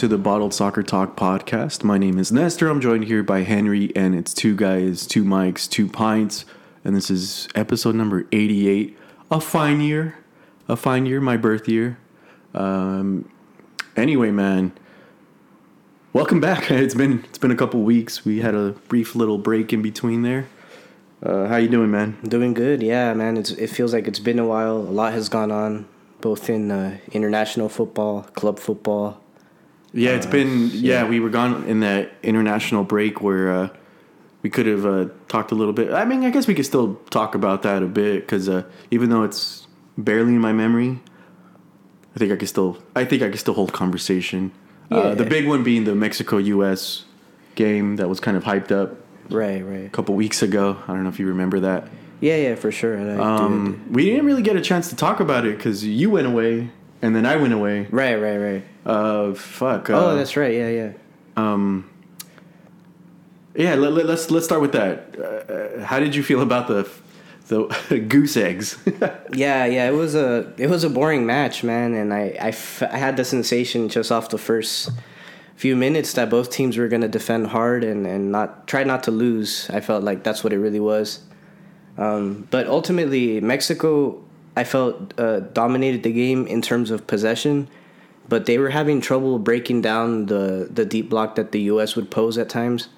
To the Bottled Soccer Talk podcast. My name is Nestor. I'm joined here by Henry, and it's two guys, two mics, two pints, and this is episode number 88. A fine year, a fine year, my birth year. Um, anyway, man, welcome back. It's been it's been a couple weeks. We had a brief little break in between there. Uh, how you doing, man? Doing good, yeah, man. It's it feels like it's been a while. A lot has gone on, both in uh, international football, club football. Yeah, it's been yeah, We were gone in that international break where uh, we could have uh, talked a little bit. I mean, I guess we could still talk about that a bit because uh, even though it's barely in my memory, I think I could still. I think I could still hold conversation. Uh, the big one being the Mexico U.S. game that was kind of hyped up Right, right. a couple weeks ago. I don't know if you remember that. Yeah, yeah, for sure. Um, we didn't really get a chance to talk about it because you went away and then I went away. Right, right, right. Uh, fuck. Uh, oh, that's right. Yeah, yeah. Um. Yeah, let, let, let's let's start with that. Uh, how did you feel about the the goose eggs? Yeah, yeah. It was a it was a boring match, man, and I I, f- I had the sensation just off the first few minutes that both teams were going to defend hard and and not try not to lose. I felt like that's what it really was. Um, but ultimately, Mexico, I felt uh, dominated the game in terms of possession, but they were having trouble breaking down the the deep block that the U.S. would pose at times.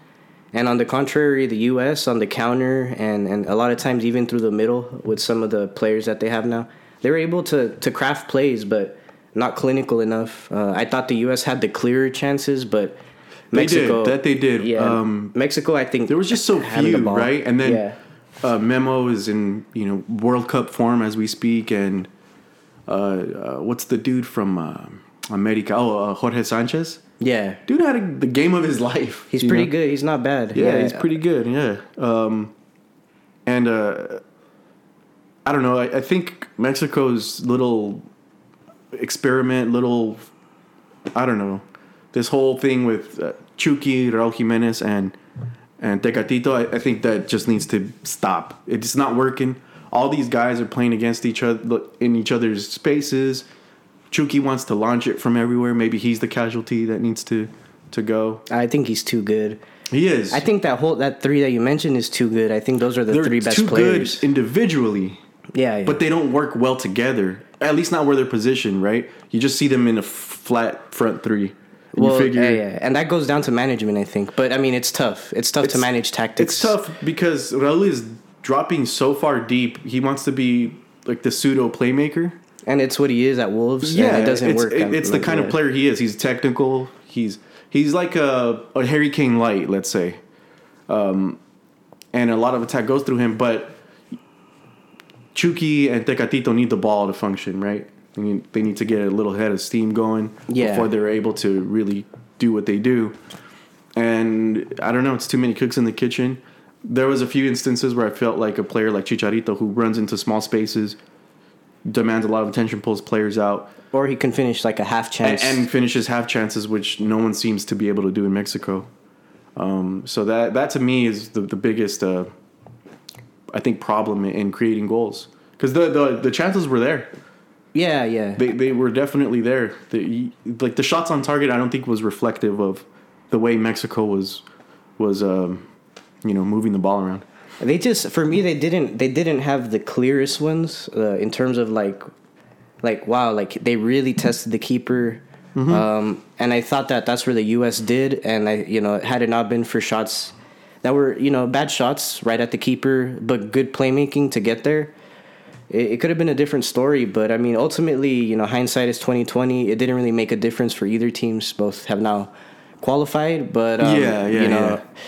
And on the contrary, the U.S. on the counter and, and a lot of times even through the middle with some of the players that they have now, they were able to to craft plays, but not clinical enough. Uh, I thought the U.S. had the clearer chances, but They did. That they did. Yeah, Um, Mexico, I think there was just so few, right? And then yeah. Uh, Memo is in you know World Cup form as we speak, and uh, uh, what's the dude from uh, America? Oh, uh, Jorge Sanchez. yeah, Dude had a, the game of his life. he's pretty know? good. He's not bad. Yeah, he's pretty good. Yeah. Um, and uh, I don't know. I, I think Mexico's little experiment, little, I don't know, this whole thing with uh, Chucky, Raul Jimenez, and and Tecatito. I, I think that just needs to stop. It's not working. All these guys are playing against each other in each other's spaces. Chucky wants to launch it from everywhere. Maybe he's the casualty that needs to to go. I think he's too good. He is. I think that whole that three that you mentioned is too good. I think those are the they're three best too players. good individually, yeah, yeah. but they don't work well together. At least not where they're positioned, right? You just see them in a flat front three. Well, figure yeah, yeah, and that goes down to management, I think. But I mean, it's tough. It's tough to manage tactics. it's tough because Raul is dropping so far deep. He wants to be like the pseudo playmaker. and it's what he is at Wolves. Yeah, and it doesn't it's, work. it- it's the Like, kind of player he is. He's technical. He's he's like a, a Harry Kane light, let's say, um, and a lot of attack goes through him. But Chucky and Tecatito need the ball to function, right? They need, they need to get a little head of steam going Yeah. before they're able to really do what they do. And I don't know, it's too many cooks in the kitchen. There was a few instances where I felt like a player like Chicharito who runs into small spaces, demands a lot of attention, pulls players out, Or he can finish like a half and, chance. and finishes half chances, which no one seems to be able to do in Mexico. Um, so that that to me is the the biggest, uh, I think, problem in creating goals because the, the the chances were there. Yeah, yeah. They they were definitely there. The, like the shots on target, I don't think was reflective of the way Mexico was was um, you know moving the ball around. They just for me they didn't they didn't have the clearest ones uh, in terms of like like wow like they really tested the keeper um, and I thought that that's where the U.S. did and I you know had it not been for shots that were you know bad shots right at the keeper but good playmaking to get there it, it could have been a different story but I mean ultimately you know hindsight is twenty twenty it didn't really make a difference for either teams both have now qualified but um, Yeah, yeah, you know yeah.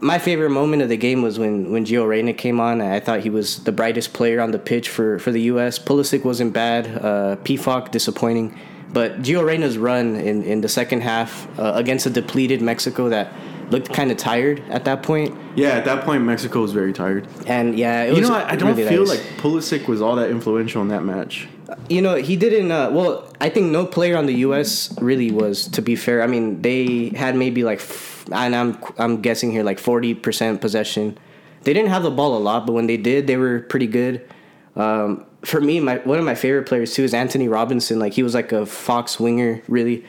my favorite moment of the game was when when Gio Reyna came on. I thought he was the brightest player on the pitch for, for the U.S. Pulisic wasn't bad. Uh, Pefok disappointing, but Gio Reyna's run in, in the second half uh, against a depleted Mexico that looked kind of tired at that point. Yeah, at that point, Mexico was very tired. And yeah, it You know, I, I don't really feel nice. like Pulisic was all that influential in that match. You know, he didn't. Uh, well, I think no player on the U.S. really was. To be fair, I mean, they had maybe like, f- and I'm I'm guessing here like forty percent possession. They didn't have the ball a lot, but when they did, they were pretty good. Um, for me, my one of my favorite players too is Antonee Robinson. Like he was like a fox winger, really.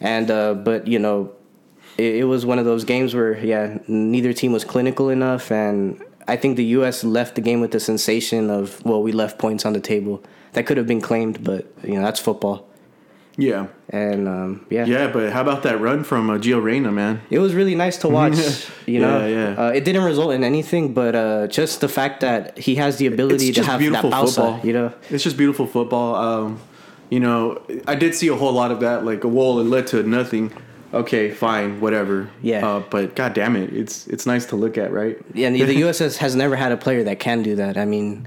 and uh, but you know, it, it was one of those games where yeah, neither team was clinical enough, and I think the U.S. left the game with the sensation of well, we left points on the table that could have been claimed, but you know that's football. Yeah. And um, yeah, Yeah, but how about that run from uh, Gio Reyna, man? it was really nice to watch. you know, Yeah, yeah. Uh, it didn't result in anything, but uh, just the fact that he has the ability to have beautiful that pausa, football. you know. It's just beautiful football. Um, you know, I did see a whole lot of that. Like, a wall, it led to nothing. Okay, fine, whatever. Yeah. Uh, but god damn it, it's it's nice to look at, right? Yeah, and the, the USS has never had a player that can do that. I mean,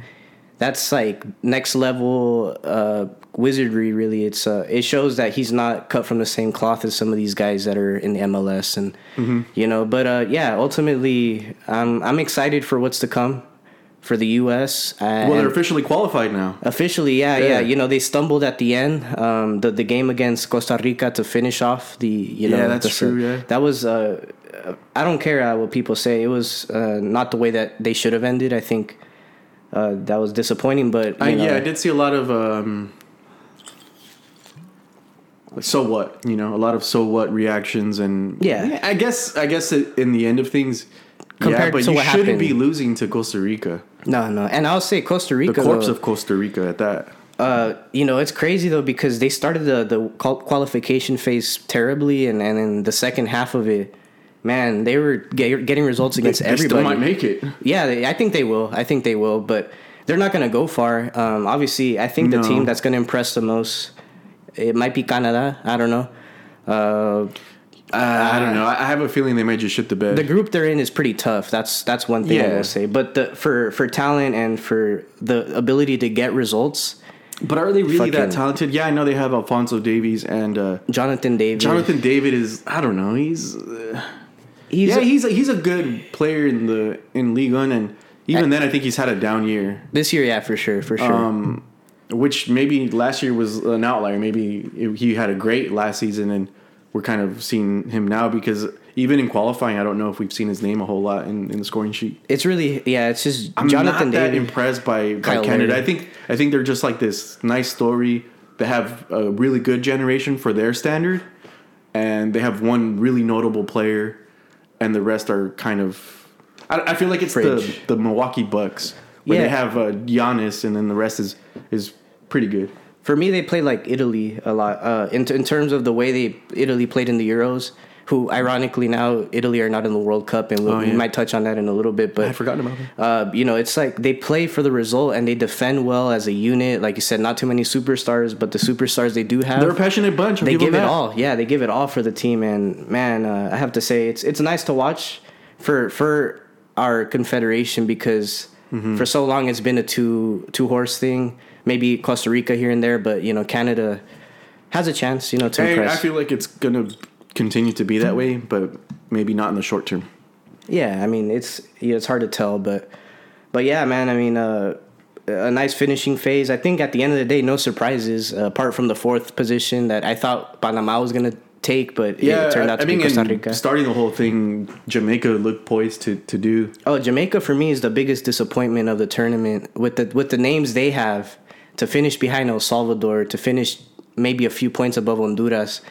that's like next level uh, wizardry. Really, it's uh, it shows that he's not cut from the same cloth as some of these guys that are in the MLS, and Mm-hmm. you know. But uh, yeah, ultimately, I'm I'm excited for what's to come for the US. And Well, they're officially qualified now. Officially, yeah, yeah, Yeah. You know, they stumbled at the end. Um, the the game against Costa Rica to finish off the you know Yeah, that's the- true, yeah. that was uh, uh, I don't care what people say. It was uh, not the way that they should have ended. I think uh, that was disappointing. But you I, yeah, I did see a lot of um, so what, you know, a lot of so what reactions and Yeah. I guess I guess in the end of things, yeah, but to you what shouldn't happened. be losing to Costa Rica, no, no. And I'll say Costa Rica. the corpse though, of Costa Rica at that. uh, you know, it's crazy though because they started the the qualification phase terribly, and and in the second half of it, man, they were get, getting results against they everybody. still might make it. Yeah, they, I think they will. I think they will, but they're not going to go far. Um, obviously, I think the team that's going to impress the most, it might be Canada. I don't know. Uh, Uh, I don't know. I I have a feeling they might just shit the bed. the group they're in is pretty tough. That's that's one thing I Yeah. will say. But the, for for talent and for the ability to get results, but are they really that talented? Yeah, I know they have Alfonso Davies and uh, Jonathan David, Jonathan David is. I don't know. He's uh, he's yeah, a- he's a, he's a good player in the in League One, and even then, I think he's had a down year. this year, yeah, for sure, for sure. Um, which maybe last year was an outlier. Maybe he had a great last season, and we're kind of seeing him now because even in qualifying, I don't know if we've seen his name a whole lot in, in the scoring sheet. it's really yeah, it's just I'm Jonathan not that David. impressed by, by Cyle Canada. Larin. I think I think they're just like this nice story. They have a really good generation for their standard, and they have one really notable player, and the rest are kind of. I, I feel like it's the, the Milwaukee Bucks where Yeah. they have uh, Giannis, and then the rest is is pretty good. For me, they play like Italy a lot. Uh, in in terms of the way they Italy played in the Euros, who ironically now Italy are not in the World Cup, and we'll, Oh, we might touch on that in a little bit. But I forgot about them. Uh, you know, it's like they play for the result and they defend well as a unit. Like you said, not too many superstars, but the superstars they do have, They're a passionate bunch. I'll they give give it that. all. Yeah, they give it all for the team. And man, uh, I have to say, it's it's nice to watch for for our confederation because Mm-hmm. for so long it's been a two two horse thing. Maybe Costa Rica here and there, but you know, Canada has a chance. You know, to I, I feel like it's gonna continue to be that way, but maybe not in the short term. Yeah, I mean it's yeah, it's hard to tell, but but yeah, man. I mean, uh, a nice finishing phase. I think at the end of the day, no surprises uh, apart from the fourth position that I thought Panama was gonna take, but Yeah, it turned out I to mean, be Costa Rica. starting the whole thing, Jamaica looked poised to to do. oh, Jamaica for me is the biggest disappointment of the tournament with the with the names they have to finish behind El Salvador, to finish maybe a few points above Honduras.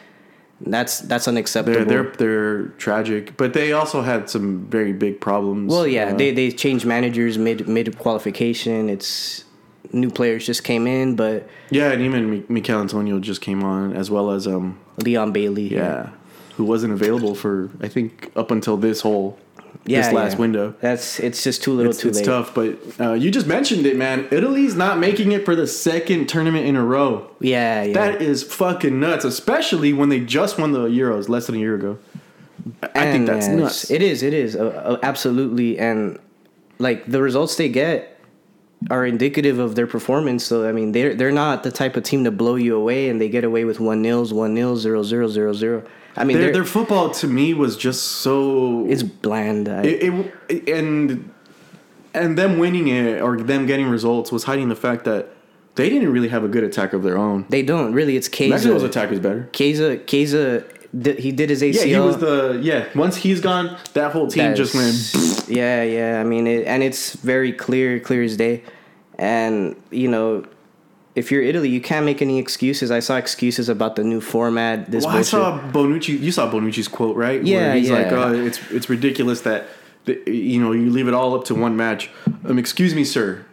That's that's unacceptable. They're they're they're tragic, but they also had some very big problems. Well, yeah, Uh, they they changed managers mid mid qualification. It's new players just came in, but yeah, and even Mi- Michail Antonio just came on, as well as um Leon Bailey, yeah, who wasn't available for I think up until this whole yeah, this last yeah. window. That's it's just too little, It's, too it's late. tough, but uh, you just mentioned it, man. Italy's not making it for the second tournament in a row. Yeah, yeah. That is fucking nuts, especially when they just won the Euros less than a year ago. I think that's nuts. It is. It is uh, uh, absolutely, and like the results they get are indicative of their performance. So I mean, they're they're not the type of team to blow you away, and they get away with one nils, one nil, zero zero zero zero. I mean, their, their football to me was just so it's bland. I, it, it and and them winning it or them getting results was hiding the fact that they didn't really have a good attack of their own. they don't really. It's Mexico's Chiesa. attack is better. Chiesa. Chiesa. Did, he did his ACL. Yeah, he was the yeah. Once he's gone, that whole team just went. Yeah, yeah. I mean, it, and it's very clear, clear as day. And you know, if you're Italy, you can't make any excuses. I saw excuses about the new format. This Well, I saw Bonucci. You saw Bonucci's quote, right? Yeah, Where he's yeah. like, oh, it's it's ridiculous that, that you know you leave it all up to one match. Um, excuse me, sir.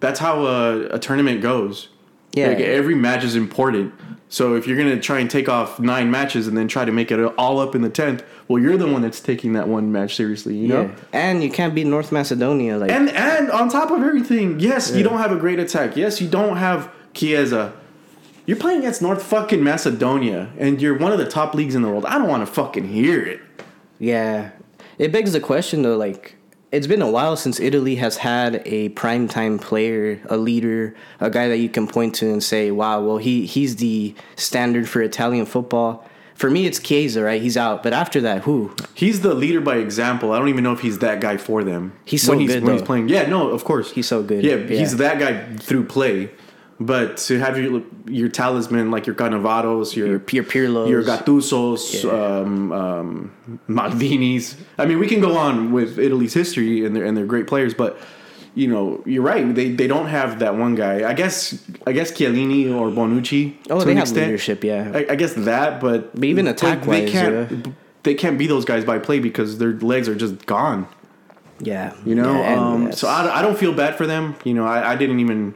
That's how a, a tournament goes. Yeah. Like, every match is important. So if you're gonna try and take off nine matches and then try to make it all up in the tenth, well, you're the one that's taking that one match seriously. You know. yeah, and you can't beat North Macedonia. Like, And and on top of everything, yes, you don't have a great attack. Yes, you don't have Chiesa. You're playing against North fucking Macedonia, and you're one of the top leagues in the world. I don't want to fucking hear it. Yeah. It begs the question though, like it's been a while since Italy has had a primetime player, a leader, a guy that you can point to and say, "Wow, well he he's the standard for Italian football." For me, it's Chiesa, right? He's out, but after that, who? He's the leader by example. I don't even know if he's that guy for them. He's so when he's, good, when he's playing. Yeah, no, of course He's so good. Yeah, Yeah. he's that guy through play. But to have your your talisman like your Cannavaros, your Your Pier Pirlos. your Gattusos, Yeah. um, um, Maldinis. I mean, we can go on with Italy's history and their and their great players, but you know, you're right. They they don't have that one guy. I guess I guess Chiellini or Bonucci. Oh, they have extent. leadership, yeah. I, I guess that, but But even attack-wise, they can't. They can't be those guys by play because their legs are just gone. yeah. You know, Yeah, um, so I, I don't feel bad for them. You know, I, I didn't even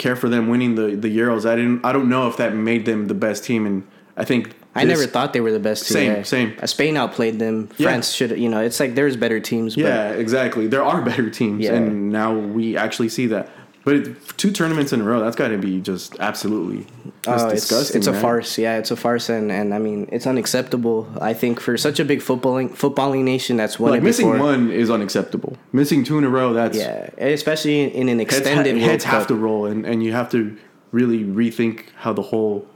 care for them winning the, the Euros. I didn't. I don't know if that made them the best team, and I think I never thought they were the best team. Same, yeah. same. Uh, Spain outplayed them. Yeah. France should, you know, it's like there's better teams. But Yeah, exactly. There are better teams, Yeah. and now we actually see that. But it, two tournaments in a row, that's got to be just absolutely Oh, it's, disgusting. it's a farce. Yeah, it's a farce, and, and I mean, it's unacceptable. I think for such a big footballing footballing nation that's won Like missing before. one is unacceptable. Missing two in a row, that's Yeah, especially in an heads, extended World heads have to roll, and, and you have to really rethink how the whole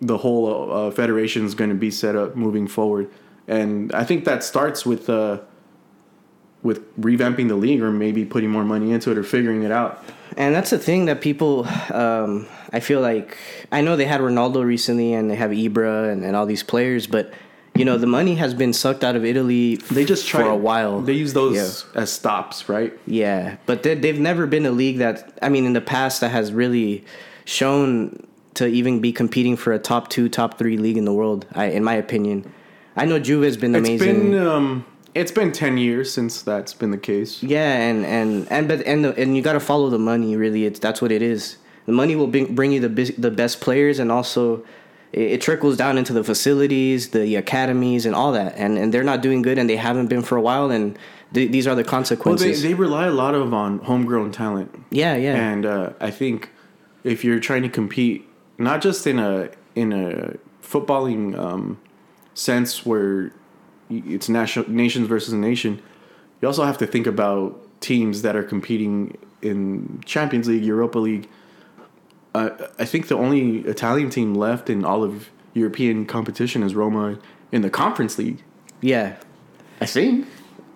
the whole uh, federation is going to be set up moving forward. And I think that starts with uh, with revamping the league, or maybe putting more money into it, or figuring it out. And that's the thing that people, um, I feel like, I know they had Ronaldo recently and they have Ibra and, and all these players, but, you know, the money has been sucked out of Italy They just try for a while. They use those Yeah. as stops, right? Yeah, but they, they've never been a league that I mean in the past that has really shown to even be competing for a top two, top three league in the world. I, in my opinion, I know Juve has been It's amazing. been um, it's been ten years since that's been the case. yeah, and and and but and the, and you got to follow the money. Really, it's that's what it is. The money will bring, bring you the bis- the best players, and also it, it trickles down into the facilities, the academies, and all that. And and they're not doing good, and they haven't been for a while. And th- these are the Well, they, consequences. they rely a lot of on homegrown talent. yeah, yeah. And uh, I think if you're trying to compete, not just in a in a footballing um, sense where it's national nations versus a nation, you also have to think about teams that are competing in Champions League, Europa League. Uh, I think the only Italian team left in all of European competition is Roma in the Conference League. yeah, I think.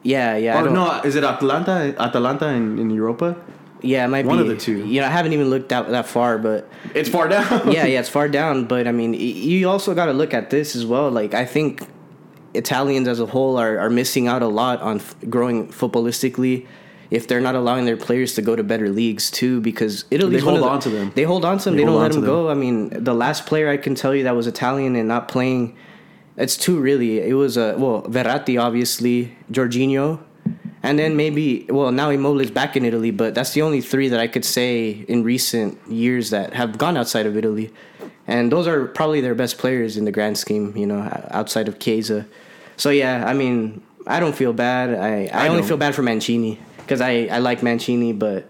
yeah, yeah. I Or no, is it Atalanta? Atalanta in, in Europa? Yeah, it might One be one of the two. You know, I haven't even looked out that far, but It's far down. yeah, yeah, it's far down. But I mean, you also got to look at this as well. Like, I think Italians as a whole are, are missing out a lot on f- growing footballistically if they're not allowing their players to go to better leagues too. Because Italy They hold on to them. They hold on to them. They They, don't let them to go. I mean, the last player I can tell you that was Italian and not playing. It's two really. It was uh, well Verratti obviously, Jorginho, and then maybe well now Immobile is back in Italy, but that's the only three that I could say in recent years that have gone outside of Italy, and those are probably their best players in the grand scheme, you know, outside of Chiesa. So yeah, I mean, I don't feel bad. I I, I only don't. feel bad for Mancini because I I like Mancini, but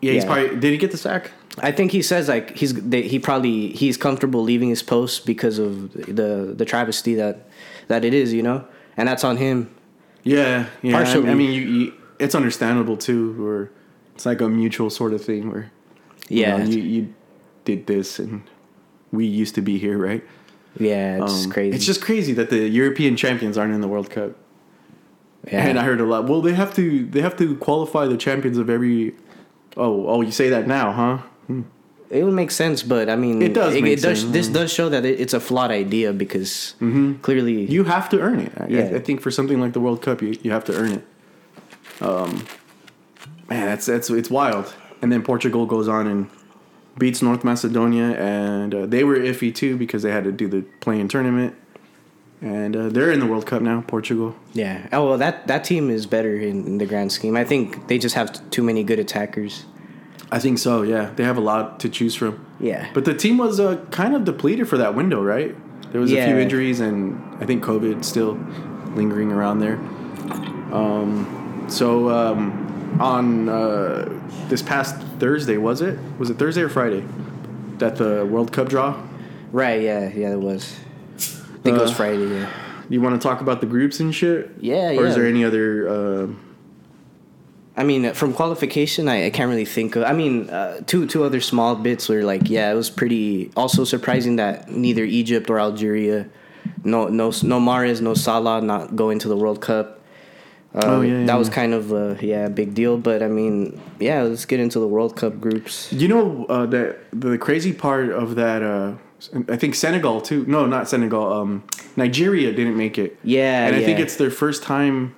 Yeah, he's probably. Did he get the sack? I think he says like he's that he probably he's comfortable leaving his post because of the the travesty that that it is, you know, and that's on him. Yeah, yeah. I- I, mean, you, you, it's understandable too, or it's like a mutual sort of thing where you Yeah, know, you, you did this and we used to be here, right? yeah, it's Um, crazy. It's just crazy that the European champions aren't in the World Cup. yeah. And I heard a lot. Well, they have to they have to qualify the champions of every. Oh, oh, you say that now, huh? it would make sense, but I mean, It does It, make does. sense. This does show that it, it's a flawed idea because clearly, You have to earn it. I, Yeah. I think for something like the World Cup, you, you have to earn it. Um, man, that's that's it's wild. and then Portugal goes on and beats North Macedonia, and uh, they were iffy too because they had to do the playing tournament, and uh, they're in the World Cup now. Portugal. Yeah. Oh well, that that team is better in, in the grand scheme. I think they just have too many good attackers. I think so. Yeah, they have a lot to choose from. Yeah. But the team was uh, kind of depleted for that window, right? There was a few injuries, and I think COVID still lingering around there. Um, so um, on uh, this past Thursday, was it? Was it Thursday or Friday? That the World Cup draw. Right. Yeah. Yeah. It was. I think it was Uh, Friday. Yeah. You want to talk about the groups and shit? Yeah, yeah. Or is yeah. there any other? Uh, I mean, from qualification, I, I can't really think of. I mean, uh, two two other small bits were like, yeah, it was pretty. Also surprising that neither Egypt or Algeria, no no no Mahrez, no Salah, not going to the World Cup. Uh, Oh, yeah, yeah, that was kind of a yeah big deal. But I mean, yeah, let's get into the World Cup groups. you know uh, that the crazy part of that. Uh, I think Senegal too. No, not Senegal. Um, Nigeria didn't make it. Yeah, and I think it's their first time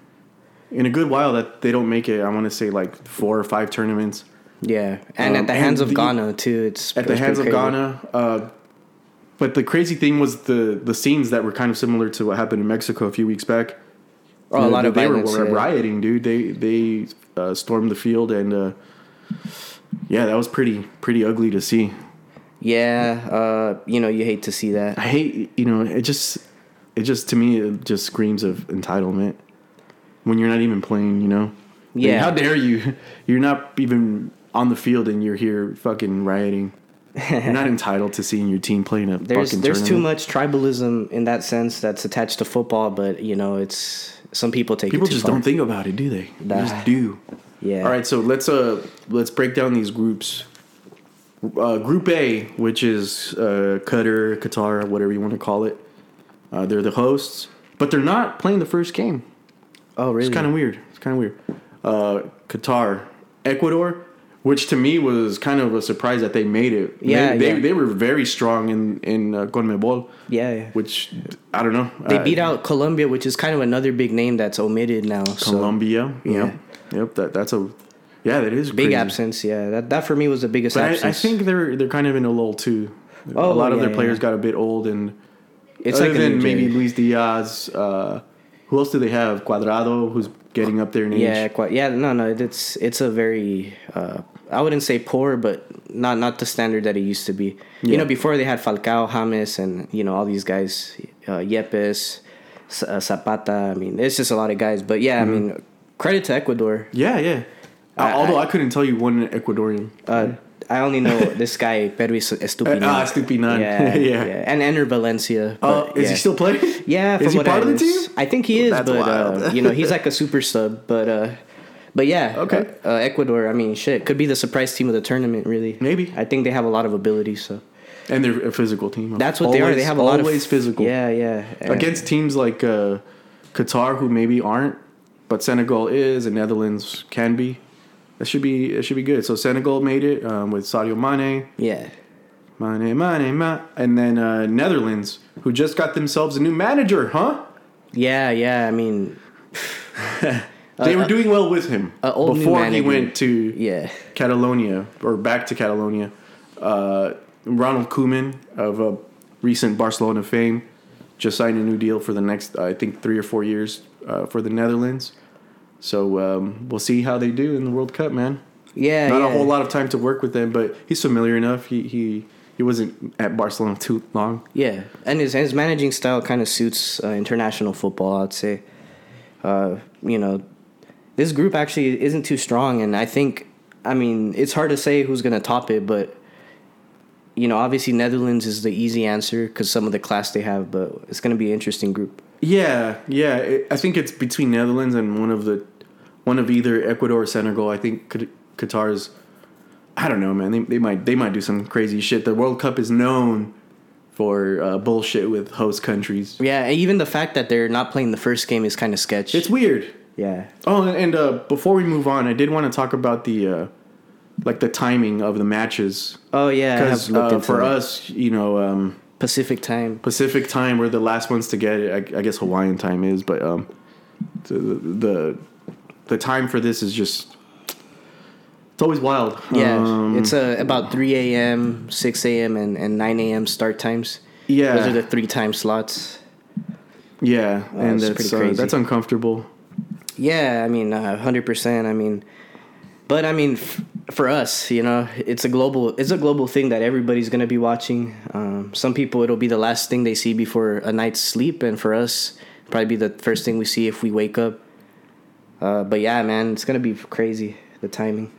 in a good while that they don't make it. I want to say like four or five tournaments Yeah, and Um, at the hands of the- Ghana too. It's at the hands of. Ghana. Uh, but the crazy thing was the the scenes that were kind of similar to what happened in Mexico a few weeks back. Oh, a lot of they violence. were rioting, dude. They they uh, stormed the field and uh, yeah, that was pretty pretty ugly to see. Yeah, uh, you know, you hate to see that. I hate you know it just it just to me it just screams of entitlement when you're not even playing. You know, Like, Yeah. how dare you? You're not even on the field and you're here fucking rioting. You're not entitled to seeing your team playing a There's fucking there's too much tribalism in that sense that's attached to football, but you know, it's some people take People just far. don't think about it, do they? They just do. Yeah. All right, so let's uh let's break down these groups. Uh, group A, which is uh, Qatar, Qatar, whatever you want to call it. Uh, they're the hosts, but they're not playing the first game. Oh, really? It's kind of weird. It's kind of weird. Uh, Qatar, Ecuador, which to me was kind of a surprise that they made it. Yeah, they, they, yeah. they were very strong in in uh, Conmebol, yeah, yeah. which I don't know. They Uh, beat out Colombia, which is kind of another big name that's omitted now. So Colombia. yeah. Yep. That that's a yeah. That is big crazy. absence. Yeah, that that for me was the biggest But I, absence. I think they're they're kind of in a lull too. Oh, a lot of yeah, their players yeah. got a bit old, and it's other like than maybe Luis Diaz. Uh, who else do they have? Cuadrado, who's getting up there in age. Yeah, quite. Yeah, no, no. It's it's a very. Uh, I wouldn't say poor, but not not the standard that it used to be. You know, before they had Falcao, James, and you know all these guys, uh, Yepes, uh, Zapata. I mean, it's just a lot of guys. But yeah, Mm-hmm. I mean, credit to Ecuador. yeah, yeah. I- Although I- I, couldn't tell you one Ecuadorian. Uh, I only know this guy Pervis Estupinan. Uh, ah, Estupinan. Yeah, Yeah. yeah, and Enner Valencia. Oh, but, is yeah. he still playing? Yeah, is he part I of the team? I think he is, That's but uh, you know he's like a super sub. But uh, but yeah, Okay. uh, uh, Ecuador. I mean, shit, could be the surprise team of the tournament. Really, Maybe. I think they have a lot of ability. So And they're a physical team. that's what they are. They have a lot of always physical. Yeah, yeah. And- Against teams like uh, Qatar, who maybe aren't, but Senegal is, and Netherlands can be. That should be it. Should be good. So Senegal made it um, with Sadio Mane, yeah, Mane, Mane, Mane, and then uh, Netherlands, who just got themselves a new manager, huh? yeah, yeah. I mean, They were doing well with him a old before he went to yeah, Catalonia or back to Catalonia. Uh, Ronald Koeman of uh, recent Barcelona fame just signed a new deal for the next, I think, three or four years uh, for the Netherlands. So um, we'll see how they do in the World Cup, man. yeah. Not yeah. a whole lot of time to work with them, but he's familiar enough. He he he wasn't at Barcelona too long. Yeah, and his his managing style kind of suits uh, international football. I'd say, uh, you know, this group actually isn't too strong, and I think, I mean, it's hard to say who's gonna top it, but you know, obviously Netherlands is the easy answer because some of the class they have, but it's gonna be an interesting group. Yeah, yeah. It, I think it's between Netherlands and one of the one of either Ecuador or Senegal. I think Qatar's. I don't know, man. They, they might they might do some crazy shit. The World Cup is known for uh, bullshit with host countries. Yeah, and even the fact that they're not playing the first game is kind of sketch. It's weird. Yeah, Oh, and, and uh, before we move on, I did want to talk about the uh, like the timing of the matches oh yeah, because uh, for that. us, you know. Um, Pacific time. Pacific time, we're the last ones to get it. I, I guess Hawaiian time is, but um, the, the the time for this is just It's always wild. Yeah, Um, it's uh, about 3 a.m., 6 a.m., and, and 9 a.m. start times. yeah, Those are the three time slots. yeah, and that's uh, that's uncomfortable. Yeah, I mean, uh, hundred percent. I mean, but I mean, f- for us, you know, it's a global, it's a global thing that everybody's gonna be watching. Um, some people, it'll be the last thing they see before a night's sleep, and for us, probably be the first thing we see if we wake up. Uh, but yeah, man, it's gonna be crazy the timing.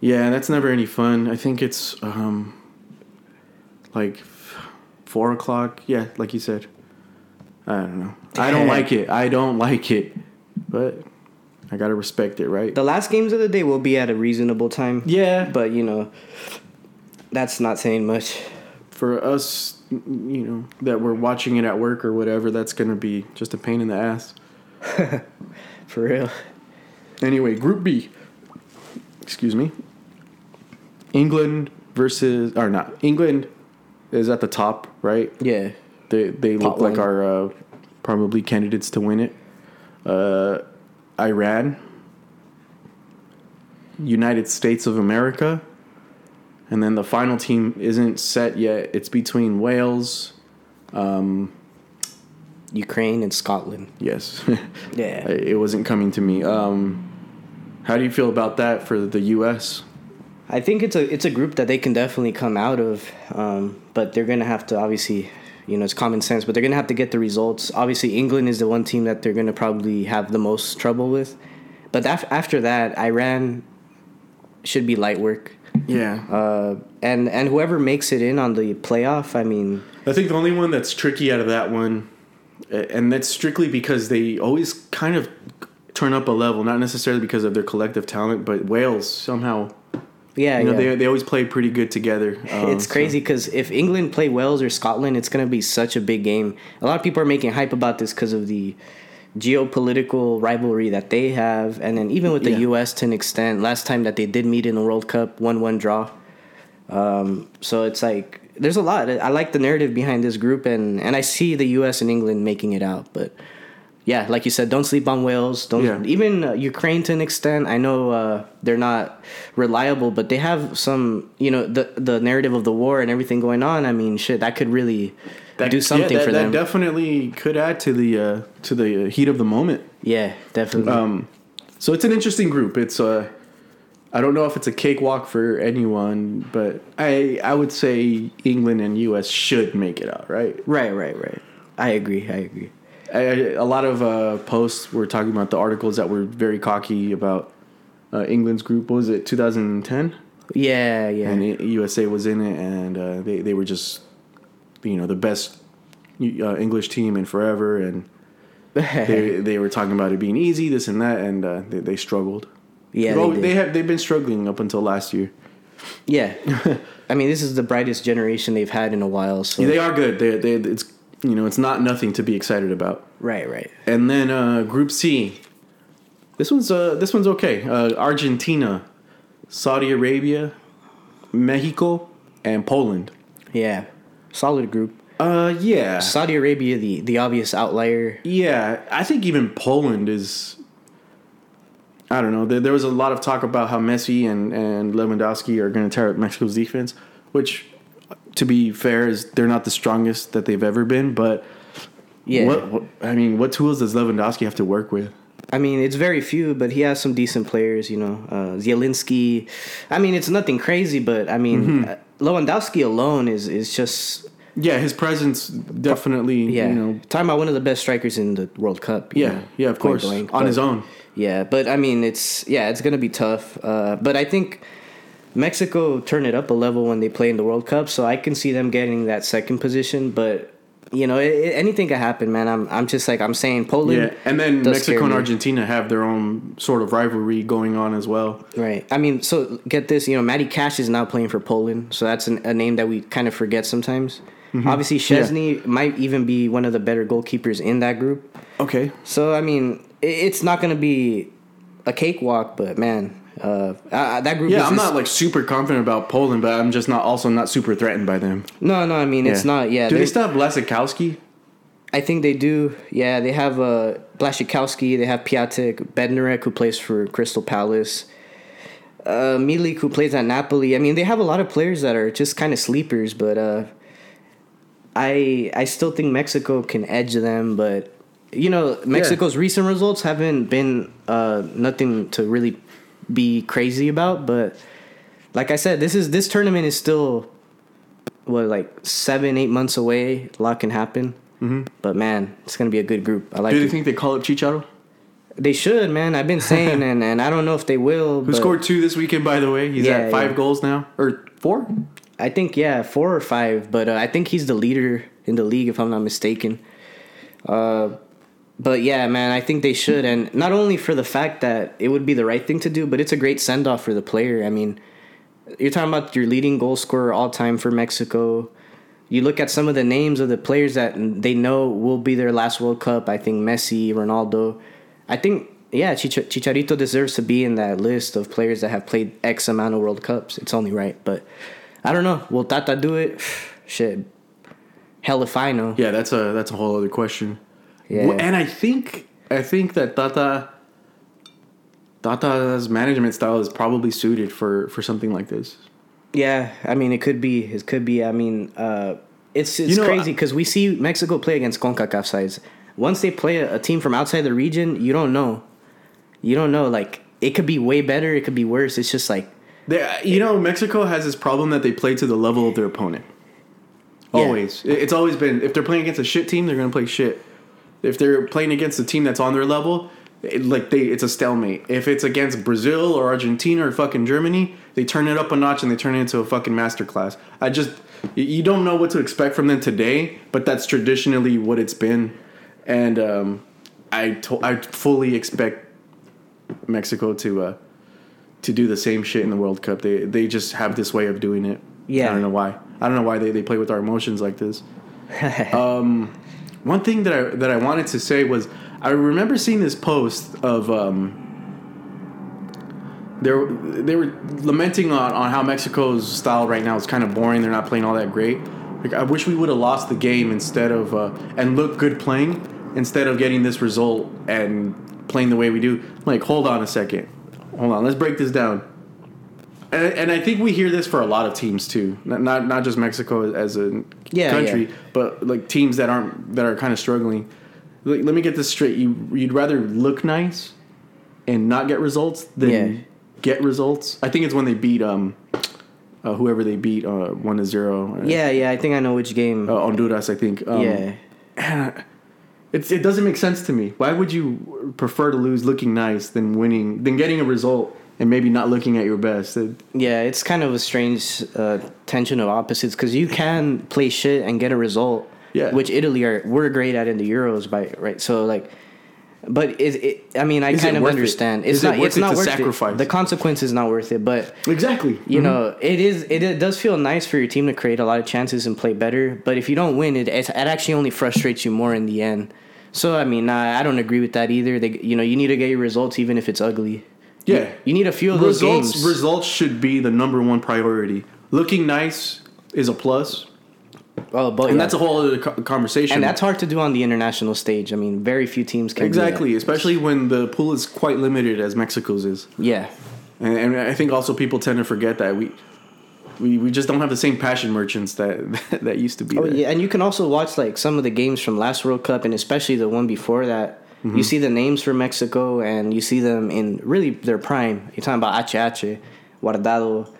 Yeah, that's never any fun. I think it's um like f- four o'clock. Yeah, like you said. I don't know. I don't like it. I don't like it, but I gotta respect it, right? The last games of the day will be at a reasonable time. Yeah, but you know, that's not saying much. for us, you know, that we're watching it at work or whatever, that's gonna be just a pain in the ass. For real. Anyway, Group B. Excuse me. England versus or not England is at the top, right? Yeah. They they look like our uh, probably candidates to win it. Uh, Iran, United States of America, and then the final team isn't set yet. It's between Wales. Ukraine and Scotland. Yes, Yeah. it wasn't coming to me. Um, how do you feel about that for the U.S.? I think it's a it's a group that they can definitely come out of, um, but they're gonna have to obviously, you know, it's common sense, but they're gonna have to get the results. Obviously, England is the one team that they're gonna probably have the most trouble with, but af- after that, Iran should be light work, Yeah, uh, and and whoever makes it in on the playoff, I mean, I think the only one that's tricky out of that one, and that's strictly because they always kind of turn up a level, not necessarily because of their collective talent, but Wales somehow, yeah, you know, yeah. they they always play pretty good together. Um, it's crazy because if England play Wales or Scotland, it's gonna be such a big game. A lot of people are making hype about this because of the geopolitical rivalry that they have, and then even with the Yeah. U.S. to an extent. Last time that they did meet in the World Cup, one-one draw. Um, so it's like there's a lot. I like the narrative behind this group, and and I see the U.S. and England making it out, but. Yeah, like you said, don't sleep on Wales. Don't Yeah. even uh, Ukraine to an extent. I know uh, they're not reliable, but they have some. You know, the the narrative of the war and everything going on. I mean, shit, that could really that, do something yeah, that, for that them. definitely could add to the uh, to the heat of the moment. yeah, definitely. Um, so it's an interesting group. It's uh, I don't know if it's a cakewalk for anyone, but I I would say England and U.S. should make it out, right? right, right, right. I agree. I agree. I, a lot of uh, posts were talking about the articles that were very cocky about uh, England's group. What was it 2010? Yeah, yeah. And it, USA was in it, and uh, they they were just you know the best uh, English team in forever, and they they were talking about it being easy, this and that, and uh, they, they struggled. yeah, well, they, they, have they've been struggling up until last year. yeah. I mean, this is the brightest generation they've had in a while. So They are good. They they it's you know it's not nothing to be excited about. right, right. And then uh, Group C. This one's uh, this one's okay. Uh, Argentina, Saudi Arabia, Mexico, and Poland. Yeah, solid group. Uh, yeah, Saudi Arabia, the the obvious outlier. yeah. I think even Poland is. I don't know. There, there was a lot of talk about how Messi and and Lewandowski are going to tear up Mexico's defense, which, to be fair, is they're not the strongest that they've ever been. But Yeah, what, what I mean, what tools does Lewandowski have to work with? I mean, it's very few, but he has some decent players. You know, uh, Zielinski. I mean, it's nothing crazy, but I mean, Mm-hmm. uh, Lewandowski alone is is just Yeah, his presence definitely. yeah. You know, Talking about one of the best strikers in the World Cup. you yeah, know, yeah, of course, blank, on but- his own. Yeah, but I mean, it's yeah, it's gonna be tough. Uh, but I think Mexico turn it up a level when they play in the World Cup, so I can see them getting that second position. But you know, it, it- anything can happen, man. I'm I'm just like I'm saying, Poland. Yeah, and then Mexico and. Argentina have their own sort of rivalry going on as well. Right. I mean, so get this. You know, Matty Cash is now playing for Poland, so that's an, a name that we kind of forget sometimes. Mm-hmm. Obviously, Szczesny might even be one of the better goalkeepers in that group. Okay. So I mean, it, it's not going to be a cakewalk, but man, uh, uh, that group. Yeah, I'm just- not like super confident about Poland, but I'm just not also not super threatened by them. No, no. I mean, it's not. Yeah, Do they still have Blaszczykowski? I think they do. Yeah, they have uh, Blaszczykowski. They have Piatek Bednarek, who plays for Crystal Palace. uh, Milik, who plays at Napoli. I mean, they have a lot of players that are just kind of sleepers, but uh, I I still think Mexico can edge them. But you know, Mexico's recent results haven't been uh, nothing to really be crazy about. But like I said, this is this tournament is still what like seven eight months away. A lot can happen. Mm-hmm. But man, it's gonna be a good group. I like. Do you it. think they call up Chicharo? They should, man. I've been saying, and, and I don't know if they will. Who but scored two this weekend, by the way? He's Yeah, at five yeah. goals now. Or four? I think yeah, four or five. But uh, I think he's the leader in the league, if I'm not mistaken. Uh, but yeah, man, I think they should, and not only for the fact that it would be the right thing to do, but it's a great send off for the player. I mean, you're talking about your leading goal scorer all time for Mexico. You look at some of the names of the players that they know will be their last World Cup. I think Messi, Ronaldo. I think yeah, Chich- Chicharito deserves to be in that list of players that have played X amount of World Cups. It's only right, but I don't know. Will Tata do it? Shit, hell if I know. Yeah, that's a that's a whole other question. Yeah. And I think I think that Tata Tata's management style is probably suited for for something like this. Yeah, I mean, it could be. It could be. I mean, uh, it's it's You know, crazy because we see Mexico play against Concacaf sides. Once they play a, a team from outside the region, you don't know. You don't know. Like it could be way better. It could be worse. It's just like They, you know, Mexico has this problem that they play to the level of their opponent. Always, It- it's always been. If they're playing against a shit team, they're gonna play shit. If they're playing against a team that's on their level, it, like they, it's a stalemate. If it's against Brazil or Argentina or fucking Germany, they turn it up a notch and they turn it into a fucking masterclass. I just, you- don't know what to expect from them today, but that's traditionally what it's been, and um, I, to, I fully expect Mexico to. Uh, to do the same shit in the World Cup. They they just have this way of doing it. Yeah. I don't know why. I don't know why they, they play with our emotions like this. um, one thing that I that I wanted to say was I remember seeing this post of um, they they were lamenting on, on how Mexico's style right now is kind of boring. They're not playing all that great. Like I wish we would have lost the game instead of uh, and look good playing instead of getting this result and playing the way we do. Like hold on a second, hold on. Let's break this down. And, and I think we hear this for a lot of teams too, not not, not just Mexico as a Yeah, country, yeah. but like teams that aren't that are kind of struggling. Like, let me get this straight: you you'd rather look nice and not get results than Yeah. get results. I think it's when they beat um uh, whoever they beat uh, one to zero. Uh, yeah, yeah. I think I know which game. uh, Honduras. I think. Um, yeah, It's, it doesn't make sense to me. Why would you prefer to lose looking nice than winning, than getting a result and maybe not looking at your best? It- yeah. It's kind of a strange uh, tension of opposites because you can play shit and get a result. Yeah. Which Italy are we're great at in the Euros, by right? So like. But it, it, I mean, I Is kind of it? understand. Is It's it not. worth It's it not worth sacrifice? it. The consequence is not worth it. But exactly. you know, it is. It, it does feel nice for your team to create a lot of chances and play better. But if you don't win, it it actually only frustrates you more in the end. So I mean, I, I don't agree with that either. They, you know, you need to get your results even if it's ugly. Yeah. You need a few of those results games. results should be the number one priority. Looking nice is a plus, oh, but and yeah. that's a whole other conversation. and that's hard to do on the international stage. I mean, very few teams can do exactly, especially when the pool is quite limited as Mexico's is. Yeah, And, and I think also people tend to forget that we. We, we just don't have the same passion merchants that that used to be. Oh there. yeah, and you can also watch like some of the games from last World Cup, and especially the one before that. Mm-hmm. You see the names for Mexico, and you see them in really their prime. You're talking about HH, Guardado,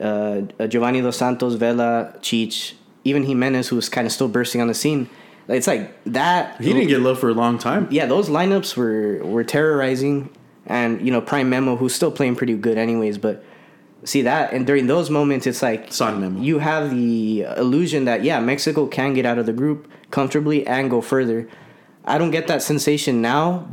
uh, Giovanni dos Santos, Vela, Cheech, even Jimenez, who was kind of still bursting on the scene. It's like that. He didn't get love for a long time. yeah, those lineups were were terrorizing, and you know Prime Memo, who's still playing pretty good anyways. But see that, and during those moments, it's like Son Memo. you have the illusion that yeah, Mexico can get out of the group comfortably and go further. I don't get that sensation now,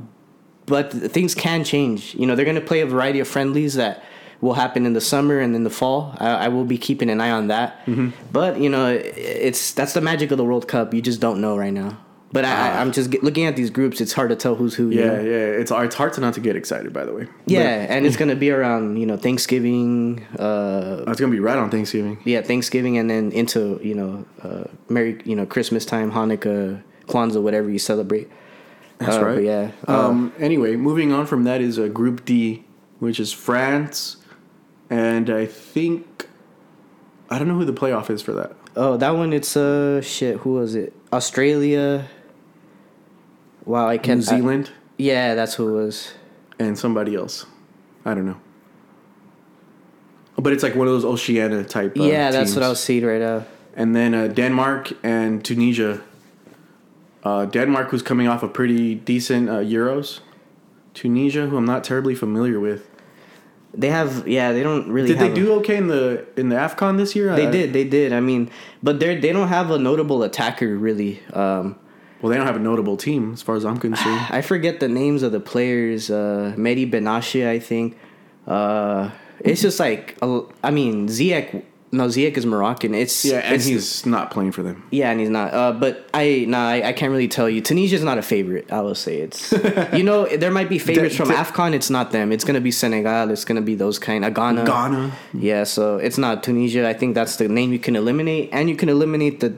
but things can change. You know, they're going to play a variety of friendlies that will happen in the summer and in the fall. I, I will be keeping an eye on that. Mm-hmm. But you know, it's that's the magic of the World Cup. You just don't know right now. But I, I, I'm just get, looking at these groups. It's hard to tell who's who. you Yeah, know? yeah. It's it's hard to not to get excited. By the way. yeah, and it's gonna be around you know Thanksgiving, uh, it's gonna be right on Thanksgiving. yeah, Thanksgiving, and then into you know, uh, Merry you know Christmas time, Hanukkah, Kwanzaa, whatever you celebrate. That's Uh, right. yeah. Uh, Um. Anyway, moving on from that is a Group D, which is France, and I think I don't know who the playoff is for that. Oh, that one. It's uh shit. Who was it? Australia. Wow, I can't. New Zealand I- yeah, that's who it was. and somebody else. I don't know. But it's like one of those Oceania type. Uh, yeah, that's teams. what I was seeing right now. And then uh, Denmark and Tunisia. Uh, Denmark who's coming off a pretty decent uh, Euros. Tunisia, who I'm not terribly familiar with. They have, yeah, they don't really. Did they have a- do okay in the in the Afcon this year? They Uh, did, they did. I mean, but they they don't have a notable attacker really. Um, Well, they don't have a notable team as far as I'm concerned. I forget the names of the players. Uh, Mehdi Benatia, I think. Uh, it's just like I mean, Ziyech. No, Ziyech is Moroccan. It's yeah, and it's- he's not playing for them. yeah, and he's not. Uh, but I nah, I, I can't really tell you. Tunisia's not a favorite. I will say it's. you know, there might be favorites from Afcon. It's not them. It's gonna be Senegal. It's gonna be those kind of Ghana. Ghana. Yeah, so it's not Tunisia. I think that's the name you can eliminate, and you can eliminate the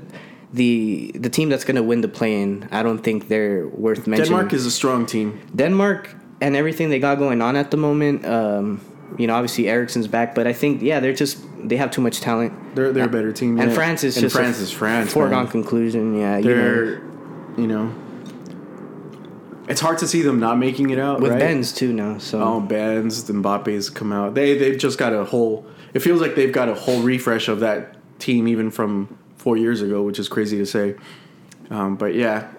the the team that's gonna win the play-in. I don't think they're worth mentioning. Denmark is a strong team. Denmark and everything they got going on at the moment. Um, you know, obviously Eriksen's back, but I think yeah, they're just they have too much talent. They're they're a better team. And yeah. France is and just France is France. foregone man. conclusion. Yeah. They're you know. It's hard to see them not making it out with right? Benz too now. So Oh, Benz, Mbappe's come out. They they've just got a whole. It feels like they've got a whole refresh of that team, even from four years ago, which is crazy to say. Um, but yeah,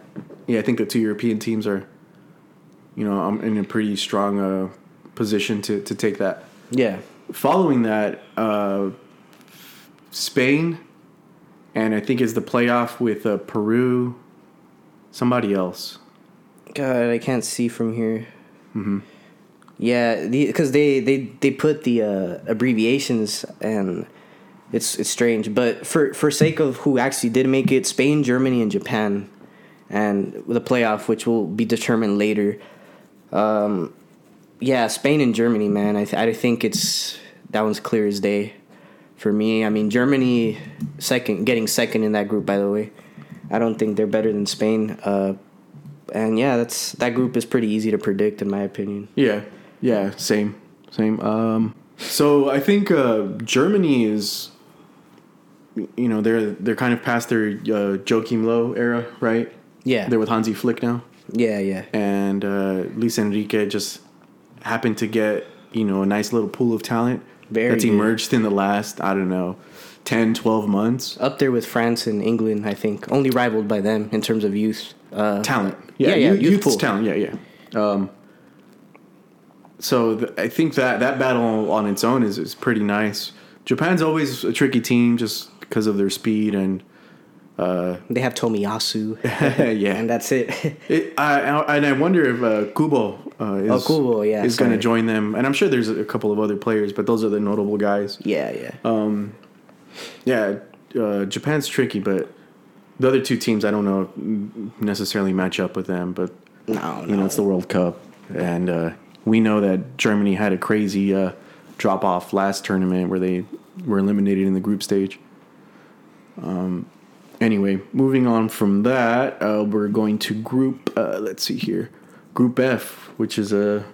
yeah, I think the two European teams are, you know, um, in a pretty strong uh, position to to take that. yeah, Following that, uh, Spain, and I think is the playoff with uh, Peru. Somebody else. God, I can't see from here. Mm-hmm. Yeah, because they, they they put the uh, abbreviations and it's it's strange. But for for sake of who actually did make it, Spain, Germany, and Japan, and the playoff, which will be determined later. Um, yeah, Spain and Germany, man. I th- I think it's that one's clear as day for me. I mean, Germany second, getting second in that group. By the way, I don't think they're better than Spain. Uh, and yeah, that's that group is pretty easy to predict in my opinion. Yeah, yeah, same, same. Um, so I think uh, Germany is, you know, they're they're kind of past their uh, Joachim Low era, right? Yeah, They're with Hansi Flick now, yeah, yeah, and uh, Luis Enrique just happened to get you know a nice little pool of talent Very that's good. emerged in the last I don't know 10, 12 months. up there with France and England. I think only rivaled by them in terms of youth. Uh, talent. Yeah, Yeah, yeah, youth, youth youth's talent. Yeah, yeah. Um, so th- I think that that battle on its own is, is pretty nice. Japan's always a tricky team just because of their speed and they have Tomiyasu, yeah. and that's it. It, I, I, and I wonder if uh, Kubo uh, is, Oh, Kubo, yeah, is going to join them. And I'm sure there's a couple of other players, but those are the notable guys. yeah, yeah. Oh, Yeah, uh, Japan's tricky, but the other two teams I don't know necessarily match up with them. But no, you know, it's the World Cup, and uh, we know that Germany had a crazy uh, drop off last tournament where they were eliminated in the group stage. Um, anyway, moving on from that, uh, we're going to group. Uh, let's see here, Group F, which is a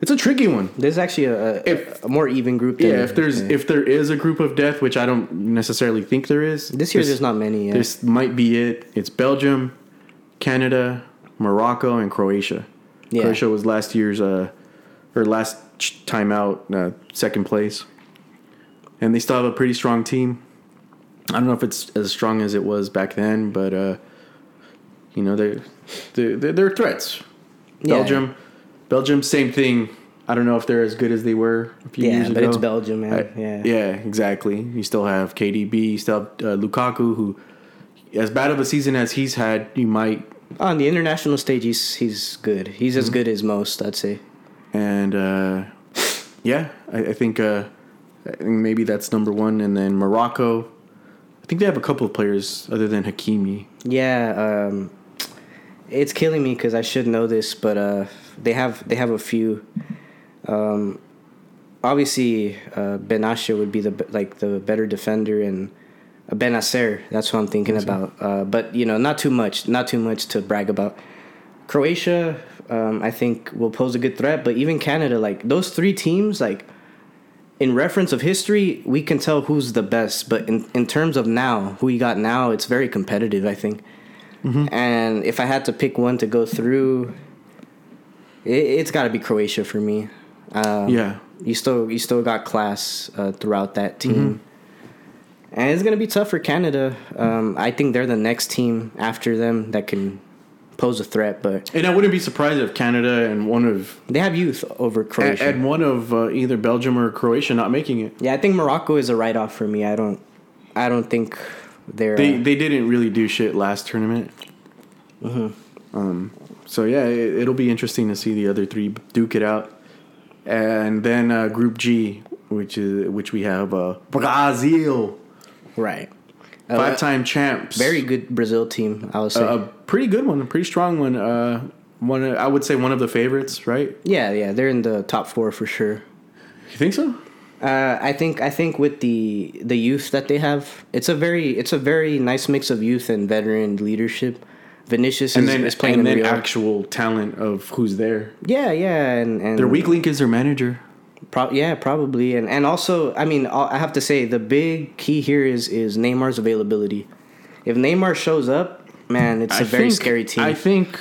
it's a tricky one. There's actually a, a, If- a more even group. Than, Yeah, if there's yeah. if there is a group of death, which I don't necessarily think there is. this year this- there's not many. Yeah. This might be it. It's Belgium, Canada, Morocco, and Croatia. Yeah. Croatia was last year's uh, or last time out, uh, second place, and they still have a pretty strong team. I don't know if it's as strong as it was back then, but uh, you know they they they're threats. Yeah. Belgium, Belgium, same thing. I don't know if they're as good as they were a few yeah, years but it's Belgium, man. I- yeah, yeah, exactly. You still have KDB, you still have uh, Lukaku, who, as bad of a season as he's had, you might. On the international stage, he's he's good. He's Mm-hmm. as good as most, I'd say. And uh, yeah, I, I think uh, I think maybe that's number one. And then Morocco, I think they have a couple of players other than Hakimi. Yeah, um, it's killing me because I should know this, but uh, they have they have a few. Um, obviously, uh, Benatia would be the like the better defender, and uh, Bennacer. That's what I'm thinking about. Uh, but you know, not too much, not too much to brag about. Croatia, um, I think, will pose a good threat, but even Canada, like those three teams, like in reference of history, we can tell who's the best. But in in terms of now, who you got now, it's very competitive. I think. And if I had to pick one to go through, it, it's got to be Croatia for me. Um, Yeah. you still you still got class uh, throughout that team, and it's gonna be tough for Canada. Um, I think they're the next team after them that can pose a threat, but And I wouldn't be surprised if Canada and one of they have youth over Croatia. and one of uh, either Belgium or Croatia not making it. yeah, I think Morocco is a write off for me. I don't, I don't think they're. They uh, they didn't really do shit last tournament. Um. So yeah, it, it'll be interesting to see the other three duke it out, and then uh, Group G, which is which we have uh, Brazil, right. Uh, five time champs, very good Brazil team. I would say. a, a pretty good one, a pretty strong one. Uh, one I would say one of the favorites, right? yeah, yeah, they're in the top four for sure. You think so? Uh, I think I think with the the youth that they have, it's a very it's a very nice mix of youth and veteran leadership. Vinicius And is, then is playing and then actual talent of who's there. yeah, yeah, and and Their weak link is their manager. Pro- yeah, probably, and and also, I mean, I have to say the big key here is is Neymar's availability. If Neymar shows up, man, it's a I very think- scary team. I think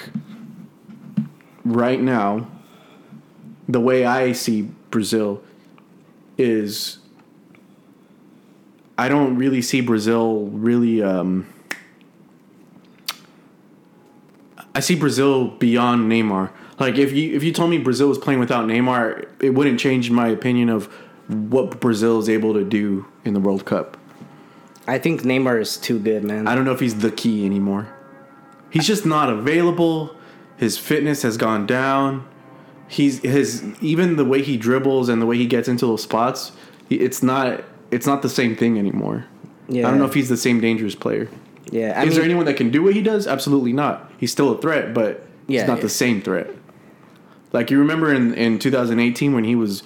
right now, the way I see Brazil is I don't really see Brazil really. Um, I see Brazil beyond Neymar. Like if you if you told me Brazil was playing without Neymar, it wouldn't change my opinion of what Brazil is able to do in the World Cup. I think Neymar is too good, man. I don't know if he's the key anymore. He's just not available. His fitness has gone down. He's his even the way he dribbles and the way he gets into those spots. It's not it's not the same thing anymore. yeah, I don't know if he's the same dangerous player. yeah. I Is mean, there anyone that can do what he does? Absolutely not. He's still a threat, but Yeah, he's not yeah. the same threat. Like you remember in in 2018 when he was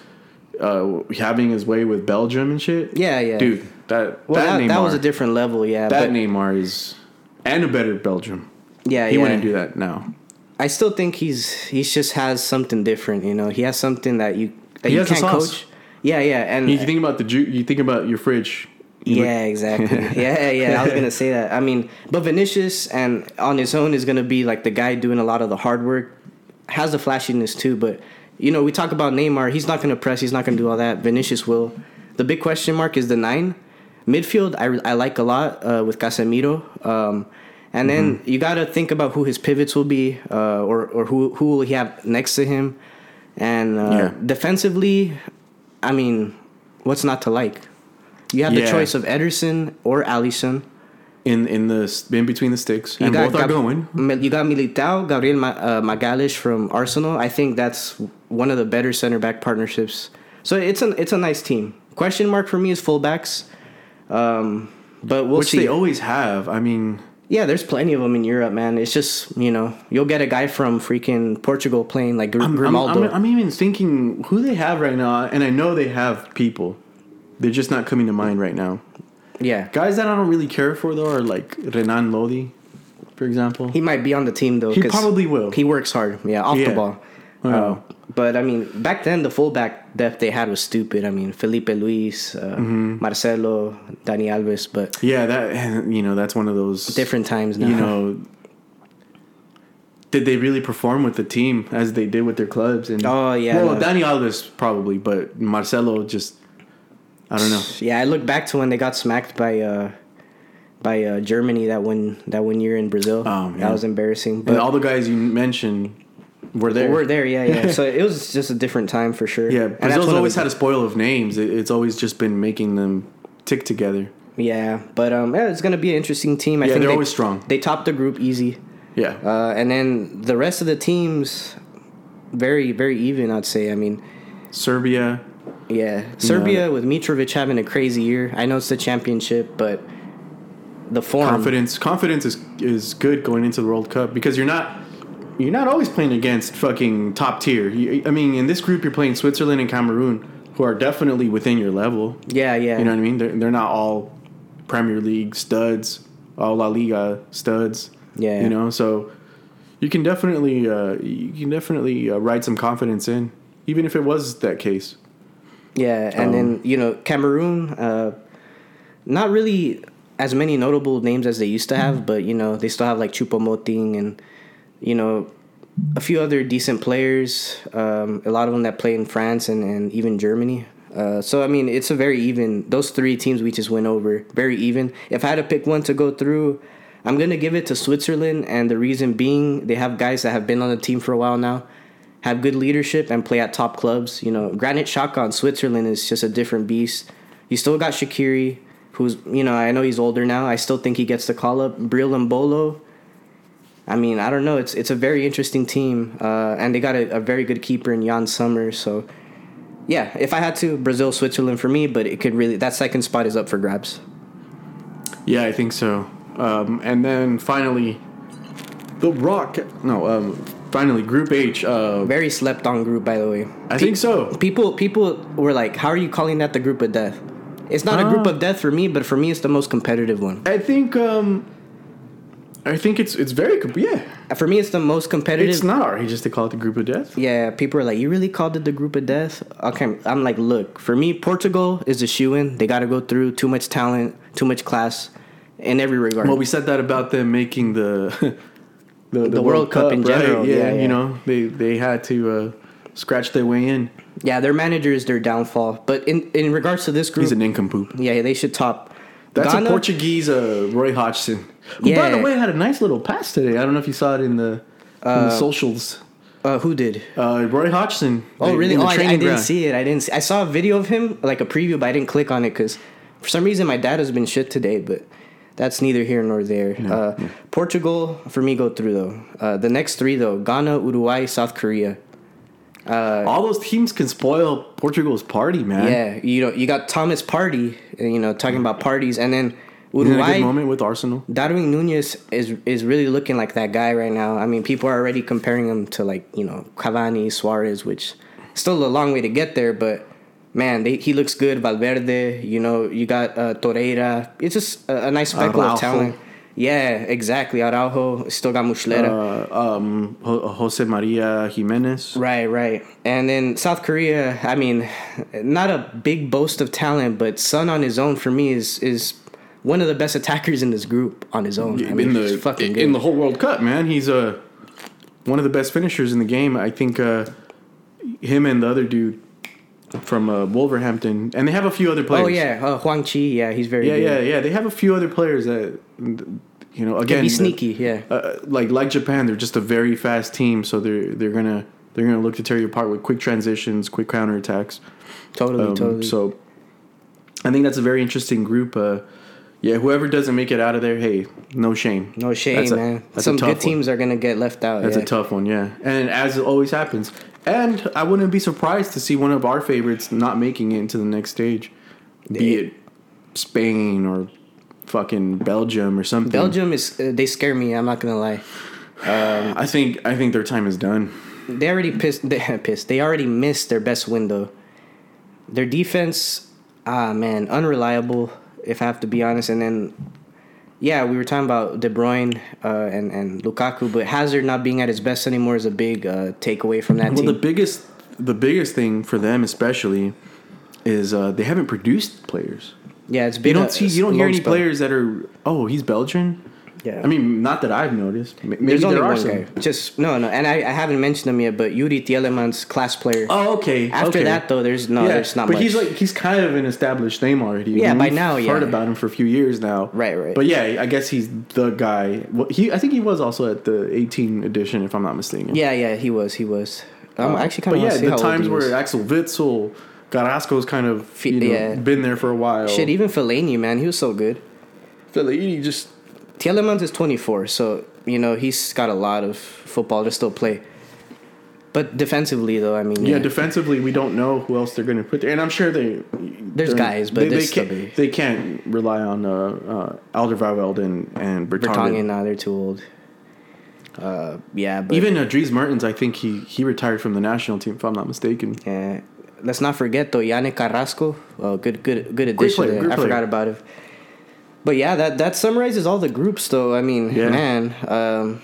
uh, having his way with Belgium and shit. Yeah, yeah. dude. That well, that, that, Neymar, that was a different level, yeah. that but Neymar is and a better Belgium. yeah, He yeah. wouldn't do that now. I still think he's he's just has something different. You know, he has something that you that He you has can't coach. Yeah, yeah, and You think about the ju- you think about your fridge. You Yeah, exactly. yeah, yeah. I was gonna say that. I mean, but Vinicius and on his own is gonna be like the guy doing a lot of the hard work. Has the flashiness too, but you know we talk about Neymar. He's not gonna press. He's not gonna do all that. Vinicius will. The big question mark is the nine midfield. I, I like a lot uh, with Casemiro. Um, and then Mm-hmm. you got to think about who his pivots will be, uh, or or who who will he have next to him, and uh, Yeah. defensively, I mean, what's not to like? You have the choice of Ederson or Alisson. In in the in between the sticks, You and both are going. You got Militao, Gabriel uh, Magalhaes from Arsenal. I think that's one of the better center back partnerships. So it's a it's a nice team. Question mark for me is fullbacks, um, but we'll which see. they always have. I mean, yeah, there's plenty of them in Europe, man. It's just you know you'll get a guy from freaking Portugal playing like Gr- I'm, I'm, Grimaldo. I'm, I'm even thinking who they have right now, and I know they have people. They're just not coming to mind right now. Yeah, Guys that I don't really care for though are like Renan Lodi, for example. he might be on the team though. He probably will. He works hard. Yeah, off the ball. Know. Uh, but I mean, back then the fullback depth they had was stupid. I mean, Felipe Luis, uh, Mm-hmm. Marcelo, Dani Alves, but yeah, that you know that's one of those different times now. You know, did they really perform with the team as they did with their clubs? And Oh, yeah, well, no. Dani Alves probably, but Marcelo just I don't know. yeah, I look back to when they got smacked by uh, by uh, Germany that one that one year in Brazil. Oh, man. that was embarrassing. But And all the guys you mentioned were there. we're there, yeah, yeah. so it was just a different time for sure. Yeah, Brazil's always had a spoil of names. It, it's always just been making them tick together. Yeah, but um, yeah, it's gonna be an interesting team. I Yeah, think they're they, always strong. They topped the group easy, Yeah, uh, and then the rest of the teams, very very even. I'd say. I mean, Serbia. Yeah, Serbia with Mitrovic having a crazy year. I know it's the championship, but the form. Confidence. Confidence is is good going into the World Cup because you're not you're not always playing against fucking top tier. You, I mean, in this group, you're playing Switzerland and Cameroon, who are definitely within your level. Yeah, yeah. You know what I mean? They're they're not all Premier League studs, all La Liga studs. Yeah, yeah. You know, so you can definitely uh, you can definitely uh, ride some confidence in, even if it was that case. Yeah, and Um, then you know Cameroon, uh, not really as many notable names as they used to have, but you know they still have like Choupo-Moting and you know a few other decent players. Um, a lot of them that play in France and, and even Germany. Uh, so I mean, it's a very even. Those three teams we just went over, very even. If I had to pick one to go through, I'm gonna give it to Switzerland, and the reason being they have guys that have been on the team for a while now, have good leadership, and play at top clubs. You know, Granit in Switzerland is just a different beast. You still got Shaqiri, who's you know I know he's older now. I still think he gets the call up. Breel Embolo. I mean, I don't know. It's it's a very interesting team, uh, and they got a, a very good keeper in Yann Sommer. So, yeah, if I had to, Brazil, Switzerland for me, but it could really that second spot is up for grabs. Yeah, I think so. Um, and then finally, the Rock. No, um, finally, Group H. Uh, Very slept on group, by the way. I think so. People people were like, "How are you calling that the group of death?" It's not a group Ah. of death for me, but for me, it's the most competitive one. I think. Um, I think it's it's very comp- yeah. For me, it's the most competitive. It's not outrageous to call it the Group of Death. Yeah, people are like, "You really called it the group of death?" Okay, I'm like, look, for me, Portugal is a shoe in. They got to go through too much talent, too much class, in every regard. Well, we said that about them making the the, World Cup in general, Yeah, yeah, yeah. you know they they had to uh, scratch their way in. yeah, their manager is their downfall. But in in regards to this group, He's a nincompoop. yeah, they should top. That's Ghana, a Portuguese uh, Roy Hodgson. Who, by the Yeah. way, had a nice little pass today. I don't know if you saw it in the, in the socials. Uh, who did? Uh, Roy Hodgson. Oh, really? Oh, I, I didn't ground. see it. I didn't. See, I saw a video of him, like a preview, but I didn't click on it because for some reason my dad has been shit today. But that's neither here nor there. uh, Portugal for me go through though. Uh, the next three though: Ghana, Uruguay, South Korea. All those teams can spoil Portugal's party, man. Yeah, you know, you got Thomas Partey, uh, you know, talking about parties, and then a good moment with Arsenal. Darwin Nunez is is really looking like that guy right now. I mean, people are already comparing him to like you know Cavani, Suarez, which still a long way to get there, but man, they, he looks good. Valverde, you know, you got uh, Torreira. It's just a, a nice speckle Araujo. of talent. Yeah, exactly. Araujo still got Muslera. Uh, um, Jose Maria Gimenez. Right, right. And then South Korea, I mean, not a big boast of talent, but Son on his own for me is is one of the best attackers in this group on his own. I mean, in the fucking good. in the whole World Cup, man. He's uh, one of the best finishers in the game. I think uh, him and the other dude from uh, Wolverhampton, and they have a few other players. Oh yeah, uh, Huang Chi. Yeah, he's very yeah, good. yeah, yeah. They have a few other players that you know. Again, Can be the- sneaky. Yeah, uh, like like Japan, they're just a very fast team, so they're they're gonna they're gonna look to tear you apart with quick transitions, quick counterattacks. totally, Um, totally. So I think that's a very interesting group. Uh, yeah, whoever doesn't make it out of there, hey, no shame. no shame, That's a- man. Some good one. teams are gonna get left out. That's yeah. a tough one, yeah. And as always happens, and I wouldn't be surprised to see one of our favorites not making it into the next stage, be it Spain or fucking Belgium or something. Belgium is uh, they scare me. I'm not gonna lie. I think I think their time is done. They already pissed. They pissed. They already missed their best window. Their defense, ah man, unreliable. If I have to be honest, and then. Yeah, we were talking about De Bruyne uh, and and Lukaku, but Hazard not being at his best anymore is a big uh, takeaway from that Well, the biggest the biggest thing for them, especially, is uh, they haven't produced players. yeah, it's You been. don't a- see you don't hear any spell. players that are oh he's Belgian. Yeah. I mean not that I've noticed. Maybe There's only there are one some. guy. Just no, no, and I, I haven't mentioned him yet, but Youri Tielemans, class player. Oh okay. After okay. that though, there's no, yeah, there's not but much. he's like he's kind of an established name already. Yeah, I mean, by we've now, heard yeah. about him for a few years now. Right, right. But yeah, I guess he's the guy. Well, he I think he was also at the 18 edition, if I'm not mistaken. yeah, yeah, he was, he was. I'm Uh, actually kind of But yeah, the times where where is. Axel Witsel, Carrasco's kind of you know, yeah. been there for a while. Shit, even Fellaini, man, he was so good. Fellaini just Tielemans is 24, so you know he's got a lot of football to still play. But defensively, though, I mean, Yeah, yeah, defensively, we don't know who else they're going to put there, and I'm sure they. There's guys, but they, they can't. be- They can't rely on uh, uh, Alderweireld and and Bertangen. Vertonghen, now they're too old. Uh, yeah, but Even uh, Dries Mertens, I think he he retired from the national team, if I'm not mistaken. Yeah. Let's not forget though, Yannick Carrasco. Oh, good, good, good addition. player, good I player. forgot about it. But yeah, that that summarizes all the groups, though. I mean, Yeah. man, um,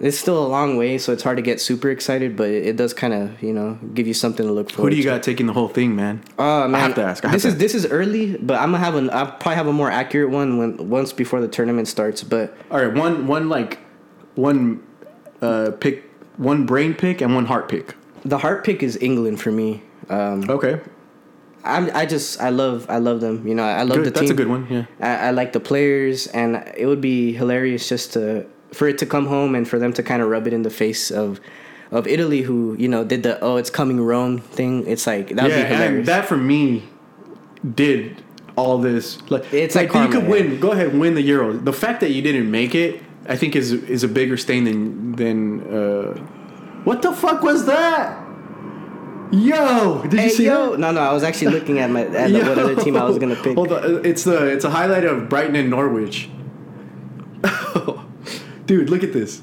it's still a long way, so it's hard to get super excited. But it, it does kind of you know give you something to look Who forward. do you got taking the whole thing, man? Uh, man, have to ask, I have this to is ask. this is early, but I'm gonna have an. I'll probably have a more accurate one when once before the tournament starts. But All right, one one like one uh pick, one brain pick and one heart pick. the heart pick is England for me. Um, Okay, I'm, I just I love I love them. You know I love good. the team. That's a good one. Yeah. I, I like the players, and it would be hilarious just to for it to come home and for them to kind of rub it in the face of of Italy, who you know did the oh it's coming Rome thing. It's like that would yeah, be hilarious. and that for me did all this. Like It's like you karma, could yeah. win. Go ahead, win the Euro. The fact that you didn't make it, I think, is is a bigger stain than than. Uh, what the fuck was that? Yo, did Hey, you see yo, that? no, no, I was actually looking at my at what other team I was gonna pick. Hold on, it's the it's a highlight of Brighton and Norwich. Dude, look at this.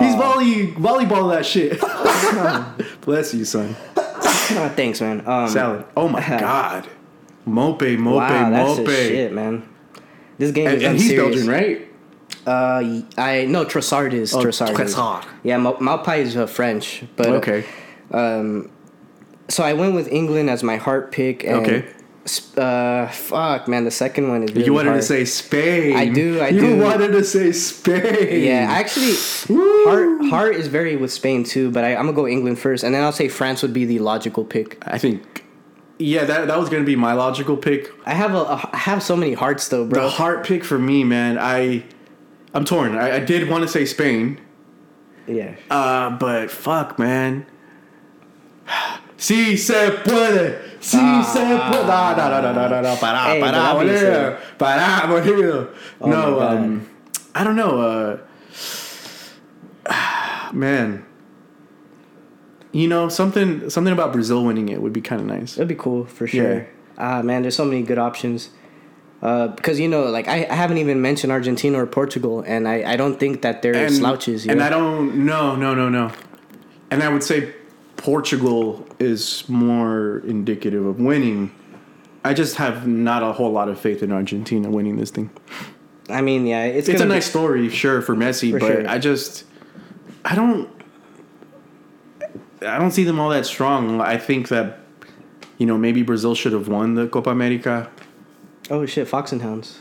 He's volley volleyball that shit. Bless you, son. Oh, thanks, man. Um, Salad. Oh my god. Mope, mope, wow, mope. the shit, man. This game And, is and I'm he's serious. Belgian, right? Uh, I no Trossard is Oh, Trossard. Trossard. Yeah, Mau- Maupay is uh, French, but Okay. So I went with England as my heart pick. And, Okay. Uh, fuck, man. The second one is really you wanted hard. to say Spain. I do, I you do. You wanted to say Spain. Yeah, actually, Woo. heart heart is very with Spain too. But I, I'm gonna go England first, and then I'll say France would be the logical pick. I think. Yeah, that that was gonna be my logical pick. I have a, a I have so many hearts though, bro. The heart pick for me, man. I, I'm torn. I, I did want to say Spain. yeah. Uh, but fuck, man. Si se puede. Si se puede. No, no, no, no, no, no, Ah. Hey, para, boludo. Para, boludo. Oh no, um, I don't know. Uh, man. You know, something something about Brazil winning it would be kind of nice. It'd be cool for sure. Yeah. Ah, man, there's so many good options. Uh, because you know, like I, I haven't even mentioned Argentina or Portugal, and I, I don't think that they're slouches. You and know? I don't. No, no, no, no. And I would say Portugal is more indicative of winning. I just have not a whole lot of faith in Argentina winning this thing. I mean, yeah, it's It's a nice story, sure, for Messi, For but sure. I just, I don't, I don't see them all that strong. I think that, you know, maybe Brazil should have won the Copa America. Oh shit, Fox and Hounds.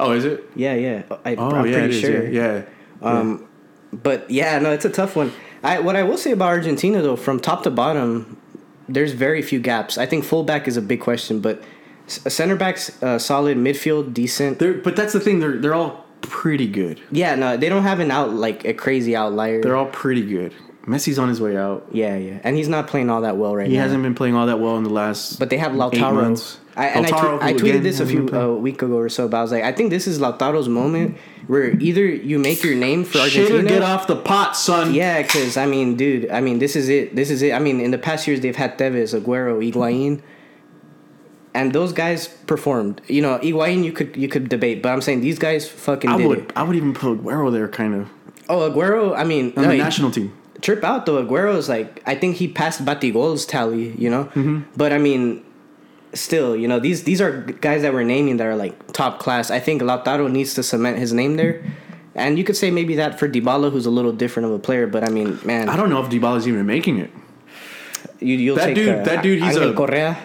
Oh, is it? Yeah, yeah. I, Oh, I'm yeah, pretty it is, sure. Yeah, yeah. Um, but yeah, no, it's a tough one. I what I will say about Argentina though, from top to bottom, there's very few gaps. I think fullback is a big question, but center backs uh, solid, midfield decent. They're, but that's the thing. They're they're all pretty good. Yeah, no, they don't have an out like a crazy outlier. They're all pretty good. Messi's on his way out. yeah, yeah, and he's not playing all that well right He now. He hasn't been playing all that well in the last. But they have Lautaro. I, and I, tweet, I tweeted this a few a week ago or so, but I was like, I think this is Lautaro's moment where either you make your name for Shit or Argentina. get off the pot, son. Yeah, because I mean, dude, I mean, this is it. This is it. I mean, in the past years, they've had Tevez, Aguero, Higuain, and those guys performed. You know, Higuain, you could you could debate, but I'm saying these guys fucking I did would it. I would even put Aguero there, kind of Oh, Aguero, I mean, on no, the he- national team. trip out though. Aguero is like, I think he passed Batigol's tally. You know, Mm-hmm. but I mean. Still, you know these these are guys that we're naming that are like top class. I think Lautaro needs to cement his name there, and you could say maybe that for Dybala, who's a little different of a player. But I mean, man, I don't know if Dybala's even making it. You, you'll That take, dude- uh, that dude, he's Angel a- Correa.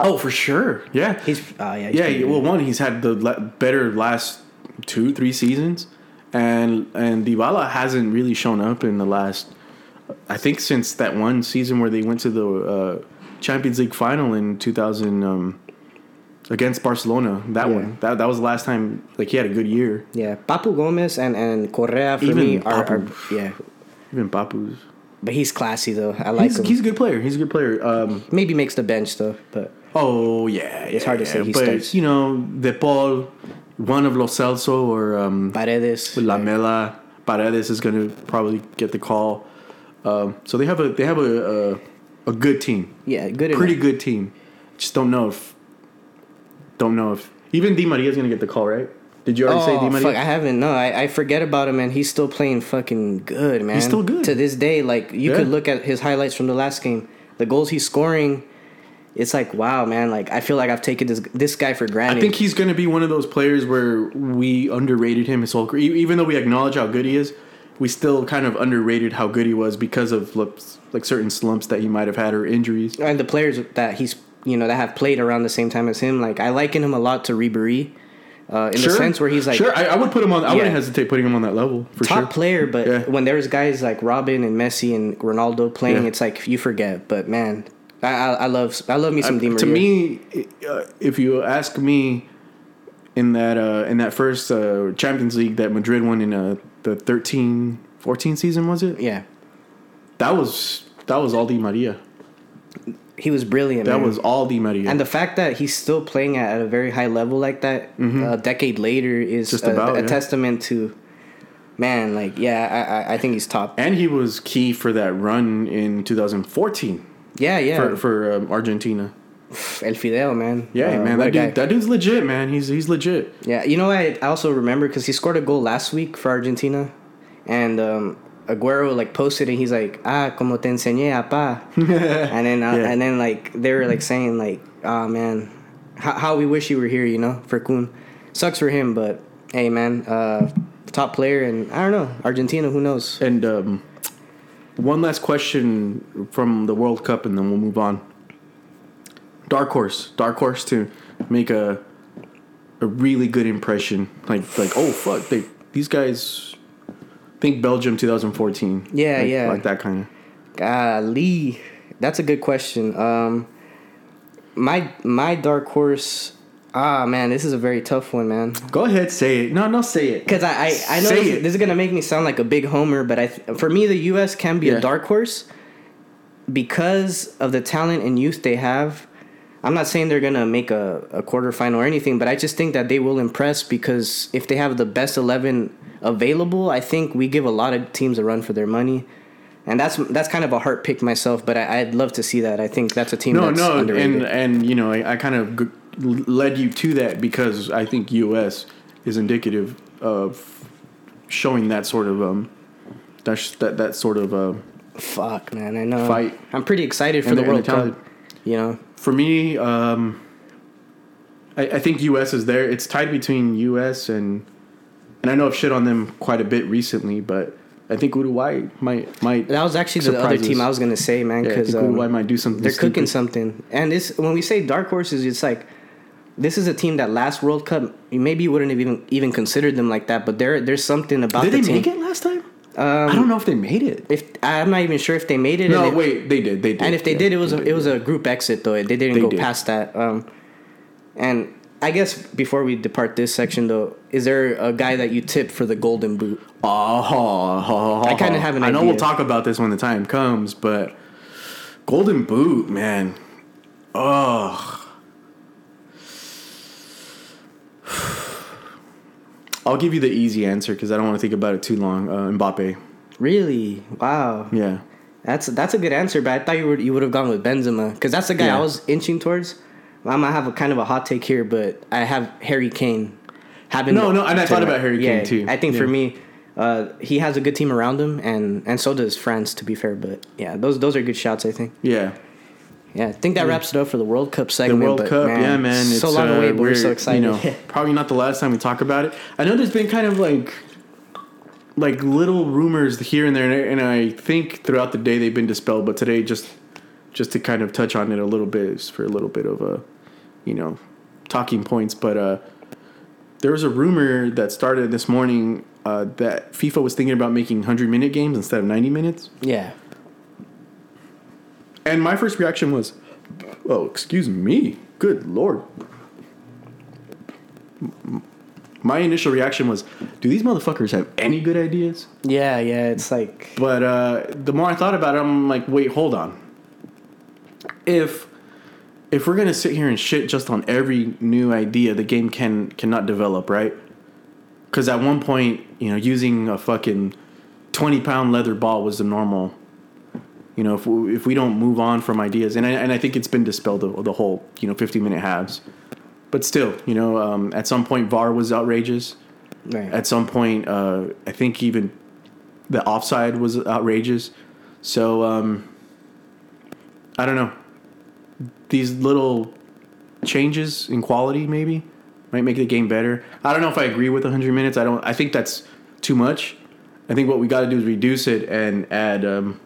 Oh, for sure. Yeah. He's uh, yeah. He's yeah. pretty Well, one, he's had the la- better last two, three seasons, and and Dybala hasn't really shown up in the last. I think since that one season where they went to the uh, Champions League final in 2000 um, against Barcelona. That Yeah. one. That that was the last time. Like he had a good year. yeah, Papu Gomez and and Correa for Even me are, are yeah, Even Papu's. but he's classy though. I like He's, him. he's a good player. He's a good player. Um, Maybe makes the bench though, but oh yeah, It's yeah, hard to say yeah. he but starts. you know, De Paul, one of Lo Celso or um, Paredes. Lamela Paredes is going to probably get the call. Um, so they have a they have a a, a good team, Yeah, good. pretty enough. good team. Just don't know if don't know if even Di Maria's going to get the call, right? Did you already say oh, Di Oh Maria? fuck! I haven't. No, I, I forget about him, and he's still playing fucking good, man. He's still good. to this day. Like you Yeah. could look at his highlights from the last game, the goals he's scoring. It's like wow, man. Like I feel like I've taken this this guy for granted. I think he's going to be one of those players where we underrated him his whole career. Even though we acknowledge how good he is, we still kind of underrated how good he was because of like, certain slumps that he might have had or injuries. and the players that he's you know that have played around the same time as him. Like I liken him a lot to Ribery, uh, in the sense where he's like sure, I, I would put him on. I wouldn't hesitate putting him on that level for top sure. player, but Yeah. when there's guys like Robben and Messi and Ronaldo playing, Yeah. it's like you forget. But man, I, I, I love I love me some Di to me, uh, if you ask me, in that uh, in that first uh, Champions League that Madrid won in uh, the 13, 14 season, was it? yeah, That was that was all Di Maria. he was brilliant. That man. was all Di Maria. And the fact that he's still playing at, a very high level like that a decade later is Mm-hmm. Just a, about, a yeah. testament to, man, like, yeah, I, I, I think he's top. and he was key for that run in 2014 Yeah, yeah. for for um, Argentina. El Fideo, man. Yeah, Uh, man, that guy. dude, that dude's legit, man. He's he's legit. Yeah, you know? I I also remember because he scored a goal last week for Argentina, and um, Aguero like posted and he's like, "Ah, como te enseñé, apa," and then uh, Yeah. and then like they were like saying like, "Ah, man, how, how we wish you were here," you know, for Kun. Sucks for him, but hey, man, uh, top player, and I don't know Argentina. Who knows? And um, one last question from the World Cup, and then we'll move on. Dark horse, dark horse to make a a really good impression. Like like oh fuck, they these guys think Belgium 2014. Yeah, Like- yeah. like that kind of. Golly, that's a good question. Um, my my dark horse. Ah, man, this is a very tough one, man. Go ahead, say it. No, no, say it. Because I, I, I know this, it. this is gonna make me sound like a big homer, but I th- for me the U.S. can be Yeah. a dark horse because of the talent and youth they have. I'm not saying they're gonna make a, a quarterfinal or anything, but I just think that they will impress because if they have the best eleven available, I think we give a lot of teams a run for their money, and that's that's kind of a heart pick myself. But I, I'd love to see that. I think that's a team. No, that's no, underrated. and and you know, I, I kind of g- led you to that because I think U.S. is indicative of showing that sort of um, that sh- that that sort of uh, fuck, man, I know. Fight. I'm pretty excited for the- World. Cup. You know. For me. Um, I, I think U.S. is there. It's tied between U.S. and and I know I've shit on them quite a bit recently, but I think Uruguay might might That was actually the other team I was gonna say, man, yeah, because think Uruguay might do something. they're cooking something. And this, when we say dark horses, it's like this is a team that last World Cup, maybe you wouldn't have even even considered them like that. But there, there's something about Did the they team. make it last time? I don't know if they made it. If I'm not even sure if they made it. No, and if, wait, they did. They did. And if they Yeah, did, it was a, did, it was a group exit though. They didn't They go did. past that. Um, and I guess before we depart this section though, is there a guy that you tip for the Golden Boot? Oh, I kinda have an idea. I know we'll talk about this when the time comes, but Golden Boot, man. Ugh. I'll give you the easy answer because I don't want to think about it too long. Uh, Mbappe. Really? Wow. Yeah. That's that's a good answer, but I thought you would you would have gone with Benzema because that's the guy Yeah. I was inching towards. I might have a kind of a hot take here, but I have Harry Kane. Having No, no, and I thought about Harry Kane, too. I think for me, uh, he has a good team around him, and and so does France. To be fair, but yeah, those those are good shots. I think. Yeah. Yeah, I think that wraps it up for the World Cup segment. The. World Cup, yeah, man. So long uh, away, but we're, so excited. You know, probably not the last time we talk about it. I know there's been kind of like, like little rumors here and there, and I think throughout the day they've been dispelled. But today, just, just to kind of touch on it a little bit, is for a little bit of a, you know, talking points. But uh, there was a rumor that started this morning uh, that FIFA was thinking about making hundred minute games instead of ninety minutes. yeah, And my first reaction was, "Oh, excuse me, good lord." My initial reaction was, "Do these motherfuckers have any good ideas?" yeah, yeah. It's like But uh, the more I thought about it, I'm like, "Wait, hold on. If if we're gonna sit here and shit just on every new idea, the game can cannot develop, right? Because at one point, you know, using a fucking twenty pound leather ball was the normal you know, if we, if we don't move on from ideas, and I, and I think it's been dispelled the, the whole you know 50 minute halves, but still, you know, um, at some point VAR was outrageous. right. At some point, uh, I think even the offside was outrageous. So um, I don't know. These little changes in quality maybe might make the game better. I don't know if I agree with 100 minutes. I don't. I think that's too much. I think what we got to do is reduce it and add um,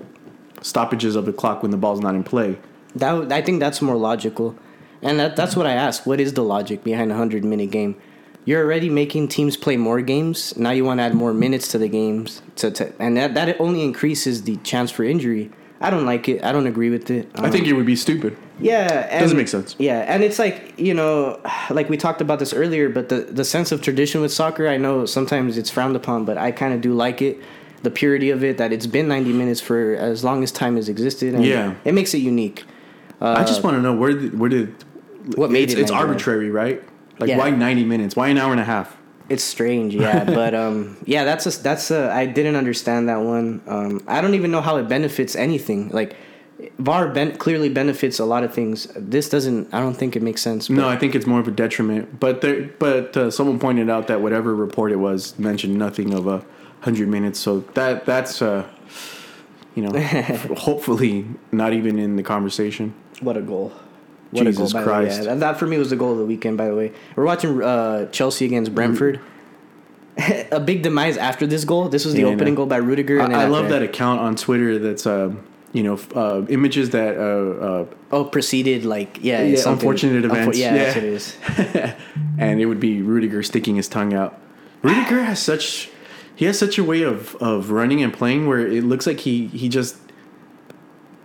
stoppages of the clock when the ball's not in play. That I think that's more logical, and that, that's what I ask. What is the logic behind a hundred minute game? You're already making teams play more games. Now you want to add more minutes to the games, to, to and that that only increases the chance for injury. I don't like it. I don't agree with it. I think um, it would be stupid. Yeah, and, Doesn't make sense. Yeah, and it's like you know, like we talked about this earlier, but the the sense of tradition with soccer, I know sometimes it's frowned upon, but I kind of do like it. The purity of it, that it's been ninety minutes for as long as time has existed, and Yeah. it makes it unique. I just want to know where did, where did What made it's, it It's 90 arbitrary, right? Like Yeah. why ninety minutes? Why an hour and a half? It's strange, yeah, but um, yeah, that's a that's a I didn't understand that one. Um, I don't even know how it benefits anything. Like VAR ben- clearly benefits a lot of things. This doesn't. I don't think it makes sense. but- No, I think it's more of a detriment. But there, but uh, someone pointed out that whatever report it was mentioned nothing of a hundred minutes. So that that's uh, you know, hopefully not even in the conversation. What a goal! What Jesus by the way. Christ. Yeah, that, for me was the goal of the weekend. By the way, we're watching uh, Chelsea against Brentford. a big demise after this goal. This was the Yeah, opening goal by Rudiger. And I, I love that account on Twitter. That's uh, you know, uh, images that uh, uh, Oh, preceded like yeah, Yeah, unfortunate unfor- events. yeah, that's Yeah. what it is. and it would be Rudiger sticking his tongue out. Rudiger has such he has such a way of of running and playing where it looks like he he just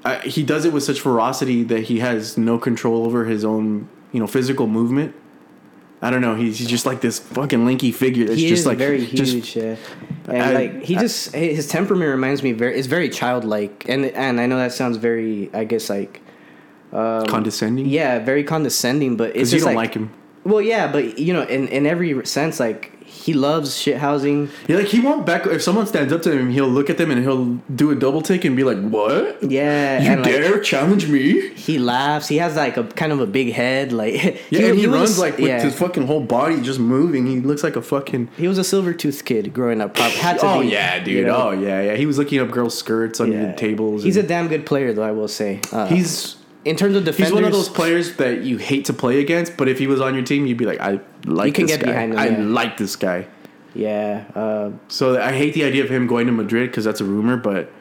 uh, he does it with such ferocity that he has no control over his own you know physical movement. I don't know. He's, he's just like this fucking lanky figure. That's he just is like very just huge, yeah. And I- like he I- just his temperament reminds me very. It's very childlike, and and I know that sounds very, I guess like condescending. yeah, very condescending, but it's because you just don't like, like him. Well, yeah, but you know, in in every sense, like he loves shit housing. Yeah, like he won't back. If someone stands up to him, he'll look at them and he'll do a double take and be like, "What? Yeah, You and like dare challenge me?" he laughs. He has like a kind of a big head. Like Yeah, and he, was- runs like with yeah. his fucking whole body just moving. He looks like a fucking. He was a silver tooth kid growing up. Probably had to Oh be, yeah, dude. you know? Oh yeah, yeah. He was looking up girls' skirts under Yeah. the tables. He's a damn good player, though. I will say. Uh, he's in terms of defenders. he's one of those players that you hate to play against, but if he was on your team, you'd be like, I like You can this get guy. behind him, I yeah. like this guy. Yeah, uh, So I hate the idea of him going to Madrid because that's a rumor. But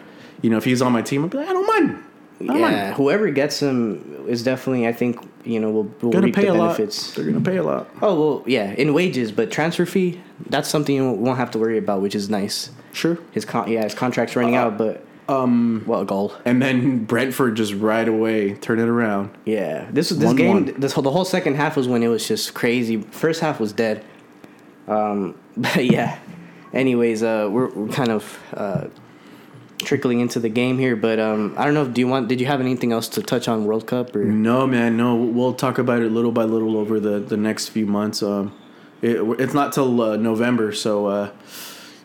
you know, if he's on my team, I'd be like, I don't mind. I don't yeah. mind. Whoever gets him is definitely, I think, you know, will, will Gonna reap pay the a lot. benefits. They're gonna pay a lot. Oh well, yeah, in wages, but transfer fee that's something you won't have to worry about, which is nice. Sure. His con- yeah, his contract's running out, but um, what a goal! And then Brentford just right away turn it around. Yeah, this was this 1-1. game. This whole, the whole second half was when it was just crazy. First half was dead. Um, but yeah. Anyways, uh, we're, we're kind of uh, trickling into the game here, but um, I don't know. Do you want? Did you have anything else to touch on World Cup or? No, man, no. We'll talk about it little by little over the, the next few months. Um, it, it's not till uh, November, so uh,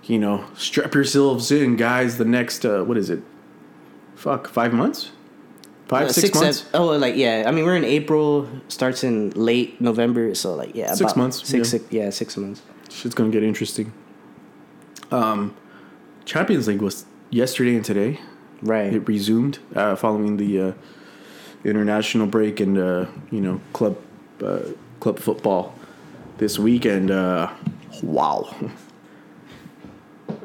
you know, strap yourselves in, guys. The next uh, what is it? Fuck, five months, five Uh, six, months. seven- oh, like yeah. I mean, we're in April. Starts in late November, so like yeah, Six about months, Six, yeah. six, yeah, six months. Shit's gonna get interesting. Um, Champions League was yesterday and today. Right. It resumed uh, following the uh, international break and uh, you know club uh, club football this weekend. Uh, wow.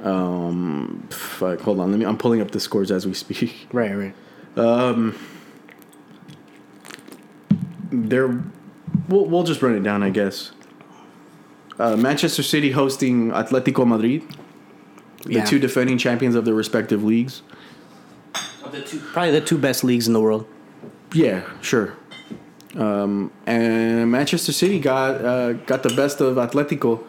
Um, fuck, hold on. Let me. I'm pulling up the scores as we speak. right. Right. Um, there. we'll we'll just run it down, I guess. Uh, Manchester City hosting Atletico Madrid, the Yeah. two defending champions of their respective leagues. Of the two, Probably the two best leagues in the world. Yeah, sure. Um, and Manchester City got uh, got the best of Atletico.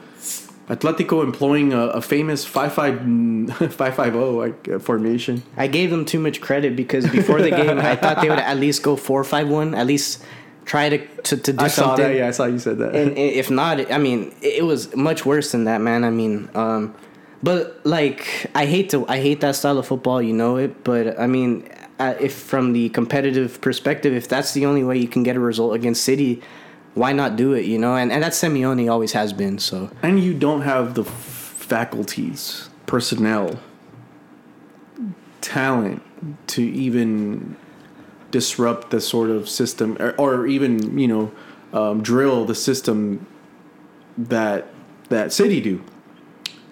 Atletico employing a, a famous 5-5 5-5-0 like, uh, formation. I gave them too much credit because before the game, I thought they would at least go four five one. At least try to to, to do I saw something. that. Yeah, I saw you said that. And i- if not, I mean, it was much worse than that, man. I mean, um, but like, I hate to, I hate that style of football. You know it, but I mean, uh, if from the competitive perspective, if that's the only way you can get a result against City, why not do it? You know, and and that's Simeone always has been. So and you don't have the f- faculties, personnel, talent to even disrupt the sort of system, or, or even you know um, drill the system that that City do.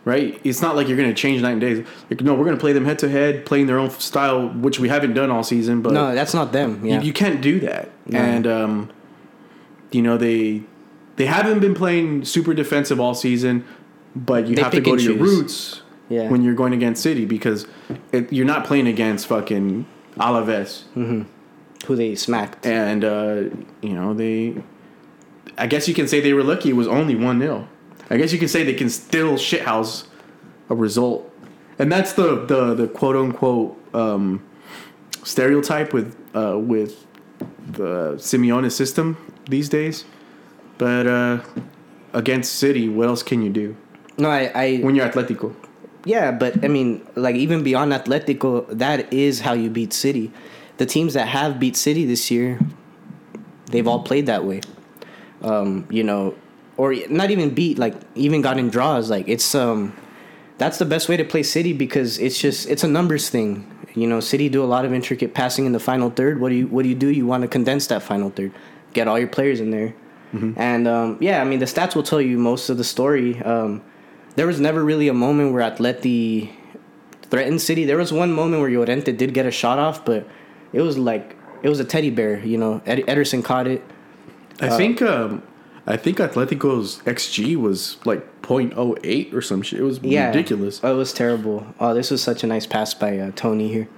right? It's not like you're going to change night and days. Like, no, we're going to play them head to head, playing their own style, which we haven't done all season. But No, that's not them. Yeah. you, you can't do that. And um, you know they they haven't been playing super defensive all season, but you They have to go to your roots Yeah. when you're going against City because it, you're not playing against fucking Alaves who they smacked. and uh, you know they. I guess you can say they were lucky. It was only one 0 I guess you can say they can still shithouse a result, and that's the the the quote unquote um, stereotype with uh, with the Simeone system these days. But uh, against City, what else can you do No, I, I when you're Atletico? Yeah, but I mean, like even beyond Atletico, that is how you beat City. The teams that have beat City this year, they've all played that way. Um, you know, or not even beat, like even got in draws. Like it's um, that's the best way to play City because it's just it's a numbers thing. You know, City do a lot of intricate passing in the final third. What do you what do you do? You want to condense that final third, get all your players in there, and um, yeah, I mean the stats will tell you most of the story. Um, there was never really a moment where Atleti threatened City. There was one moment where Llorente did get a shot off, but it was like it was a teddy bear. You know, Ed- Ederson caught it. I think um, I think Atletico's xG was like 0.08 or some shit. It was Yeah, ridiculous. It was terrible. Oh, this was such a nice pass by uh, Tony here.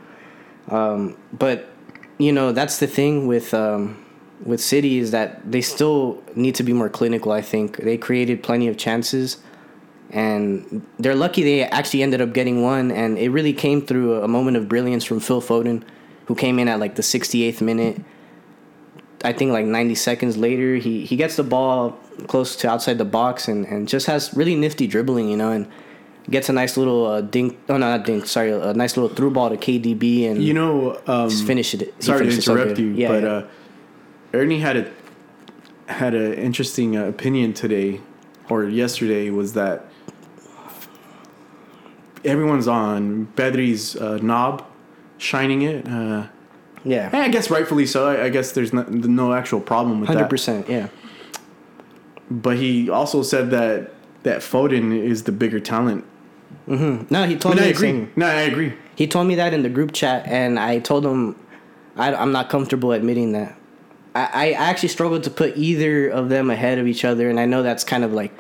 Um, but you know, that's the thing with um, with City is that they still need to be more clinical. I think they created plenty of chances, and they're lucky they actually ended up getting one. And it really came through a moment of brilliance from Phil Foden, who came in at like the 68th minute. I think like 90 seconds later, he, he gets the ball close to outside the box and, and just has really nifty dribbling, you know, and gets a nice little uh, dink. Oh, no, not dink. Sorry, a nice little through ball to KDB and You know, um, just finish it. he sorry to interrupt you, Yeah, but yeah. Uh, Ernie had a had an interesting uh, opinion today or yesterday was that everyone's on Pedri's uh, knob, shining it. Uh, yeah, I guess rightfully so. I, I guess there's no, no actual problem with hundred that. percent. Yeah, But he also said that that Foden is the bigger talent. Hmm. no, he told And me I agree. No, I agree. He told me that in the group chat, and I told him I, I'm not comfortable admitting that. I, I actually struggled to put either of them ahead of each other, and I know that's kind of like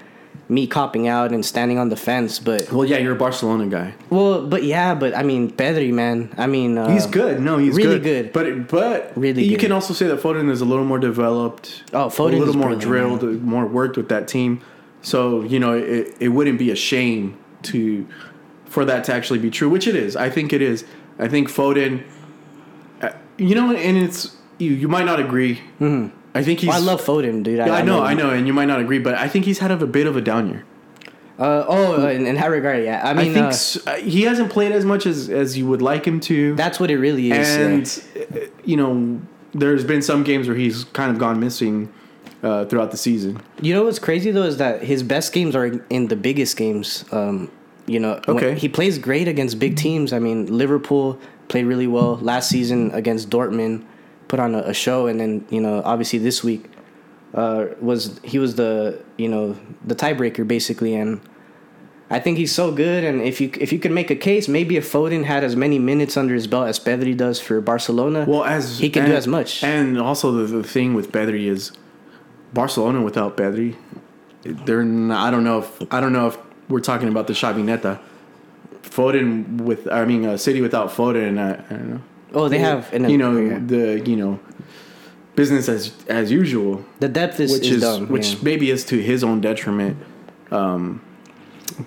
me copping out and standing on the fence. But Well, yeah, you're a Barcelona guy. well, but yeah, but I mean Pedri, man. I mean uh, He's good. No, he's really good. But but Really you good. can also say that Foden is a little more developed. Oh, Foden a little more brilliant, drilled, more worked with that team. So you know, it, it wouldn't be a shame to for that to actually be true, which it is. I think it is. I think Foden. uh, You know, and it's you. You might not agree. Mm-hmm. I think he's. Well, I love Foden, dude. Yeah, I know, I know, and you might not agree, but I think he's had a bit of a down year. Uh, oh, uh, in, in that regard, yeah. I I mean, think uh, s- uh, he hasn't played as much as as you would like him to. that's what it really is. and uh, you know there's been some games where he's kind of gone missing uh, throughout the season You know what's crazy though is that his best games are in the biggest games. Um, you know, Okay. he plays great against big teams. I mean, Liverpool played really well last season against Dortmund, put on a, a show, and then you know, obviously this week uh, was he was the you know the tiebreaker basically, and I think he's so good. And if you if you can make a case, maybe if Foden had as many minutes under his belt as Pedri does for Barcelona, well as he can do as much. and also the, the thing with Pedri is Barcelona without Pedri they're not, I don't know if I don't know if we're talking about the Xavi Neta. Foden with I mean uh, City without Foden I, I don't know oh, they have an, you know yeah. the you know business as as usual the depth is, which is, is, dumb. which yeah. maybe is to his own detriment. Um,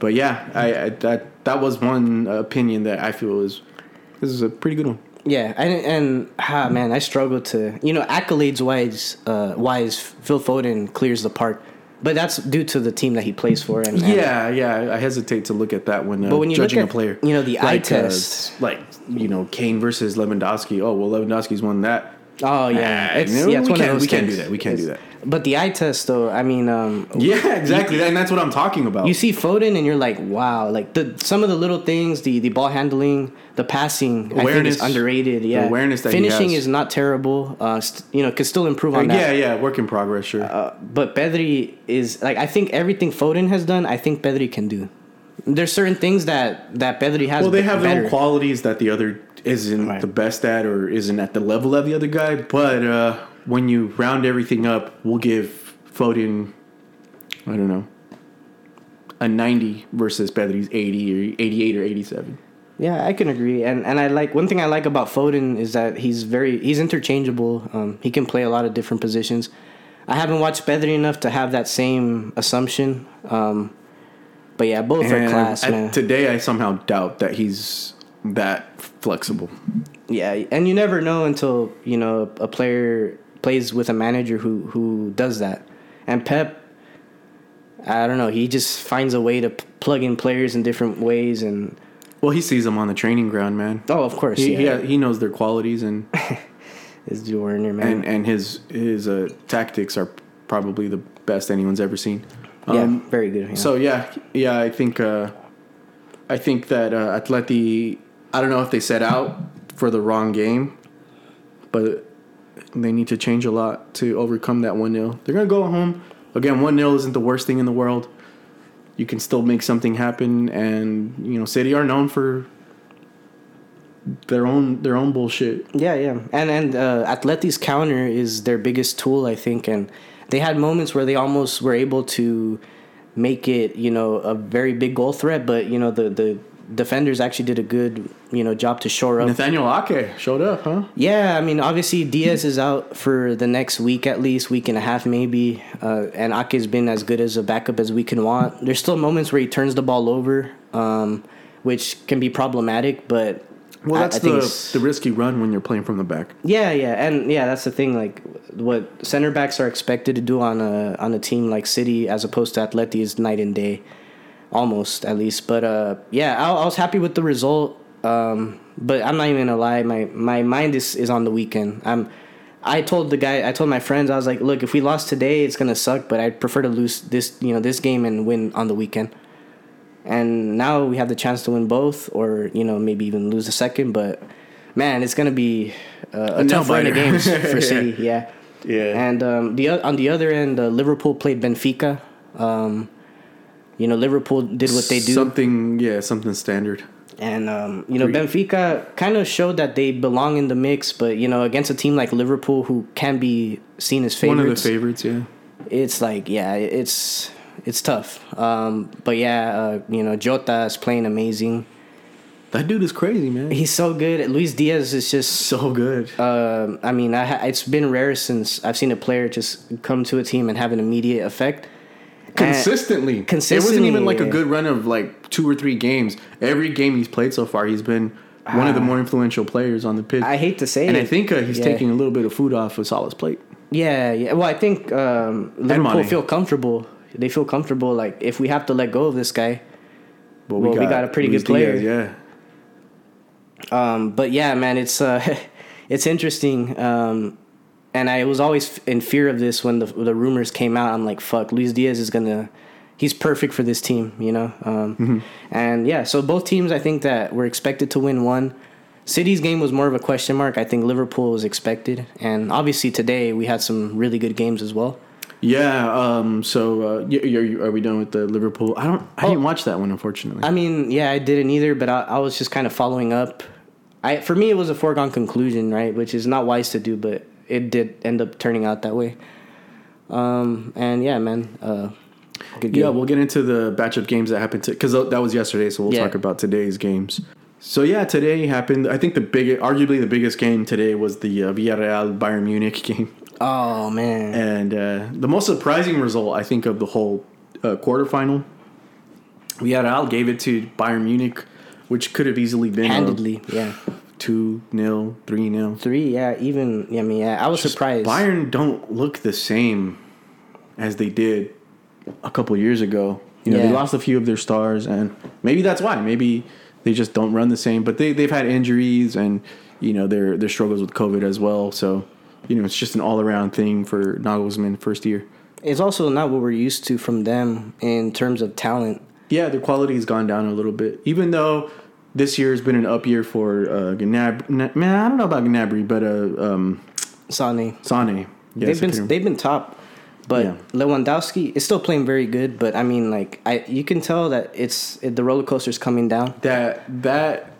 but yeah, I, I that that was one opinion that I feel is this is a pretty good one. Yeah, and and ah, man, I struggle to you know accolades wise. Uh, wise, Phil Foden clears the park, but that's due to the team that he plays for. And, and- Yeah, yeah, I hesitate to look at that when uh, But when you judging look a player. you know, the eye like, uh, test. like you know, Kane versus Lewandowski. Oh well, Lewandowski's won that. Oh yeah, Ah, it's, no, yeah, it's we can't- we can't do that, we can't do that. But the eye test, though, I mean, um, Yeah, exactly, and that's what I'm talking about. you see Foden and you're like, wow, like the some of the little things, the the ball handling, the passing, I think Awareness. is underrated. Yeah, awareness that he finishing is not terrible. Uh, st- you know, could still improve Uh, on that. yeah, yeah, work in progress, sure. Uh, but Pedri is like I think everything Foden has done, I think Pedri can do. there's certain things that that Pedri has. Well, they have their better. own qualities that the other isn't Right. the best at or isn't at the level of the other guy. But uh, when you round everything up, we'll give Foden, I don't know, a 90 versus Pedri's 80 or 88 or 87. Yeah, I can agree, and and I like one thing I like about Foden is that he's very he's interchangeable. Um, he can play a lot of different positions. I haven't watched Pedri enough to have that same assumption. Um, but yeah, both are class, I- man. today, I somehow doubt that he's that flexible. yeah, and you never know until you know a player plays with a manager who who does that. And Pep, I don't know, he just finds a way to p- plug in players in different ways, and Well, he sees them on the training ground, man. oh, of course, He, yeah, he, he knows their qualities and is Joe Werner, man. and and his his uh, tactics are probably the best anyone's ever seen. yeah, Um, very good. yeah. So yeah, yeah, I think uh, I think that uh, Atleti. I don't know if they set out for the wrong game, but they need to change a lot to overcome that one 0 They're gonna go home again. One 0 isn't the worst thing in the world. You can still make something happen, and you know, City are known for their own their own bullshit. Yeah, yeah, and and uh, Atleti's counter is their biggest tool, I think, and they had moments where they almost were able to make it, you know, a very big goal threat, but you know the the defenders actually did a good, you know, job to shore up. Nathaniel Ake showed up, huh? Yeah, I mean, obviously Dias is out for the next week at least, week and a half maybe, uh, and Ake's been as good as a backup as we can want. There's still moments where he turns the ball over, um, which can be problematic, but Well, that's I think the the risky run when you're playing from the back. yeah, yeah, and yeah, that's the thing. Like, what center backs are expected to do on a on a team like City as opposed to Atleti is night and day, almost at least. But uh, yeah, I, I was happy with the result. Um, but I'm not even gonna lie, my my mind is is on the weekend. I'm. I told the guy, I told my friends, I was like, look, if we lost today, it's gonna suck, but I'd prefer to lose this, you know, this game and win on the weekend. And now we have the chance to win both, or you know, maybe even lose the second. But man, it's gonna be uh, a, A tough run of games for City. Yeah, Yeah. And um, the on the other end, uh, Liverpool played Benfica. Um, you know, Liverpool did what they do, Something, yeah, something standard. and um, you know, Benfica kind of showed that they belong in the mix. But you know, against a team like Liverpool, who can be seen as favorites, One of the favorites, yeah. it's like yeah, it's it's tough. Um, but yeah, uh, you know, Jota is playing amazing. That dude is crazy, man. He's so good. Luis Diaz is just so good. Um, I mean, I ha- it's been rare since I've seen a player just come to a team and have an immediate effect. Consistently. It consistently, wasn't even like a good run of like two or three games. Every game he's played so far, he's been one of the more influential players on the pitch. I hate to say and it. And I think uh, he's Yeah. taking a little bit of food off of Salah's plate. Yeah, yeah. Well, I think um, Liverpool feel comfortable. They feel comfortable. Like if we have to let go of this guy, But Well, we got a pretty Luis good player. Diaz, yeah. Um, but yeah, man, it's uh, it's interesting. Um, and I was always in fear of this when the the rumors came out. I'm like, fuck, Luis Diaz is gonna, he's perfect for this team, you know. Um, And yeah, so both teams, I think that were expected to win one. City's game was more of a question mark. I think Liverpool was expected, and obviously today we had some really good games as well. Yeah. Um. So, uh, y- y- are we done with the Liverpool? I don't. I didn't watch that one, unfortunately. I mean, yeah, I didn't either, but I, I was just kind of following up. I for me it was a foregone conclusion, right? Which is not wise to do, but it did end up turning out that way. Um, and yeah, man, uh, good game. Yeah, we'll get into the batch of games that happened to because that was yesterday. So we'll Yeah. talk about today's games. So yeah, today happened. I think the big, arguably the biggest game today was the uh, Villarreal Bayern Munich game, oh man, and uh, the most surprising result I think of the whole uh, quarterfinal. Villarreal gave it to Bayern Munich, which could have easily been handedly, yeah, two 0 three 0 three, yeah, even. Yeah, I mean, yeah, I was surprised. Bayern don't look the same as they did a couple years ago. You know, they lost a few of their stars, and maybe that's why. Maybe they just don't run the same. But they they've had injuries, and you know their their struggles with COVID as well. So you know it's just an all around thing for Nagelsmann first year. It's also not what we're used to from them in terms of talent. Yeah, their quality has gone down a little bit, even though. This year has been an up year for uh, Gnab- Man, I don't know about Gnabry, but uh, um, Sane, Sane. Yes, they've been they've been top. But Yeah. Lewandowski is still playing very good. But I mean, like I, you can tell that it's it, the roller coaster's coming down. that that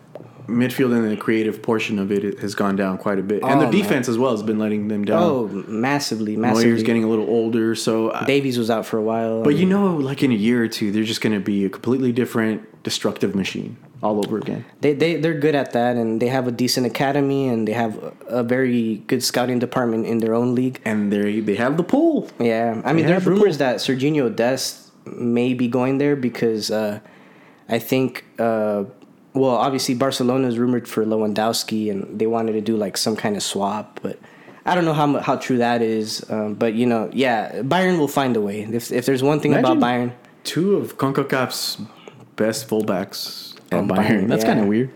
midfield and the creative portion of it has gone down quite a bit, and Oh, the man. defense as well has been letting them down. Oh, massively, massively. Neuer's getting a little older, so. I- Davies was out for a while. but you know, like in a year or two, they're just going to be a completely different destructive machine all over again. they they they're good at that, and they have a decent academy, and they have a, a very good scouting department in their own league. And they they have the pool. Yeah, I mean, They there's have the rumors that Serginho Dest may be going there because uh, I think, uh, well, obviously Barcelona is rumored for Lewandowski, and they wanted to do like some kind of swap, but I don't know how how true that is. Um, but you know, yeah, Bayern will find a way. If if there's one thing about Bayern, two of Concacaf's best fullbacks On Bayern. Bayern, That's yeah. kind of weird.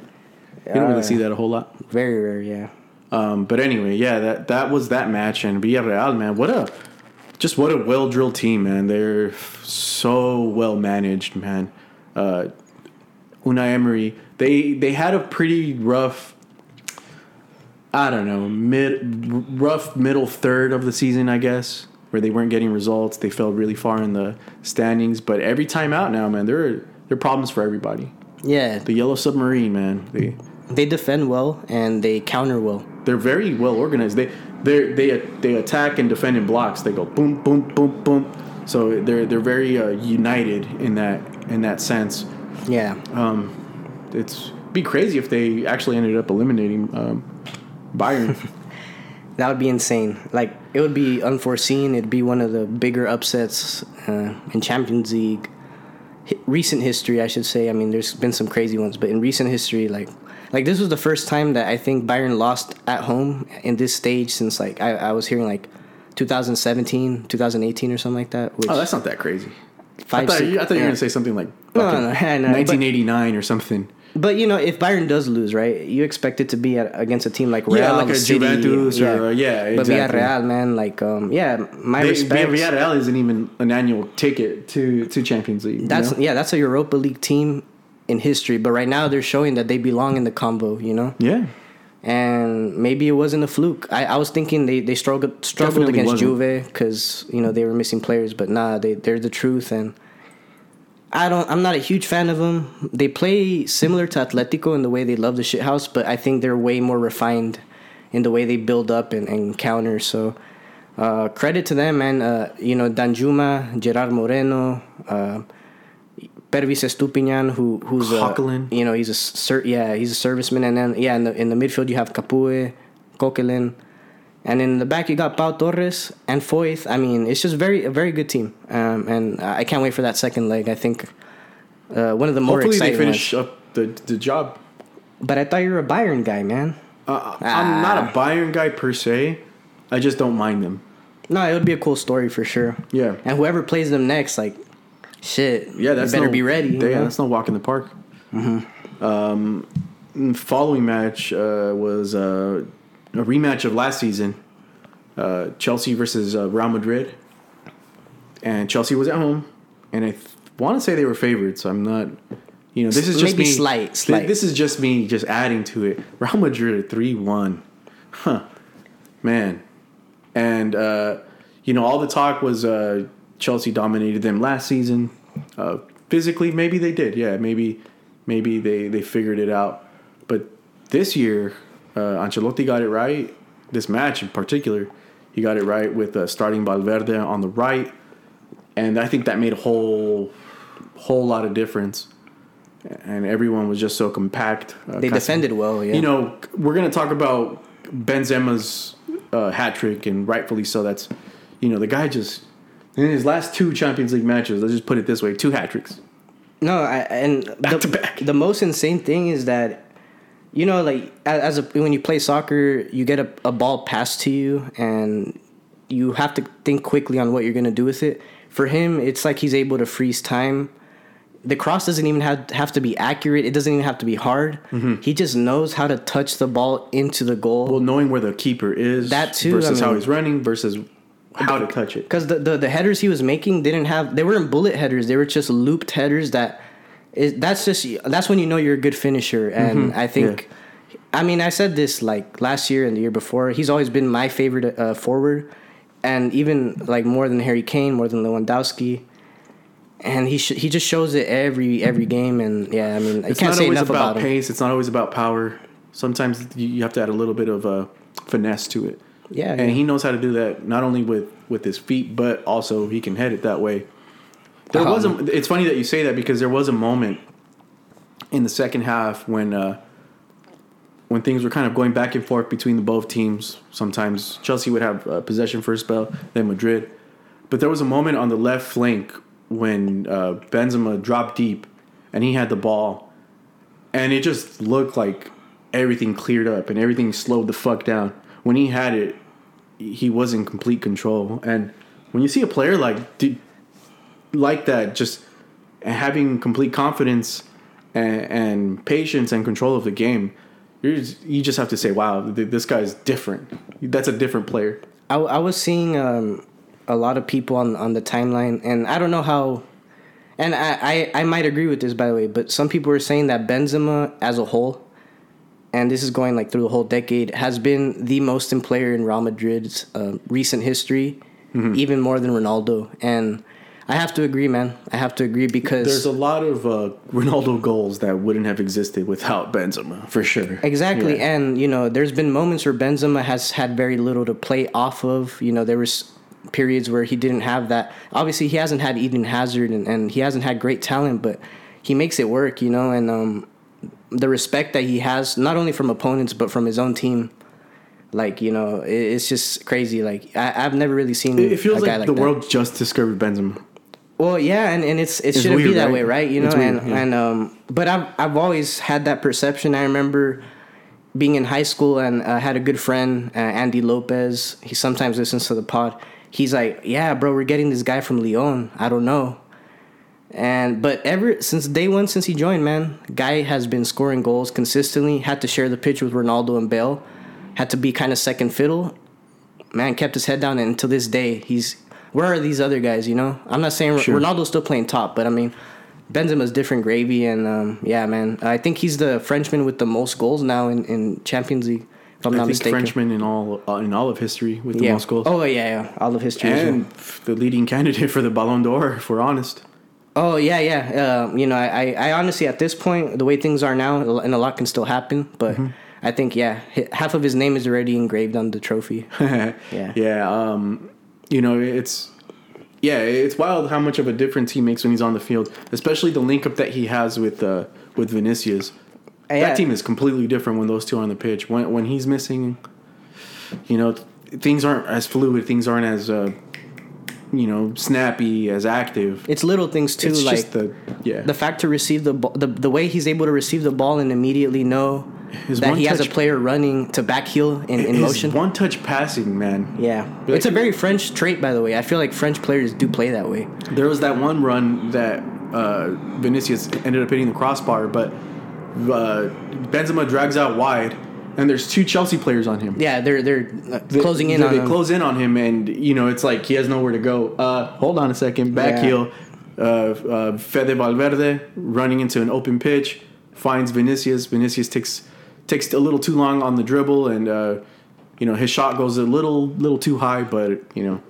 You don't really Uh, see that a whole lot. very rare, yeah. Um, but anyway, yeah, that that was that match, and Villarreal, man, what a just what a well drilled team, man. They're so well managed, man. Uh, Unai Emery, they they had a pretty rough. I don't know, mid rough middle third of the season, I guess, where they weren't getting results. They fell really far in the standings, but every time out now, man, there are there are problems for everybody. Yeah, The Yellow Submarine, man, they they defend well and they counter well. they're very well organized. They they they they attack and defend in blocks. They go boom boom boom boom. So they're they're very uh, united in that in that sense. Yeah, Um, it's it'd be crazy if they actually ended up eliminating um, Bayern. That would be insane. Like it would be unforeseen. It'd be one of the bigger upsets uh, in Champions League hi- recent history, I should say. I mean, there's been some crazy ones, but in recent history, like like this was the first time that I think Bayern lost at home in this stage since like I, I was hearing like 2017, 2018 or something like that. Which oh, that's not that crazy. I five, thought, six- you, I thought you were gonna say something like No, no, I know, but- 1989 or something. But you know, if Bayern does lose, right, you expect it to be at, against a team like Real, Yeah, like a City, Juventus or, uh, yeah, But exactly. Villarreal, man, like, um, yeah, my They, respect. Villarreal isn't even an annual ticket to to Champions League. you That's know? yeah, that's a Europa League team in history. But right now they're showing that they belong in the combo, you know. yeah. And maybe it wasn't a fluke. I, I was thinking they, they struggled struggled Definitely against wasn't. Juve because you know they were missing players, but nah, they they're the truth. And I don't. I'm not a huge fan of them. They play similar to Atletico in the way they love the shit house, but I think they're way more refined in the way they build up and, and counter. So uh, credit to them, man. Uh, you know Danjuma, Gerard Moreno. Uh, Pervis Estupiñan, who who's a you know he's a ser- yeah he's a serviceman, and then yeah in the in the midfield you have Capoue, Coquelin, and in the back you got Pau Torres and Foyth. I mean it's just very a very good team, um, and I can't wait for that second leg. I think uh, one of the more Hopefully they finish ones. up the the job. But I thought you were a Bayern guy, man. Uh, I'm not a Bayern guy per se. I just don't mind them. No, it would be a cool story for sure. Yeah. and whoever plays them next, like shit, Yeah, that's better no- be ready. you Yeah, that's no walk in the park. Um, following match uh, was uh, a rematch of last season, uh, Chelsea versus uh, Real Madrid, and Chelsea was at home, and I th- want to say they were favored. So I'm not. You know, this is just Maybe me. slight, slight. This is just me just adding to it. Real Madrid three one, huh? Man, and uh, you know all the talk was uh, Chelsea dominated them last season. Uh, physically, maybe they did. Yeah, maybe maybe they they figured it out. But this year, uh, Ancelotti got it right. This match in particular, he got it right with uh, starting Valverde on the right, and I think that made a whole whole lot of difference. And everyone was just so compact. Uh, They defended well, yeah. You know, we're gonna talk about Benzema's uh, hat trick, and rightfully so. That's you know the guy just in his last two Champions League matches. Let's just put it this way: two hat tricks. No, I, and Back the, to back. the most insane thing is that, you know, like as a when you play soccer, you get a, a ball passed to you, and you have to think quickly on what you're gonna do with it. For him, it's like he's able to freeze time. The cross doesn't even have have to be accurate. It doesn't even have to be hard. Mm-hmm. He just knows how to touch the ball into the goal. Well, knowing where the keeper is, That too, versus I how he's running, versus how to touch it. because the, the the headers he was making didn't have they weren't bullet headers they were just looped headers that is that's just that's when you know you're a good finisher and I think I mean I said this like last year and the year before he's always been my favorite uh, forward and even like more than Harry Kane, more than Lewandowski. And he sh- he just shows it every every game, and yeah, I mean, I It's can't not say always enough about, about him. pace. It's not always about power. Sometimes you you have to add a little bit of uh, finesse to it. Yeah, and yeah. he knows how to do that not only with with his feet, but also he can head it that way. There was a. It's funny that you say that because there was a moment in the second half when uh, when things were kind of going back and forth between the both teams. Sometimes Chelsea would have uh, possession a spell, then Madrid. But there was a moment on the left flank when uh, Benzema dropped deep and he had the ball, and it just looked like everything cleared up and everything slowed the fuck down. When he had it, he was in complete control. And when you see a player like like that, just having complete confidence and, and patience and control of the game, you're just, you just have to say, "Wow, th- this guy's different. That's a different player." I, I was seeing um, a lot of people on on the timeline, and I don't know how. And I, I, I might agree with this by the way, but some people were saying that Benzema as a whole, and this is going like through the whole decade, has been the most in player in Real Madrid's uh, recent history, even more than Ronaldo. And I have to agree, man. I have to agree because There's a lot of uh, Ronaldo goals that wouldn't have existed without Benzema, for sure. Exactly, Yeah. and you know, there's been moments where Benzema has had very little to play off of. You know, there was periods where he didn't have that. Obviously, he hasn't had Eden Hazard, and, and he hasn't had great talent, but he makes it work. You know, and um, the respect that he has, not only from opponents but from his own team. Like you know, it's just crazy. Like I, I've never really seen It, feels like, like the that. world just discovered Benzema. Well, yeah, and, and it's it It's shouldn't be that right? way, right? You know, weird, and yeah. and um, but I've I've always had that perception. I remember being in high school and I had a good friend, uh, Andy Lopez. He sometimes listens to the pod. He's like, "Yeah, bro, we're getting this guy from Lyon. I don't know." And but ever since day one, since he joined, man, guy has been scoring goals consistently. Had to share the pitch with Ronaldo and Bale. Had to be kind of second fiddle. Man kept his head down, and to this day, he's. Where are these other guys? You know, I'm not saying Sure. Ronaldo's still playing top, but I mean, Benzema's different gravy, and um, yeah, man, I think he's the Frenchman with the most goals now in, in Champions League. If I'm I not think mistaken. Frenchman in all uh, in all of history with the yeah. most goals, Oh yeah, yeah, all of history. as well. and the leading candidate for the Ballon d'Or, if we're honest. Oh yeah, yeah. Uh, you know, I, I honestly at this point, the way things are now, and a lot can still happen, but Mm-hmm. I think yeah, half of his name is already engraved on the trophy. Yeah. yeah. Um, you know, it's yeah, it's wild how much of a difference he makes when he's on the field, especially the link up that he has with uh, with Vinicius. Yeah. That team is completely different when those two are on the pitch. When when he's missing, you know, th- things aren't as fluid. Things aren't as uh, you know snappy as active. It's little things too, it's like just the yeah. the fact to receive the ball, the the way he's able to receive the ball and immediately know His that he has a player running to back heel in, in motion. one touch passing, man. yeah, Like- it's a very French trait, by the way. I feel like French players do play that way. There was that one run that uh, Vinicius ended up hitting the crossbar, but uh, Benzema drags out wide, and there's two Chelsea players on him. Yeah, they're they're uh, They- closing in they, on they him. close in on him, and you know it's like he has nowhere to go. Uh, hold on a second, back Yeah. heel. Uh, uh, Fede Valverde running into an open pitch finds Vinicius. Vinicius takes takes a little too long on the dribble, and uh, you know his shot goes a little little too high, but you know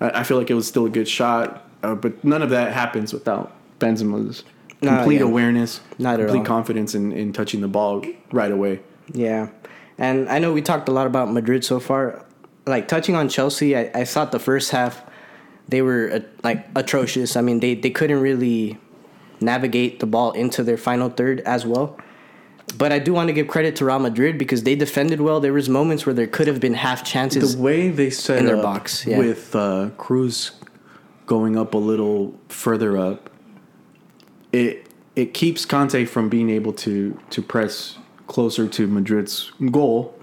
I, I feel like it was still a good shot. Uh, but none of that happens without Benzema's complete yeah. awareness, Not complete confidence in, in touching the ball right away. Yeah, and I know we talked a lot about Madrid so far. Like touching on Chelsea, I, I thought the first half they were uh, like atrocious. I mean, they they couldn't really navigate the ball into their final third as well. But I do want to give credit to Real Madrid because they defended well. There was moments where there could have been half chances. the way they set in their box, yeah. with uh, Kroos going up a little further up, it it keeps Conte from being able to to press closer to Madrid's goal,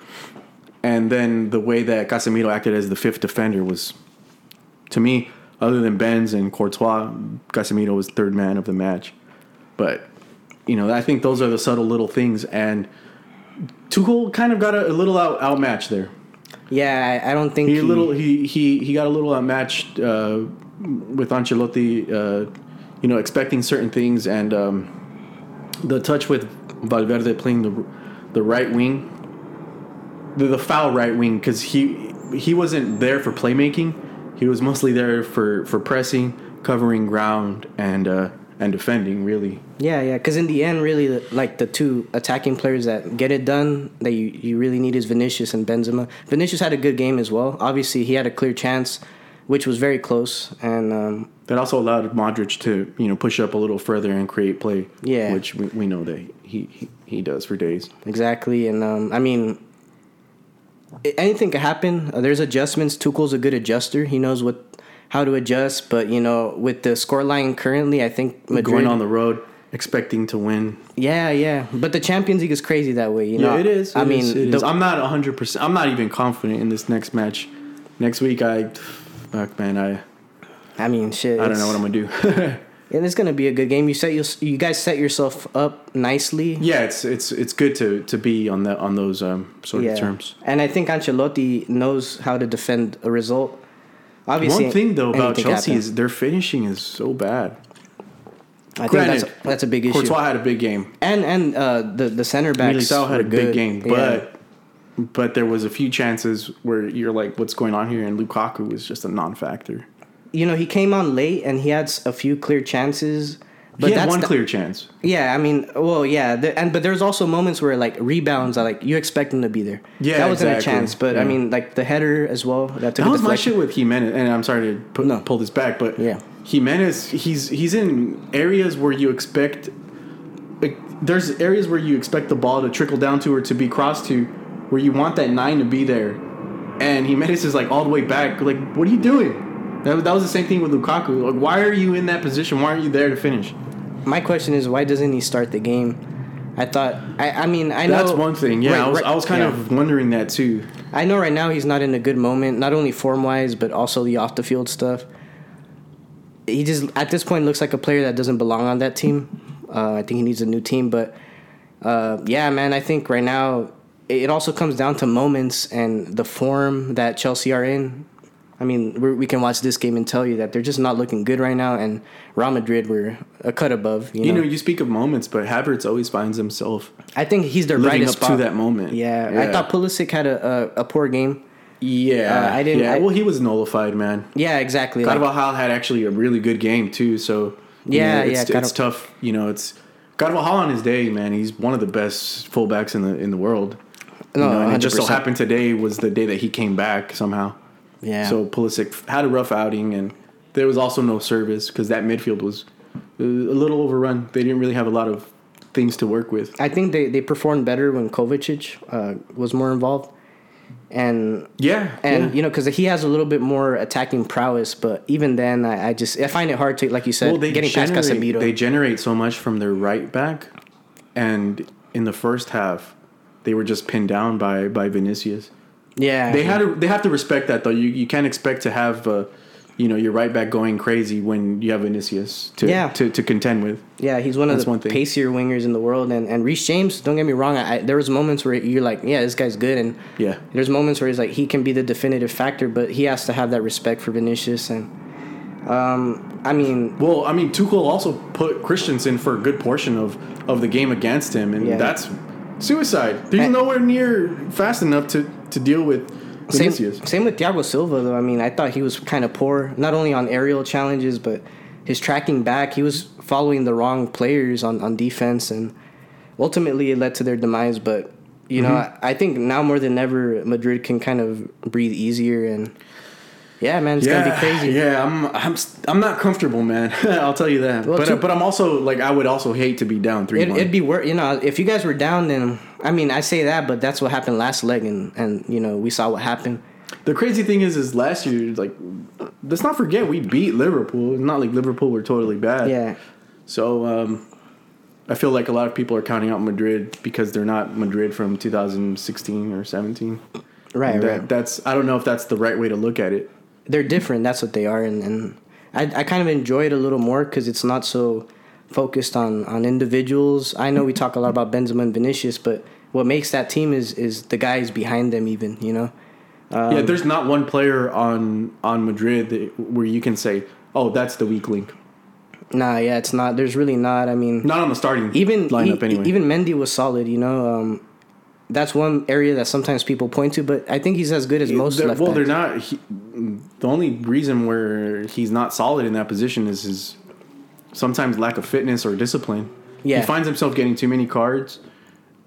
and then the way that Casemiro acted as the fifth defender was, to me, other than Benz and Courtois, Casemiro was third man of the match, but. You know, I think those are the subtle little things, and Tuchel kind of got a, a little out outmatched there. yeah, I, I don't think He he, little he he he got a little outmatched uh, with Ancelotti. Uh, you know, expecting certain things, and um, the touch with Valverde playing the the right wing, the, the foul right wing, because he he wasn't there for playmaking. He was mostly there for for pressing, covering ground, and uh, and defending. Really, Yeah, yeah. Because in the end, really, like the two attacking players that get it done, that you, you really need is Vinicius and Benzema. Vinicius had a good game as well. Obviously, he had a clear chance, which was very close. And um, that also allowed Modric to you know push up a little further and create play. Yeah. which we, we know that he, he he does for days. exactly. And um, I mean, anything could happen. Uh, there's adjustments. Tuchel's a good adjuster. He knows what how to adjust. But you know, with the scoreline currently, I think Madrid. Going on the road, expecting to win. yeah, yeah. But the Champions League is crazy that way. You know, yeah, it is. I it mean, is, it the- is. I'm not 100. percent I'm not even confident in this next match. Next week, I, fuck man, I I mean, shit. I don't know what I'm gonna do. And it's gonna be a good game. You set you you guys set yourself up nicely. yeah, it's it's it's good to to be on that on those um sort of terms. And I think Ancelotti knows how to defend a result. Obviously, One thing though about Chelsea happens. is their finishing is so bad. I think Granted, that's that's a big issue. Courtois had a big game. And and uh, the the center backs Militao had a big good. game, Yeah. But there was a few chances where you're like, what's going on here? And Lukaku was just a non-factor. you know he came on late and he had a few clear chances. But he had that's one the- clear chance. Yeah, I mean, well, yeah, the, and but there's also moments where like rebounds are like you expect him to be there. Yeah, that wasn't exactly. a chance. But I mean, like the header as well. That, took That was my shit with Jimenez, and I'm sorry to put, No. pull this back, but Yeah. Jimenez, he's he's in areas where you expect. Like, there's areas where you expect the ball to trickle down to or to be crossed to, where you want that nine to be there, and Jimenez is like all the way back. Like, what are you doing? That, that was the same thing with Lukaku. Like, why are you in that position? Why aren't you there to finish? My question is, why doesn't he start the game? I thought. I, I mean, I know That's one thing. Yeah, Right, I was right, I was kind yeah. of wondering that too. I know right now he's not in a good moment, not only form wise, but also the off the field stuff. He just at this point looks like a player that doesn't belong on that team. Uh, I think he needs a new team, but uh, yeah, man, I think right now it also comes down to moments and the form that Chelsea are in. I mean, we can watch this game and tell you that they're just not looking good right now, and Real Madrid were a cut above. You know, You know, you speak of moments, but Havertz always finds himself I think he's their brightest up spot. to that moment. Yeah, I thought Pulisic had a, a, a poor game. Yeah, Uh, I didn't- Yeah, I- well, he was nullified, man. Yeah, exactly. like- Carvajal had actually a really good game too. So Yeah, know, it's, yeah, it's tough. You know, it's Carvajal on his day, man. He's one of the best fullbacks in the in the world. You No, know, and it just so happened today was the day that he came back somehow. Yeah. So Pulisic had a rough outing, and there was also no service because that midfield was uh, a little overrun. They didn't really have a lot of things to work with. I think they, they performed better when Kovacic uh, was more involved, and Yeah, and yeah. you know because he has a little bit more attacking prowess. But even then, I, I just I find it hard to like you said well, they getting past Casemiro. they generate so much from their right back, and in the first half, they were just pinned down by by Vinicius. yeah, They had to, they have to respect that though. You you can't expect to have uh, you know your right back going crazy when you have Vinicius to Yeah. to, to contend with. yeah he's one of That's the one thing. pacier wingers in the world. And and Reece James, don't get me wrong, I, I, there was moments where you're like, yeah, this guy's good, and Yeah. there's moments where he's like he can be the definitive factor, but he has to have that respect for Vinicius and. Um, I mean, Well, I mean, Tuchel also put Christensen for a good portion of, of the game against him, and Yeah. that's suicide. He's And- nowhere near fast enough to, to deal with Same, Vinicius. same with Thiago Silva though. I mean, I thought he was kind of poor, not only on aerial challenges, but his tracking back. He was following the wrong players on, on defense, and ultimately it led to their demise. But you know, Mm-hmm. I, I think now more than ever, Madrid can kind of breathe easier, and yeah, man, it's gonna be crazy. Yeah, I'm I'm I'm not comfortable, man. I'll tell you that. Well, but too- but I'm also like I would also hate to be down three It, it'd be worse, you know, if you guys were down, then I mean, I say that, but that's what happened last leg, and and you know, we saw what happened. The crazy thing is, is last year, like, let's not forget we beat Liverpool. It's not like Liverpool were totally bad. Yeah, So um, I feel like a lot of people are counting out Madrid because they're not Madrid from 2016 or 17. right, that, right. That's I don't know if that's the right way to look at it. They're different. That's what they are, and, and I, I kind of enjoy it a little more because it's not so focused on on individuals. I know we talk a lot about Benzema and Vinicius, but what makes that team is is the guys behind them. Even you know, yeah, there's not one player on on Madrid that, where you can say, "Oh, that's the weak link." nah, yeah, it's not. There's really not. I mean, Not on the starting even lineup e- anyway. even Mendy was solid. You know, um, that's one area that sometimes people point to, but I think he's as good as most They're- left well, backs. they're not. He, the only reason where he's not solid in that position is his sometimes lack of fitness or discipline. Yeah. he finds himself getting too many cards,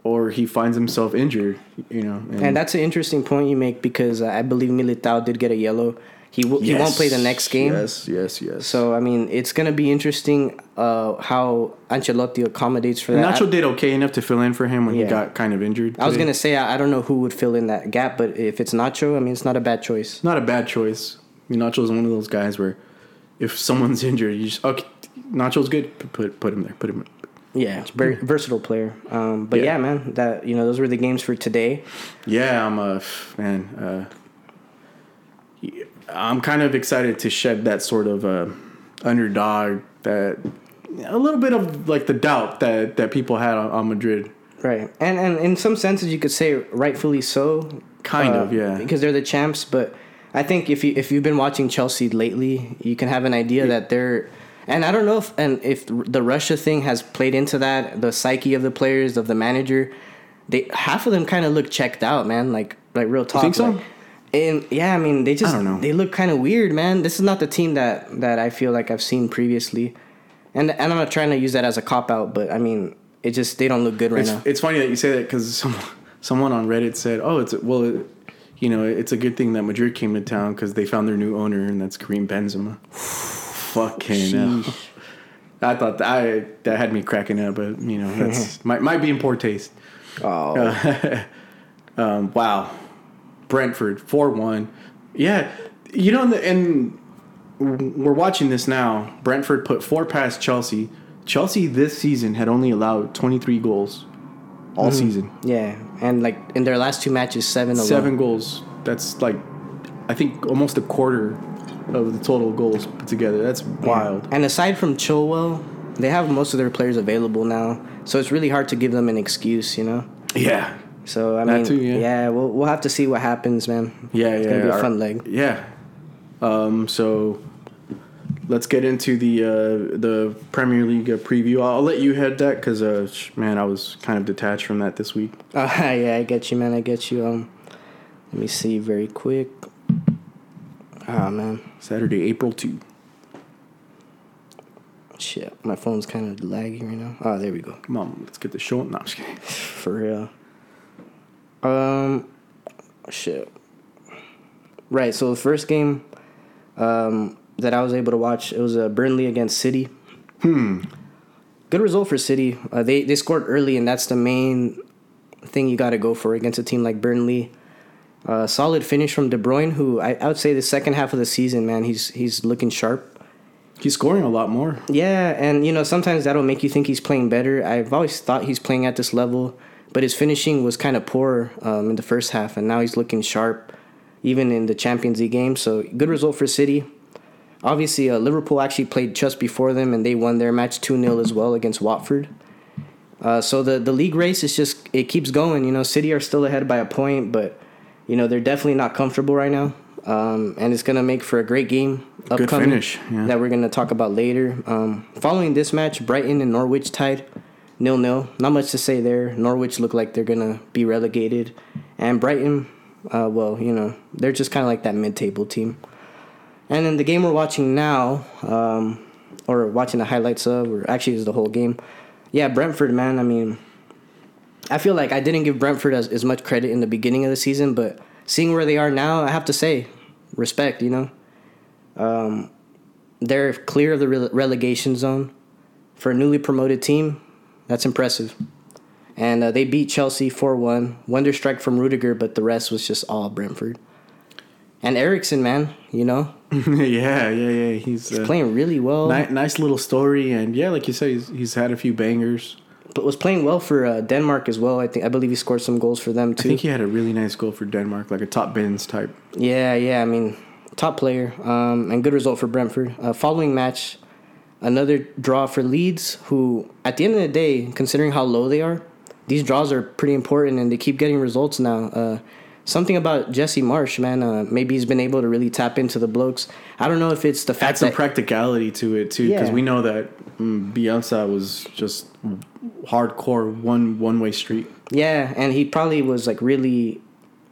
or he finds himself injured. You know, And that's an interesting point you make because I believe Militao did get a yellow. He w- he won't play the next game. Yes, yes, yes. So I mean, it's gonna be interesting uh, how Ancelotti accommodates for that. Nacho did okay enough to fill in for him when Yeah. he got kind of injured. I was gonna say I, I don't know who would fill in that gap, but if it's Nacho, I mean, it's not a bad choice. not a bad choice. I mean, Nacho's one of those guys where if someone's injured, you just okay. Nacho's good. Put put, put him there. Put him. Yeah, very versatile player. Um, but yeah. Yeah. man, that you know those were the games for today. Yeah, I'm a man. Uh, I'm kind of excited to shed that sort of uh, underdog that a little bit of like the doubt that that people had on, on Madrid. Right, and and in some senses you could say rightfully so. Kind uh, of, yeah. because they're the champs. But I think if you if you've been watching Chelsea lately, you can have an idea that they're. And I don't know if and if the Russia thing has played into that, the psyche of the players, of the manager. They half of them kind of look checked out, man. Like like real talk. think so? like- and yeah, I mean they just they look kind of weird, man. This is not the team that that I feel like I've seen previously. And and I'm not trying to use that as a cop out, but I mean it just they don't look good right It's, now. it's funny that you say that because someone someone on Reddit said, "Oh, it's well, it, you know, it's a good thing that Madrid came to town because they found their new owner, and that's Karim Benzema." Fucking hell. I thought that I that had me cracking up, but you know, that's might might be in poor taste. Oh, Um, wow, Brentford four one. Yeah, you know, and, we're watching this now. Brentford put four past Chelsea. Chelsea this season had only allowed twenty three goals all mm-hmm. season. yeah, and like in their last two matches, seven alone. Seven goals. That's like, I think almost a quarter of the total goals put together. That's wild. And aside from Chilwell, they have most of their players available now, so it's really hard to give them an excuse, you know. Yeah. So I That mean, too, yeah. we'll we'll have to see what happens, man. Yeah, it's yeah. gonna be a fun leg. Yeah. Um, so let's get into the uh, the Premier League uh, preview. I'll, let you head that because uh, man, I was kind of detached from that this week. Uh, yeah, I get you, man. I get you. Um, let me see very quick. Ah, man, Saturday, April two. shit, my phone's kind of laggy right now. Oh, there we go. Come on, let's get the show. No, I'm just kidding. For real. Um, shit. Right. So the first game, um, that I was able to watch, it was uh, Burnley against City. Hmm. Good result for City. Uh, they they scored early, and that's the main thing you got to go for against a team like Burnley. Uh, solid finish from De Bruyne, who I, I would say the second half of the season, man, he's he's looking sharp. He's scoring a lot more. Yeah, and you know sometimes that'll make you think he's playing better. I've always thought he's playing at this level, but his finishing was kind of poor um, in the first half, and now he's looking sharp, even in the Champions League game. So good result for City. Obviously, uh, Liverpool actually played just before them, and they won their match two 0 as well against Watford. Uh, so the the league race is just it keeps going. You know, City are still ahead by a point, but you know they're definitely not comfortable right now. Um, and it's gonna make for a great game Good upcoming finish, yeah. that we're gonna talk about later. Um, following this match, Brighton and Norwich tied nil nil. Not much to say there. Norwich look like they're gonna be relegated, and Brighton, uh, well, you know, they're just kind of like that mid table team. And then the game we're watching now, um, or watching the highlights of, or actually is the whole game. Yeah, Brentford, man. I mean, I feel like I didn't give Brentford as, as much credit in the beginning of the season, but seeing where they are now, I have to say, respect. You know, um, they're clear of the rele- relegation zone for a newly promoted team. That's impressive. And uh, they beat Chelsea 4 1. Wonder strike from Rudiger, but the rest was just all Brentford. And Eriksen, man, you know, yeah, yeah, yeah. He's uh, playing really well. ni- nice little story, and yeah, like you said, he's, he's had a few bangers. but was playing well for uh, Denmark as well. I think I believe he scored some goals for them too. I think he had a really nice goal for Denmark, like a top bins type. Yeah, yeah. I mean, top player um, and good result for Brentford. Uh, following match, another draw for Leeds, who at the end of the day, considering how low they are, these draws are pretty important and they keep getting results now. Uh, something about Jesse Marsch, man. Uh, maybe he's been able to really tap into the blokes. I don't know if it's the Add fact some that practicality to it too, because Yeah. we know that mm, Bielsa was just hardcore one one way street. Yeah, and he probably was like really,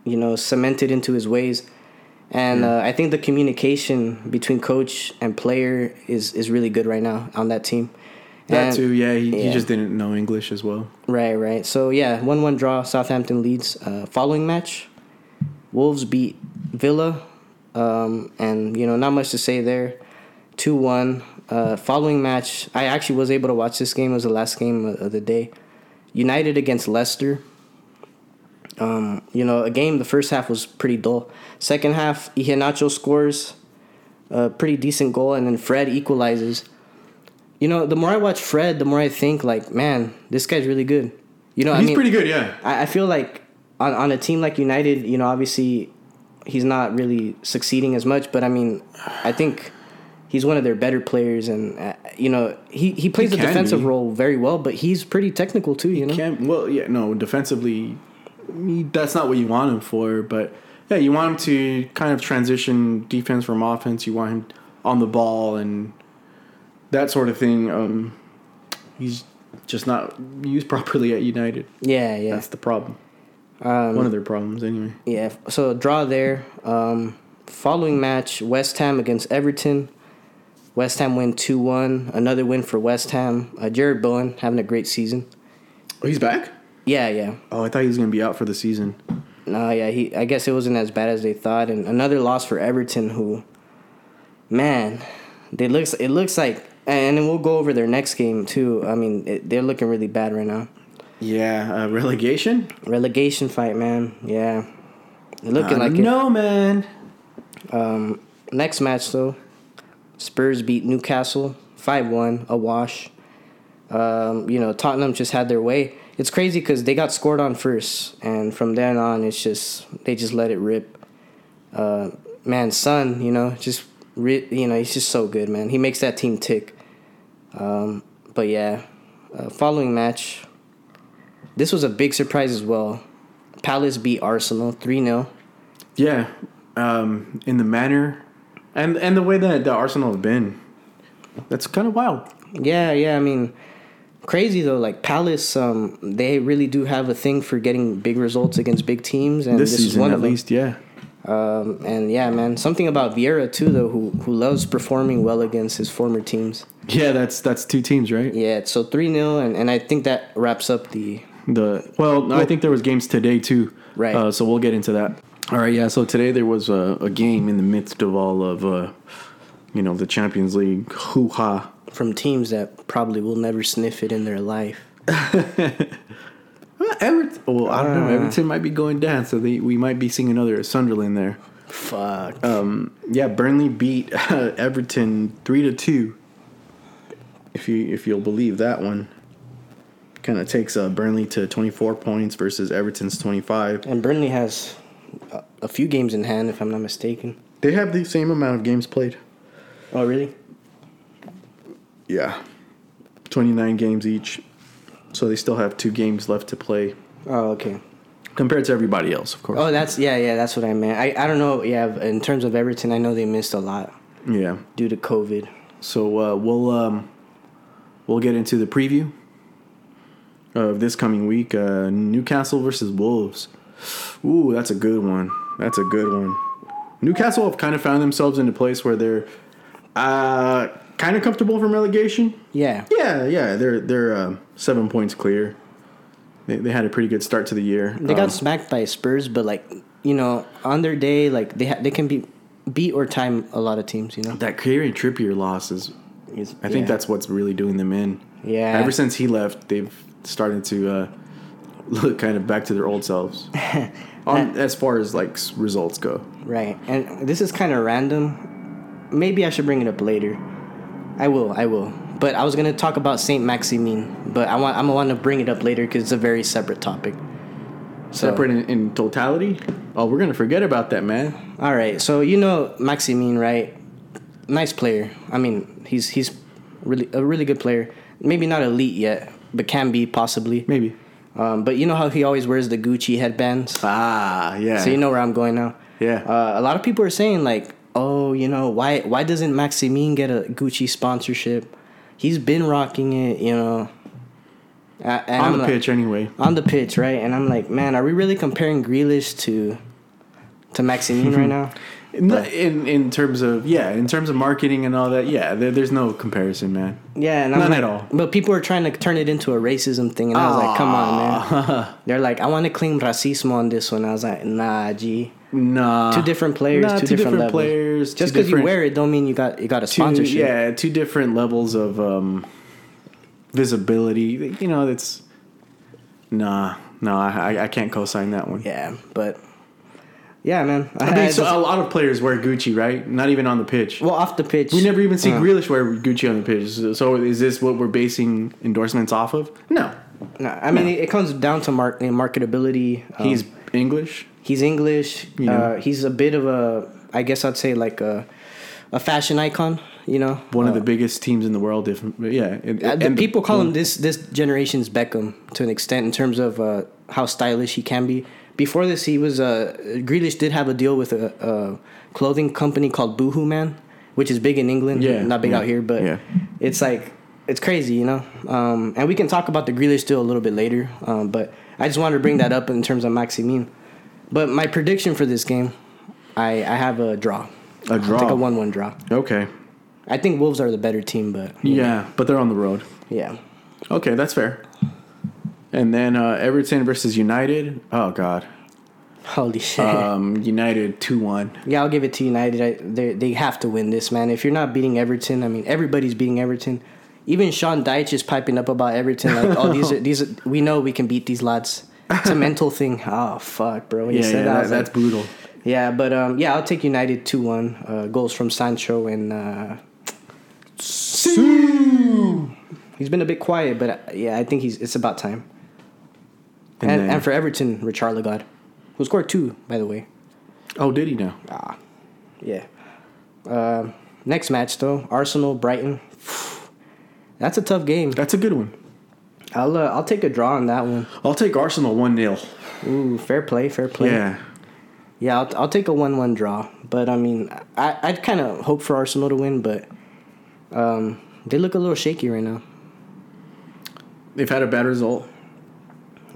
you know, cemented into his ways. And uh, I think the communication between coach and player is is really good right now on that team. That And- too, yeah. He, he just didn't know English as well. Right, right. So yeah, one one draw. Southampton Leeds. Uh, following match, Wolves beat Villa, um, and you know not much to say there. Two one. Uh, following match, I actually was able to watch this game. It was the last game of the day. United against Leicester. Um, you know, a game. The first half was pretty dull. Second half, Iheanacho scores a pretty decent goal, and then Fred equalizes. You know, the more I watch Fred, the more I think like, man, this guy's really good. You know, I He's mean, pretty good, yeah. I, I feel like on on a team like United, you know, obviously he's not really succeeding as much, but I mean, I think he's one of their better players, and uh, you know, he he plays He a defensive be. role very well, but he's pretty technical too. You know, Can't well, yeah, no. Defensively, that's not what you want him for. But yeah, you want him to kind of transition defense from offense. You want him on the ball and that sort of thing. Um, he's just not used properly at United. yeah, yeah. That's the problem. Um, One of their problems, anyway. Yeah, so draw there. Um, following match, West Ham against Everton. West Ham win 2 1. Another win for West Ham. Uh, Jarrod Bowen having a great season. Oh, he's back. Yeah, yeah. Oh, I thought he was gonna be out for the season. No, yeah, he. I guess it wasn't as bad as they thought. And another loss for Everton, who, man, they looks it looks like, and then we'll go over their next game too. I mean, it, they're looking really bad right now. Yeah, uh, relegation. Relegation fight, man. Yeah, They're looking like no, man. Um, next match though, Spurs beat Newcastle five one, a wash. Um, you know Tottenham just had their way. It's crazy because they got scored on first, and from then on, it's just they just let it rip. Uh, man, Son, you know, just you know he's just so good, man. He makes that team tick. Um, but yeah, uh, following match, this was a big surprise as well. Palace beat Arsenal three 0 Yeah, um, in the manner and and the way that the Arsenal have been, that's kind of wild. Yeah, yeah. I mean, crazy though. Like Palace, um, they really do have a thing for getting big results against big teams, and This, this, is season, one at of them. least, yeah. Um, and yeah, man, something about Vieira too, though, who who loves performing well against his former teams. Yeah, that's that's two teams, right? Yeah, so three 0 and and I think that wraps up the. The well, no, I think there was games today too. Right. Uh, so we'll get into that. All right. Yeah. So today there was a, a game in the midst of all of, uh, you know, the Champions League hoo ha. From teams that probably will never sniff it in their life. Everton. Well, I don't know. Everton might be going down, so they, we might be seeing another Sunderland there. Fuck. Um, yeah, Burnley beat Everton three to two. If you if you'll believe that one, kind of takes uh, Burnley to twenty four points versus Everton's twenty five. and Burnley has a, a few games in hand, if I'm not mistaken. They have the same amount of games played. Oh, really? Yeah, twenty nine games each, so they still have two games left to play Oh, okay. compared to everybody else, of course. Oh, that's yeah, yeah. That's what I meant. I, I don't know. Yeah, in terms of Everton, I know they missed a lot Yeah. due to COVID. So uh, we'll um, we'll get into the preview of this coming week. Uh, Newcastle versus Wolves. Ooh, that's a good one. That's a good one. Newcastle have kind of found themselves in a place where they're uh, kind of comfortable from relegation. Yeah, Yeah, yeah, they're they're uh, seven points clear. They, they had a pretty good start to the year. they Um, got smacked by Spurs, but like you know, on their day, like they ha- they can be beat or time a lot of teams. You know, that Kieran Trippier loss is. I think Yeah. that's what's really doing them in. Yeah. Ever since he left, they've started to uh, look kind of back to their old selves. On, as far as like results go. right. And this is kind of random. Maybe I should bring it up later. I will. I will. But I was gonna talk about Saint Maximin, but I want I'm gonna want to bring it up later because it's a very separate topic. So, Separate in, in totality. Oh, we're gonna forget about that, man. All right, so you know Maximin, right? Nice player. I mean, he's he's really a really good player. Maybe not elite yet, but can be possibly. Maybe. Um, but you know how he always wears the Gucci headbands. Ah, yeah. So you know where I'm going now. Yeah. Uh, a lot of people are saying like, oh, you know, why why doesn't Maximin get a Gucci sponsorship? He's been rocking it, you know. And on I'm the like- pitch anyway. On the pitch, right? And I'm like, man, are we really comparing Grealish to to Maximin right now? In, in in terms of yeah, in terms of marketing and all that, yeah, there, there's no comparison, man. Yeah, and I'm None like, at all. But people are trying to turn it into a racism thing, and I was like, come on, man. They're like, I want to claim racismo on this one. I was like, nah, G. Nah, Two different players, Nah, two, different, levels. players. Just because you wear it, don't mean you got you got a two, sponsorship. yeah, two different levels of um, visibility. You know, it's nah, no, I, I can't co-sign that one. Yeah, but yeah, man. I, I I so a lot of players wear Gucci, right? Not even on the pitch. well, off the pitch, we never even see uh, Grealish wear Gucci on the pitch. So- So is this what we're basing endorsements off of? No, No, I mean, it, it comes down to mark, marketability. Um, he's English. he's English. You know. uh, he's a bit of a, I guess I'd say like a, a fashion icon. You know, One of Uh, the biggest teams in the world. If yeah, and, Uh, the and people call him this this generation's Beckham to an extent in terms of uh, how stylish he can be. Before this, he was uh, Grealish did have a deal with a, a clothing company called Boohoo Man, which is big in England. Yeah, not big yeah, out here, but yeah. it's like it's crazy, you know. Um, and we can talk about the Grealish deal a little bit later. Um, but I just wanted to bring that up in terms of Maximin. But my prediction for this game, I I have a draw. A draw. a one-one draw. Okay. I think Wolves are the better team, but Yeah, but they're on the road. yeah. Okay, that's fair. And then uh, Everton versus United. Oh God. Holy shit. Um, United two one. Yeah, I'll give it to United. I, they they have to win this, man. If you're not beating Everton, I mean, everybody's beating Everton. Even Sean Dyche is piping up about Everton. Like, oh, these are these. Are, we know we can beat these lads. It's a mental thing. Oh fuck, bro. When you Yeah, said yeah, that, that, that's like, brutal. yeah. But um, yeah, I'll take United two one. Uh, goals from Sancho and uh, he's been a bit quiet, but uh, yeah, I think he's. It's about time. And And and, for Everton, Richard Lagarde, who scored two, by the way. Oh, did he now? Ah, yeah. Um next match though, Arsenal Brighton. That's a tough game. That's a good one. I'll uh, I'll take a draw on that one. I'll take Arsenal one 0 Ooh, fair play, fair play. Yeah. yeah. I'll, I'll take a one-one draw. But I mean, I I'd kind of hope for Arsenal to win, but um, they look a little shaky right now. They've had a bad result,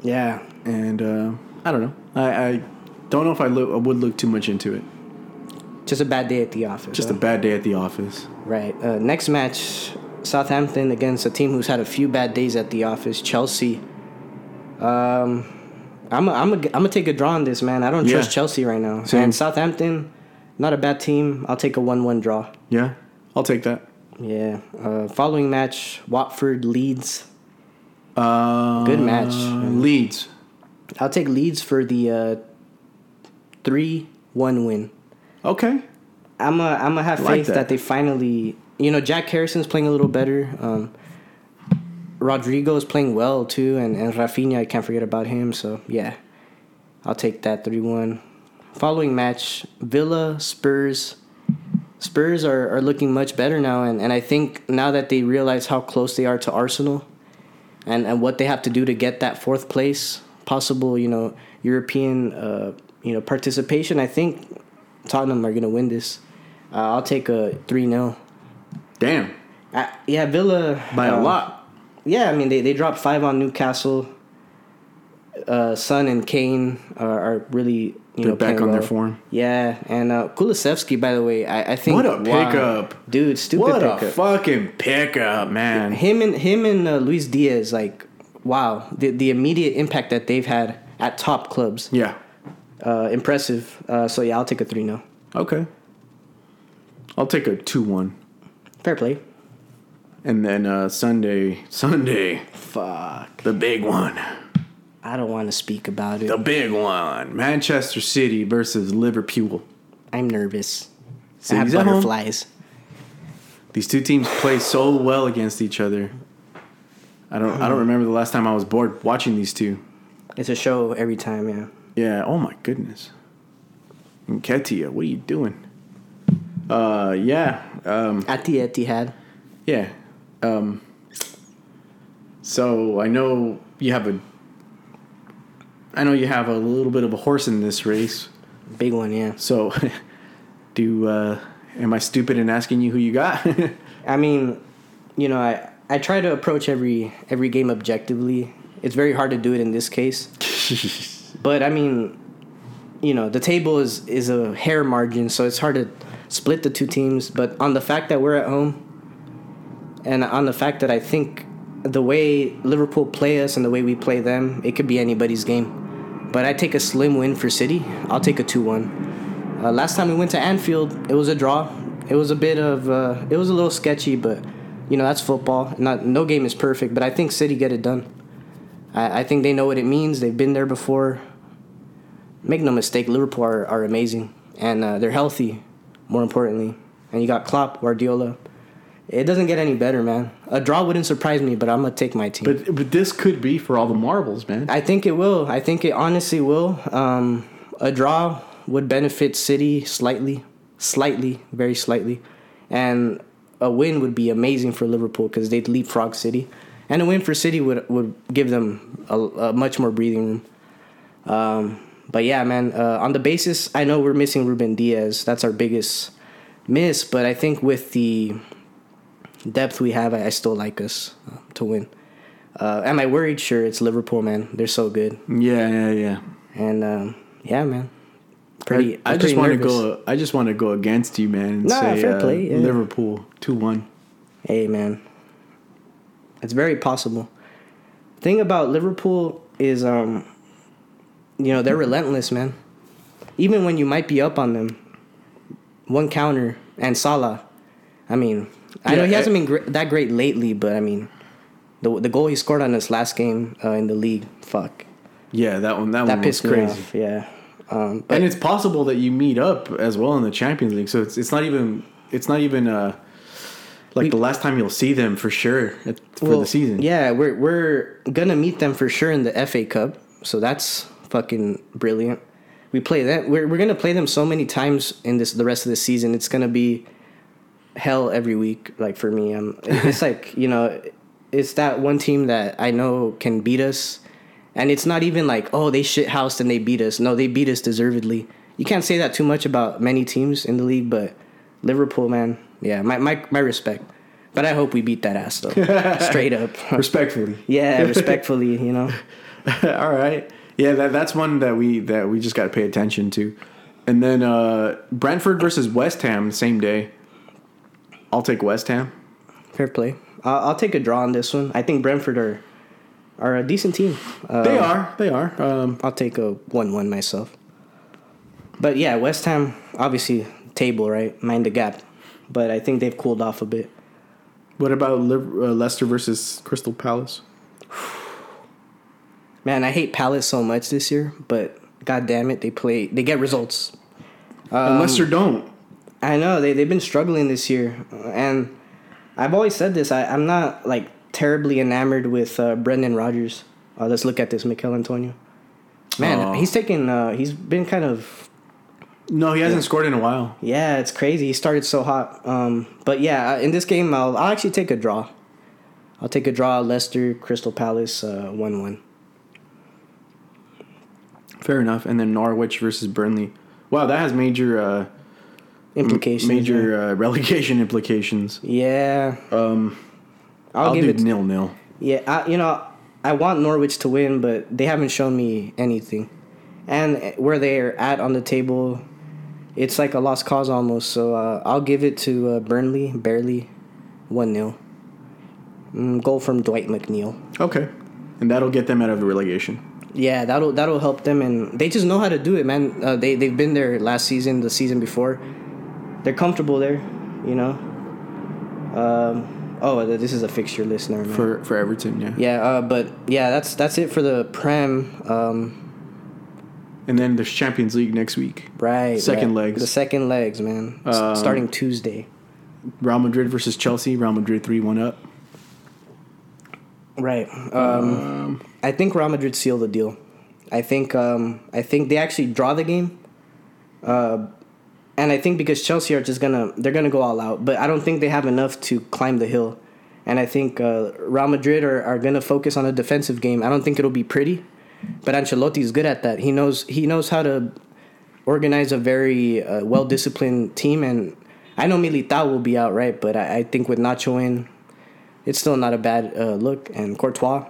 Yeah, and uh, I don't know. I, I don't know if I, lo- I would look too much into it. just a bad day at the office. Just huh? a bad day at the office. Right. Uh, next match, Southampton against a team who's had a few bad days at the office, Chelsea. Um, I'm a, I'm a, I'm gonna take a draw on this, man. I don't Yeah. trust Chelsea right now. Same. And Southampton, not a bad team. I'll take a one-one draw. Yeah, I'll take that. Yeah. Uh, following match, Watford Leeds. Uh, Good match. Leeds. I'll take Leeds for the uh, three-one win. Okay. I'm a, I'm gonna have Like faith that. that. they finally, you know, Jack Harrison's playing a little better. Um, Rodrigo is playing well too, and and Rafinha, I can't forget about him. So yeah, I'll take that three one. Following match, Villa Spurs. Spurs are, are looking much better now, and, and I think now that they realize how close they are to Arsenal, and, and what they have to do to get that fourth place, possible you know European uh, you know participation, I think Tottenham are gonna win this. Uh, I'll take a three 0 Damn. uh, Yeah, Villa By a um, lot. Yeah, I mean they, they dropped five on Newcastle. Uh, Son and Kane are, are really you They're know back on their form. Yeah, and uh, Kulusevski, by the way, I, I think What a wow. pickup. dude! Stupid What a fucking pickup, man. him and him and uh, Luis Diaz, like wow, the the immediate impact that they've had at top clubs, Yeah. uh, impressive. Uh, so yeah, I'll take a three 0 Okay. I'll take a 2 1. Fair play. And then uh, Sunday, Sunday, Fuck, the big one. I don't want to speak about it. The big one. Manchester City versus Liverpool. I'm nervous. I have City's at home. butterflies. These two teams play so well against each other. I don't I don't remember the last time I was bored watching these two. It's a show every time, yeah. Yeah, oh my goodness. Ketia, what are you doing? Uh yeah. Um At the Etihad. yeah. Um so I know you have a I know you have a little bit of a horse in this race. Big one, yeah. So, do uh, am I stupid in asking you who you got? I mean, you know, I I try to approach every every game objectively. It's very hard to do it in this case. but I mean, you know, the table is is a hair margin, so it's hard to split the two teams. But on the fact that we're at home, and on the fact that I think the way Liverpool play us and the way we play them, it could be anybody's game. But I take a slim win for City. I'll take a two-one. Uh, last time we went to Anfield, it was a draw. It was a bit of uh, it was a little sketchy, but you know that's football. Not no game is perfect, but I think City get it done. I, I think they know what it means. They've been there before. Make no mistake, Liverpool are, are amazing and uh, they're healthy. More importantly, and you got Klopp, Guardiola. It doesn't get any better, man. A draw wouldn't surprise me, but I'm gonna take my team. but but this could be for all the marbles, man. I think it will. I think it honestly will. Um, a draw would benefit City slightly, slightly, very slightly, and a win would be amazing for Liverpool because they'd leapfrog City, and a win for City would would give them a, a much more breathing room. Um, but yeah, man. Uh, on the basis, I know we're missing Ruben Dias. That's our biggest miss. But I think with the depth we have, I, I still like us uh, to win. Uh, am I worried? Sure, it's Liverpool, man. They're so good, yeah, yeah, yeah. and um, yeah, man. Pretty. I, I just want to go. I just want to go against you, man. And Nah, say fair uh, play, yeah. Liverpool two one. Hey, man. It's very possible. Thing about Liverpool is, um, you know, they're relentless, man. Even when you might be up on them, one counter and Salah. I mean, I know he hasn't I- been gr- that great lately, but I mean, the the goal he scored on his last game uh, in the league, fuck, Yeah, that one. That, that one was pissed me crazy. off. Yeah, um, but and it's possible that you meet up as well in the Champions League. So it's it's not even it's not even uh like We- the last time you'll see them for sure at- for Well, the season. Yeah, we're we're gonna meet them for sure in the FA Cup, so that's fucking brilliant. We play that. We're we're gonna play them so many times in this the rest of the season. It's gonna be hell every week. Like for me, um, it's like you know, it's that one team that I know can beat us, and it's not even like oh they shit housed and they beat us. No, they beat us deservedly. You can't say that too much about many teams in the league, but Liverpool, man, yeah, my my my respect. But I hope we beat that ass though, straight up. Respectfully. Yeah, respectfully, you know. All right. Yeah, that that's one that we that we just got to pay attention to. And then uh Brentford versus West Ham same day. I'll take West Ham. Fair play. I'll, I'll take a draw on this one. I think Brentford are are a decent team. Uh, They are. They are. Um I'll take a one-one myself. But yeah, West Ham obviously table right, mind the gap. But I think they've cooled off a bit. what about uh, Leicester versus Crystal Palace? Man, I hate Palace so much this year, but god damn it, they play they get results. and Leicester don't. I know they they've been struggling this year, and I've always said this. I I'm not like terribly enamored with uh, Brendan Rodgers. Uh, let's look at this, Michail Antonio. Man, he's taken. Uh, he's been kind of No, he hasn't scored in a while. yeah. It's crazy. He started so hot. Um, but yeah, in this game, I'll I'll actually take a draw. I'll take a draw. Leicester, Crystal Palace, uh, one one. Fair enough. And then Norwich versus Burnley. Wow, that has major uh Implications. major uh, relegation implications. Yeah. Um, I'll, I'll, give do it. nil nil. Yeah, I, you know, I want Norwich to win, but they haven't shown me anything. And where they're at on the table, it's like a lost cause almost. So uh, I'll give it to uh, Burnley, barely 1 0. Mm, goal from Dwight McNeil. Okay. And that'll get them out of the relegation. Yeah, that'll that'll help them, and they just know how to do it, man. Uh, they they've been there last season, the season before. They're comfortable there, you know. Um, oh, this is a fixture list, never mind. For for Everton, yeah. Yeah, uh, but yeah, that's that's it for the Prem. Um, And then there's Champions League next week. right, Second right. legs. The second legs, man. Um, starting Tuesday. Real Madrid versus Chelsea. Real Madrid three one up. Right. Um, I think Real Madrid seal the deal. I think um, I think they actually draw the game. Uh, and I think because Chelsea are just gonna they're gonna go all out, but I don't think they have enough to climb the hill. And I think uh, Real Madrid are, are gonna focus on a defensive game. I don't think it'll be pretty, but Ancelotti's good at that. He knows he knows how to organize a very uh, well disciplined team, and I know Militao will be out right, but I, I think with Nacho in, it's still not a bad uh, look. And Courtois,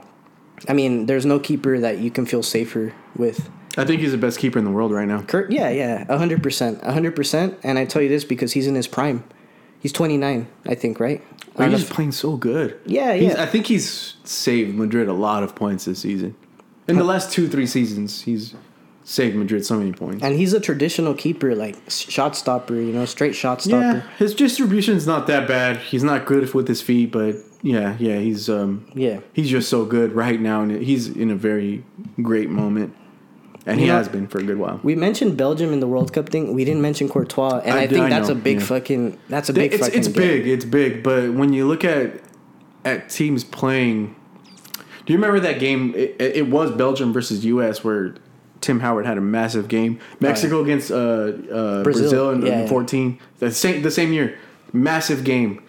I mean, there's no keeper that you can feel safer with. I think he's the best keeper in the world right now. Kurt, yeah, yeah, hundred percent, hundred percent. And I tell you this because he's in his prime. He's 29, I think, right? I He's if- playing so good. Yeah, He's- yeah. I think he's saved Madrid a lot of points this season. In the last two, three seasons, he's saved Madrid so many points. and he's a traditional keeper, like shot stopper, you know, straight shot Yeah, stopper. his distribution's not that bad. He's not good with his feet, but yeah, yeah, he's um, Yeah. he's just so good right now, and he's in a very great moment, and he know- has been for a good while. We mentioned Belgium in the World Cup thing. We didn't mention Courtois, and I I, think I that's know, a big yeah. fucking. That's a big. it's fucking it's game. big, it's big, but when you look at at teams playing, do you remember that game? It, it was Belgium versus U.S. where Tim Howard had a massive game. Mexico against uh, uh, Brazil, Brazil, in, yeah, in yeah. fourteen, the same the same year, massive game.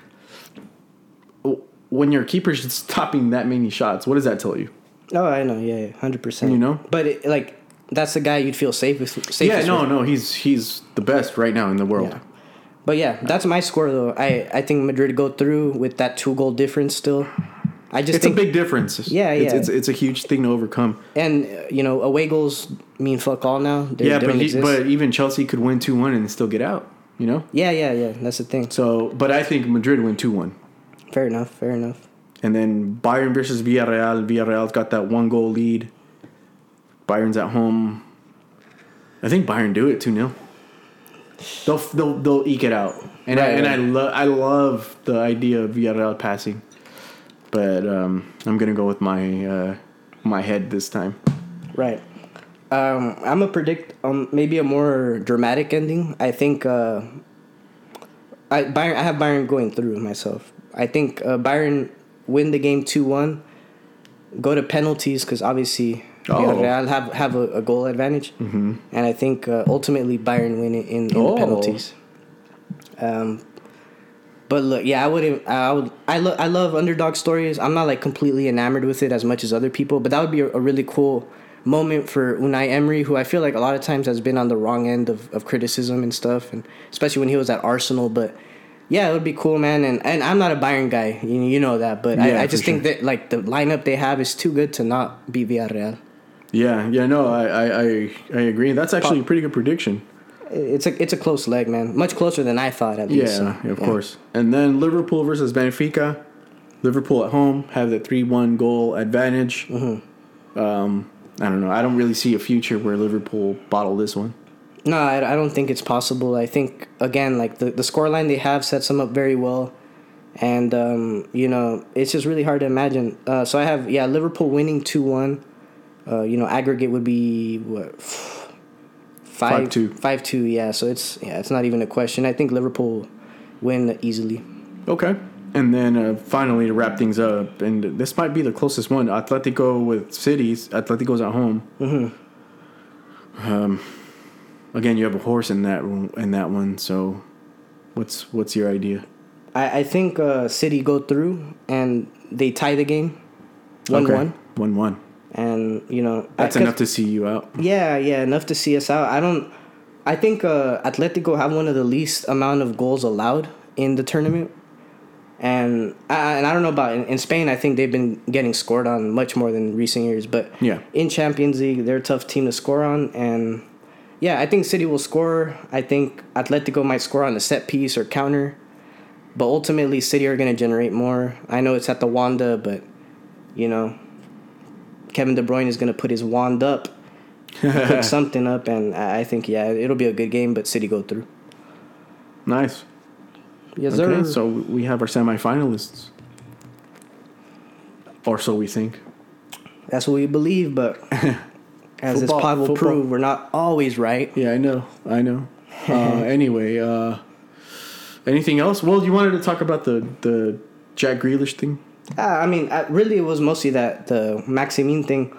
When your keeper's stopping that many shots, what does that tell you? Oh, I know. Yeah, yeah, hundred percent. You know? but it, like that's the guy you'd feel safe with. Safest yeah, no, with. no, he's he's the best right now in the world. Yeah. But yeah, that's my score though. I I think Madrid go through with that two goal difference still. I just It's a big difference. Yeah, It's, yeah. it's it's a huge thing to overcome. and uh, you know away goals mean fuck all now. They, yeah, but he, but even Chelsea could win two one and still get out. You know. yeah, yeah, yeah. That's the thing. So, but I think Madrid win two one, Fair enough. Fair enough. and then Bayern versus Villarreal. Villarreal's got that one goal lead. Bayern's at home. I think Bayern do it two 0 They'll they'll they'll eke it out, and I and right. I love I love the idea of Villarreal passing, but um, I'm gonna go with my uh, my head this time. Right. Um, I'm gonna predict um, maybe a more dramatic ending. I think uh, I Bayern. I have Bayern going through myself. I think uh, Bayern win the game two one. Go to penalties because obviously Oh. Villarreal have have a, a goal advantage, mm-hmm. and I think uh, ultimately Bayern win it in, in Oh. the penalties. Um, but look, yeah, I wouldn't. I would. I love. I love underdog stories. I'm not like completely enamored with it as much as other people, but that would be a, a really cool moment for Unai Emery, who I feel like a lot of times has been on the wrong end of, of criticism and stuff, and especially when he was at Arsenal. But yeah, it would be cool, man. And and I'm not a Bayern guy, you, you know that, but Yeah, I, I just think that like the lineup they have is too good to not be Villarreal. Yeah, yeah, no, I I I, agree. That's actually a pretty good prediction. It's a it's a close leg, man. Much closer than I thought, at Yeah, least. so, of course. And then Liverpool versus Benfica. Liverpool at home have the three one goal advantage. Mm-hmm. Um, I don't know. I don't really see a future where Liverpool bottle this one. No, I, I don't think it's possible. I think again, like the the scoreline they have sets them up very well, and um, you know it's just really hard to imagine. Uh, so I have yeah Liverpool winning two one. Uh, you know aggregate would be what five 5-2. yeah. So it's yeah it's not even a question. I think Liverpool win easily. Okay. And then uh, finally to wrap things up, and this might be the closest one. Atletico with cities. Atletico's at home. Mm-hmm. Um, again, you have a horse in that in that one. So, what's what's your idea? I, I think uh, City go through and they tie the game one one, One one. And you know That's I- enough to see you out. Yeah, yeah, enough to see us out. I don't. I think uh, Atletico have one of the least amount of goals allowed in the tournament, and I, and I don't know about in, in Spain. I think they've been getting scored on much more than recent years. But Yeah. in Champions League, they're a tough team to score on, and yeah, I think City will score. I think Atletico might score on a set piece or counter, but ultimately City are going to generate more. I know it's at the Wanda, but you know, Kevin De Bruyne is going to put his wand up cook something up, and I think yeah, it'll be a good game. But City go through. Nice. Yes, Okay, sir. so we have our semifinalists, or so we think. That's what we believe. But as this Football- pod will football. prove, we're not always right. Yeah, I know. I know. Uh, anyway, uh, anything else? Well, you wanted to talk about the the Jack Grealish thing. Uh, I mean, I, really, it was mostly that the Maximin thing.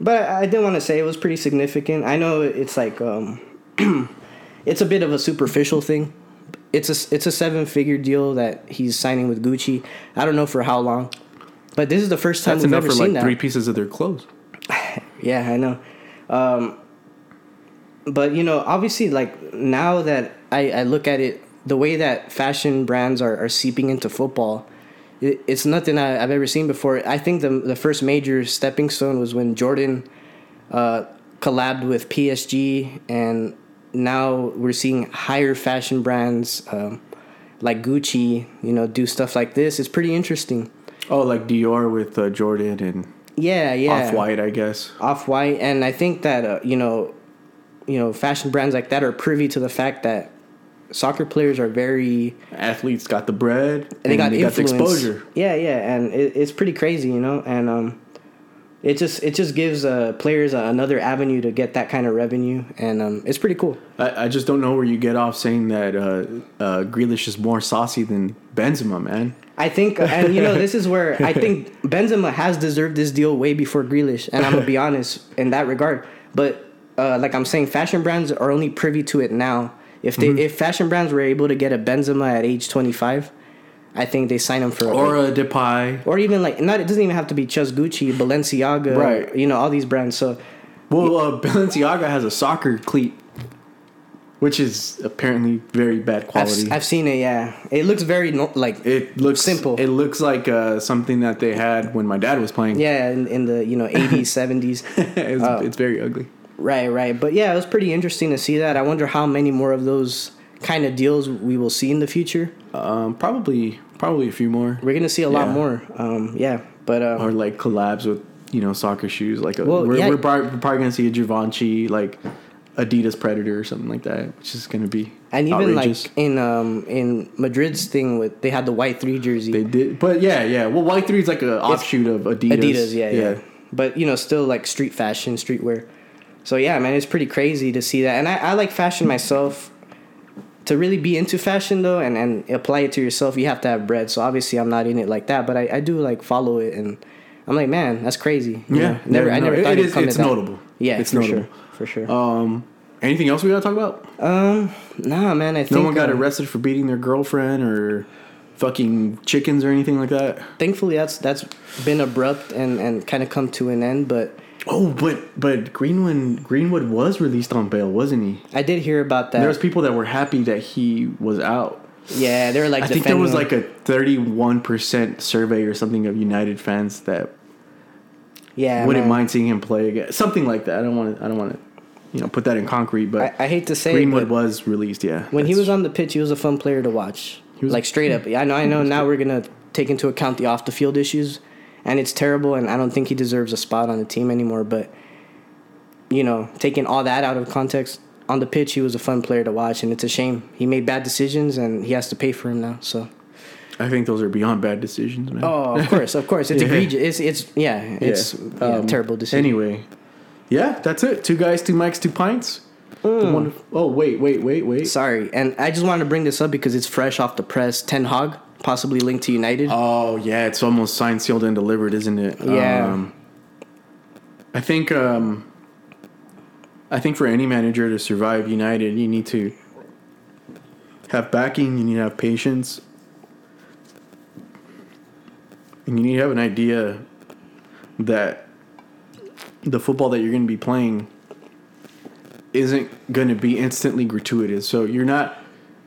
But I, I did want to say it was pretty significant. I know it's like um, it's a bit of a superficial thing. It's a it's a seven figure deal that he's signing with Gucci. I don't know for how long, but this is the first time That's we've enough ever for seen like that. three pieces of their clothes. Yeah, I know. Um, but you know, obviously, like now that I, I look at it, the way that fashion brands are, are seeping into football, it, it's nothing I, have ever seen before. I think the the first major stepping stone was when Jordan uh, collabed with PSG, and now we're seeing higher fashion brands um, like Gucci, you know, do stuff like this. It's pretty interesting. Oh, like Dior with uh, Jordan and yeah, yeah, Off White, I guess. Off White, and I think that uh, you know, you know, fashion brands like that are privy to the fact that soccer players are very athletes got the bread and they got, they got the exposure. Yeah, yeah, and it, it's pretty crazy, you know, and um, it just it just gives uh, players another avenue to get that kind of revenue, and um, it's pretty cool. I, I just don't know where you get off saying that uh, uh, Grealish is more saucy than Benzema, man. I think, and you know, this is where I think Benzema has deserved this deal way before Grealish, and I'm gonna be honest in that regard. But uh, like I'm saying, fashion brands are only privy to it now. If they mm-hmm. if fashion brands were able to get a Benzema at age 25, I think they sign him for or a Depay, or even like not. It doesn't even have to be just Gucci, Balenciaga, right? You know all these brands. So, well, uh, Balenciaga has a soccer cleat, which is apparently very bad quality. I've, I've seen it. Yeah, it looks very no, like it looks simple. It looks like uh, something that they had when my dad was playing. Yeah, in, in the you know eighties, seventies. It's, uh, it's very ugly. Right, right, but yeah, it was pretty interesting to see that. I wonder how many more of those kind of deals we will see in the future? Um, probably probably a few more. We're gonna see a yeah. lot more. Um, yeah, but uh, or like collabs with you know soccer shoes. Like a, well, we're, yeah. we're, probably, we're probably gonna see a Givenchy like Adidas Predator or something like that, which is gonna be and even outrageous. like in um in Madrid's thing with they had the Y-3 jersey. They did, but yeah, yeah. Well, Y-3 is like an offshoot of Adidas. Adidas, yeah, yeah, yeah. But you know, still like street fashion, streetwear. So yeah, man, it's pretty crazy to see that, and I, I like fashion myself. To really be into fashion though and, and apply it to yourself you have to have bread. So obviously i'm not in it like that but i, I do like follow it and i'm like man that's crazy. You yeah. know? never yeah, i never no, thought it is it's notable. Yeah it's for notable. sure for sure. Um anything else we gotta talk about? Um nah man i think no one got um, arrested for beating their girlfriend or fucking chickens or anything like that? Thankfully that's that's been abrupt and and kind of come to an end but Oh, but but Greenwood Greenwood was released on bail, wasn't he? I did hear about that. There was people that were happy that he was out. Yeah, they were like. I think there was like a thirty-one percent survey or something of United fans that. Yeah, wouldn't man. mind seeing him play again. Something like that. I don't want to. I don't want to. You know, put that in concrete, but I, I hate to say Greenwood was released. Yeah, when he was on the pitch, he was a fun player to watch. He was, like straight up. I know. I know. Now we're gonna take into account the off the field issues and it's terrible. And I don't think he deserves a spot on the team anymore. But you know, taking all that out of context, on the pitch he was a fun player to watch, and it's a shame he made bad decisions and he has to pay for him now. So. I think those are beyond bad decisions, man. Oh, of course, of course. It's yeah. egregious. It's it's yeah, it's yeah. yeah um, terrible decision. Anyway, yeah, that's it. Two guys, two mics, two pints. Mm. oh wait, wait, wait, wait. Sorry, and I just wanted to bring this up because it's fresh off the press. Ten Hag possibly linked to United. Oh yeah, it's almost signed, sealed, and delivered, isn't it? Yeah. Um, I think um, I think for any manager to survive United, you need to have backing. You need to have patience, and you need to have an idea that the football that you're going to be playing isn't going to be instantly gratuitous. So you're not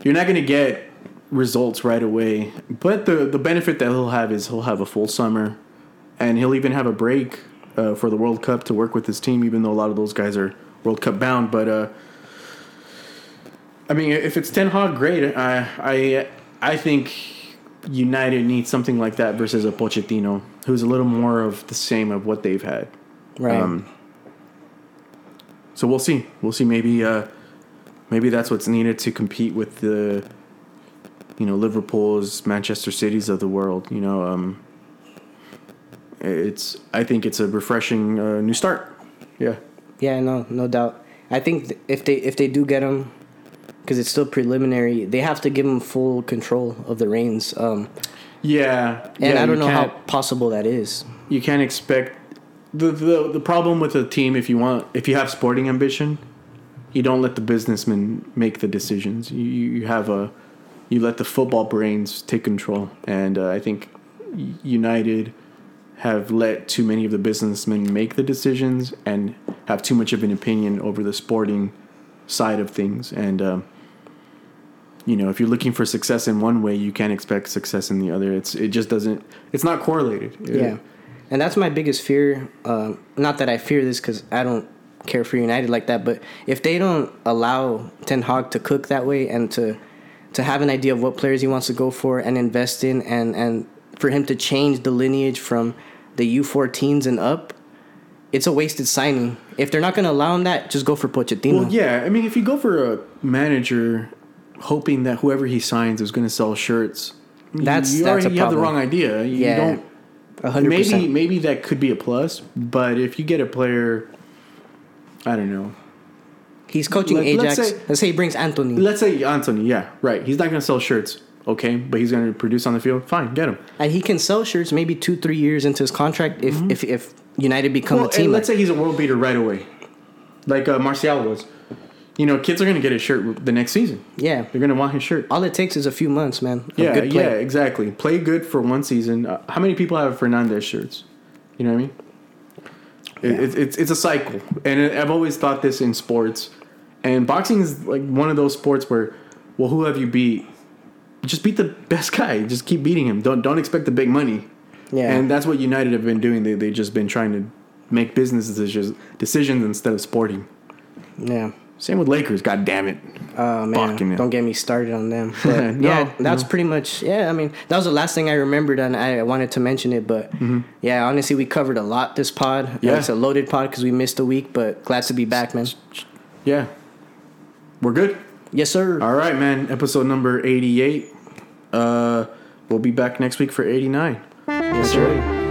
you're not going to get results right away. But the the benefit that he'll have is he'll have a full summer, and he'll even have a break uh, for the World Cup to work with his team. Even though a lot of those guys are World Cup bound, but uh, I mean, if it's Ten Hag, great. I I I think United needs something like that versus a Pochettino, who's a little more of the same of what they've had. Right. Um, so we'll see. We'll see. Maybe uh, maybe that's what's needed to compete with the you know Liverpool's, Manchester Cities of the world. You know, um, it's I think it's a refreshing uh, new start. Yeah. Yeah, no, no doubt. I think if they if they do get him, because it's still preliminary, they have to give him full control of the reins. Um, yeah, and yeah, I don't know how possible that is. You can't expect the, the the problem with a team if you want if you have sporting ambition, you don't let the businessman make the decisions. You you have a you let the football brains take control. And uh, I think United have let too many of the businessmen make the decisions and have too much of an opinion over the sporting side of things. And um, you know, if you're looking for success in one way, you can't expect success in the other. It's it just doesn't. It's not correlated. Yeah, and that's my biggest fear. Um, not that I fear this because I don't care for United like that, but if they don't allow Ten Hag to cook that way and to to have an idea of what players he wants to go for and invest in, and and for him to change the lineage from the U14s and up, it's a wasted signing. If they're not going to allow him that, just go for Pochettino. Well, yeah. I mean, if you go for a manager hoping that whoever he signs is going to sell shirts, That's- you that's a already have the wrong idea. You Yeah. don't. A hundred Maybe maybe that could be a plus, but if you get a player, I don't know. He's coaching Let- let's Ajax. say- let's say he brings Antony. Let's say Antony, yeah, right. He's not going to sell shirts, okay, but he's going to produce on the field. Fine, get him. and he can sell shirts maybe two, three years into his contract if if, if United become Mm-hmm. Well, a team. let's say he's a world beater right away, like uh, Martial was. You know, kids are going to get his shirt the next season. yeah, They're going to want his shirt. all it takes is a few months, man. Yeah, good yeah, exactly. Play good for one season. Uh, how many people have Fernandes shirts? You know what I mean? It, it's it's it's a cycle, and I've always thought this in sports, and boxing is like one of those sports where, well, who have you beat? Just beat the best guy. Just keep beating him. Don't don't expect the big money. Yeah. and that's what United have been doing. They they just been trying to make business decisions decisions instead of sporting. Yeah. Same with Lakers. God damn it. Oh man, Fucking don't get me started on them. No, yeah, that's no. pretty much. Yeah, I mean, that was the last thing I remembered, and I wanted to mention it. But yeah, honestly, we covered a lot this pod. Mm-hmm. Yeah. it's a loaded pod because we missed a week, but glad to be back, man. Yeah, we're good. Yes, sir. All right, man. Episode number 88. Uh, we'll be back next week for 89. Yes, sir.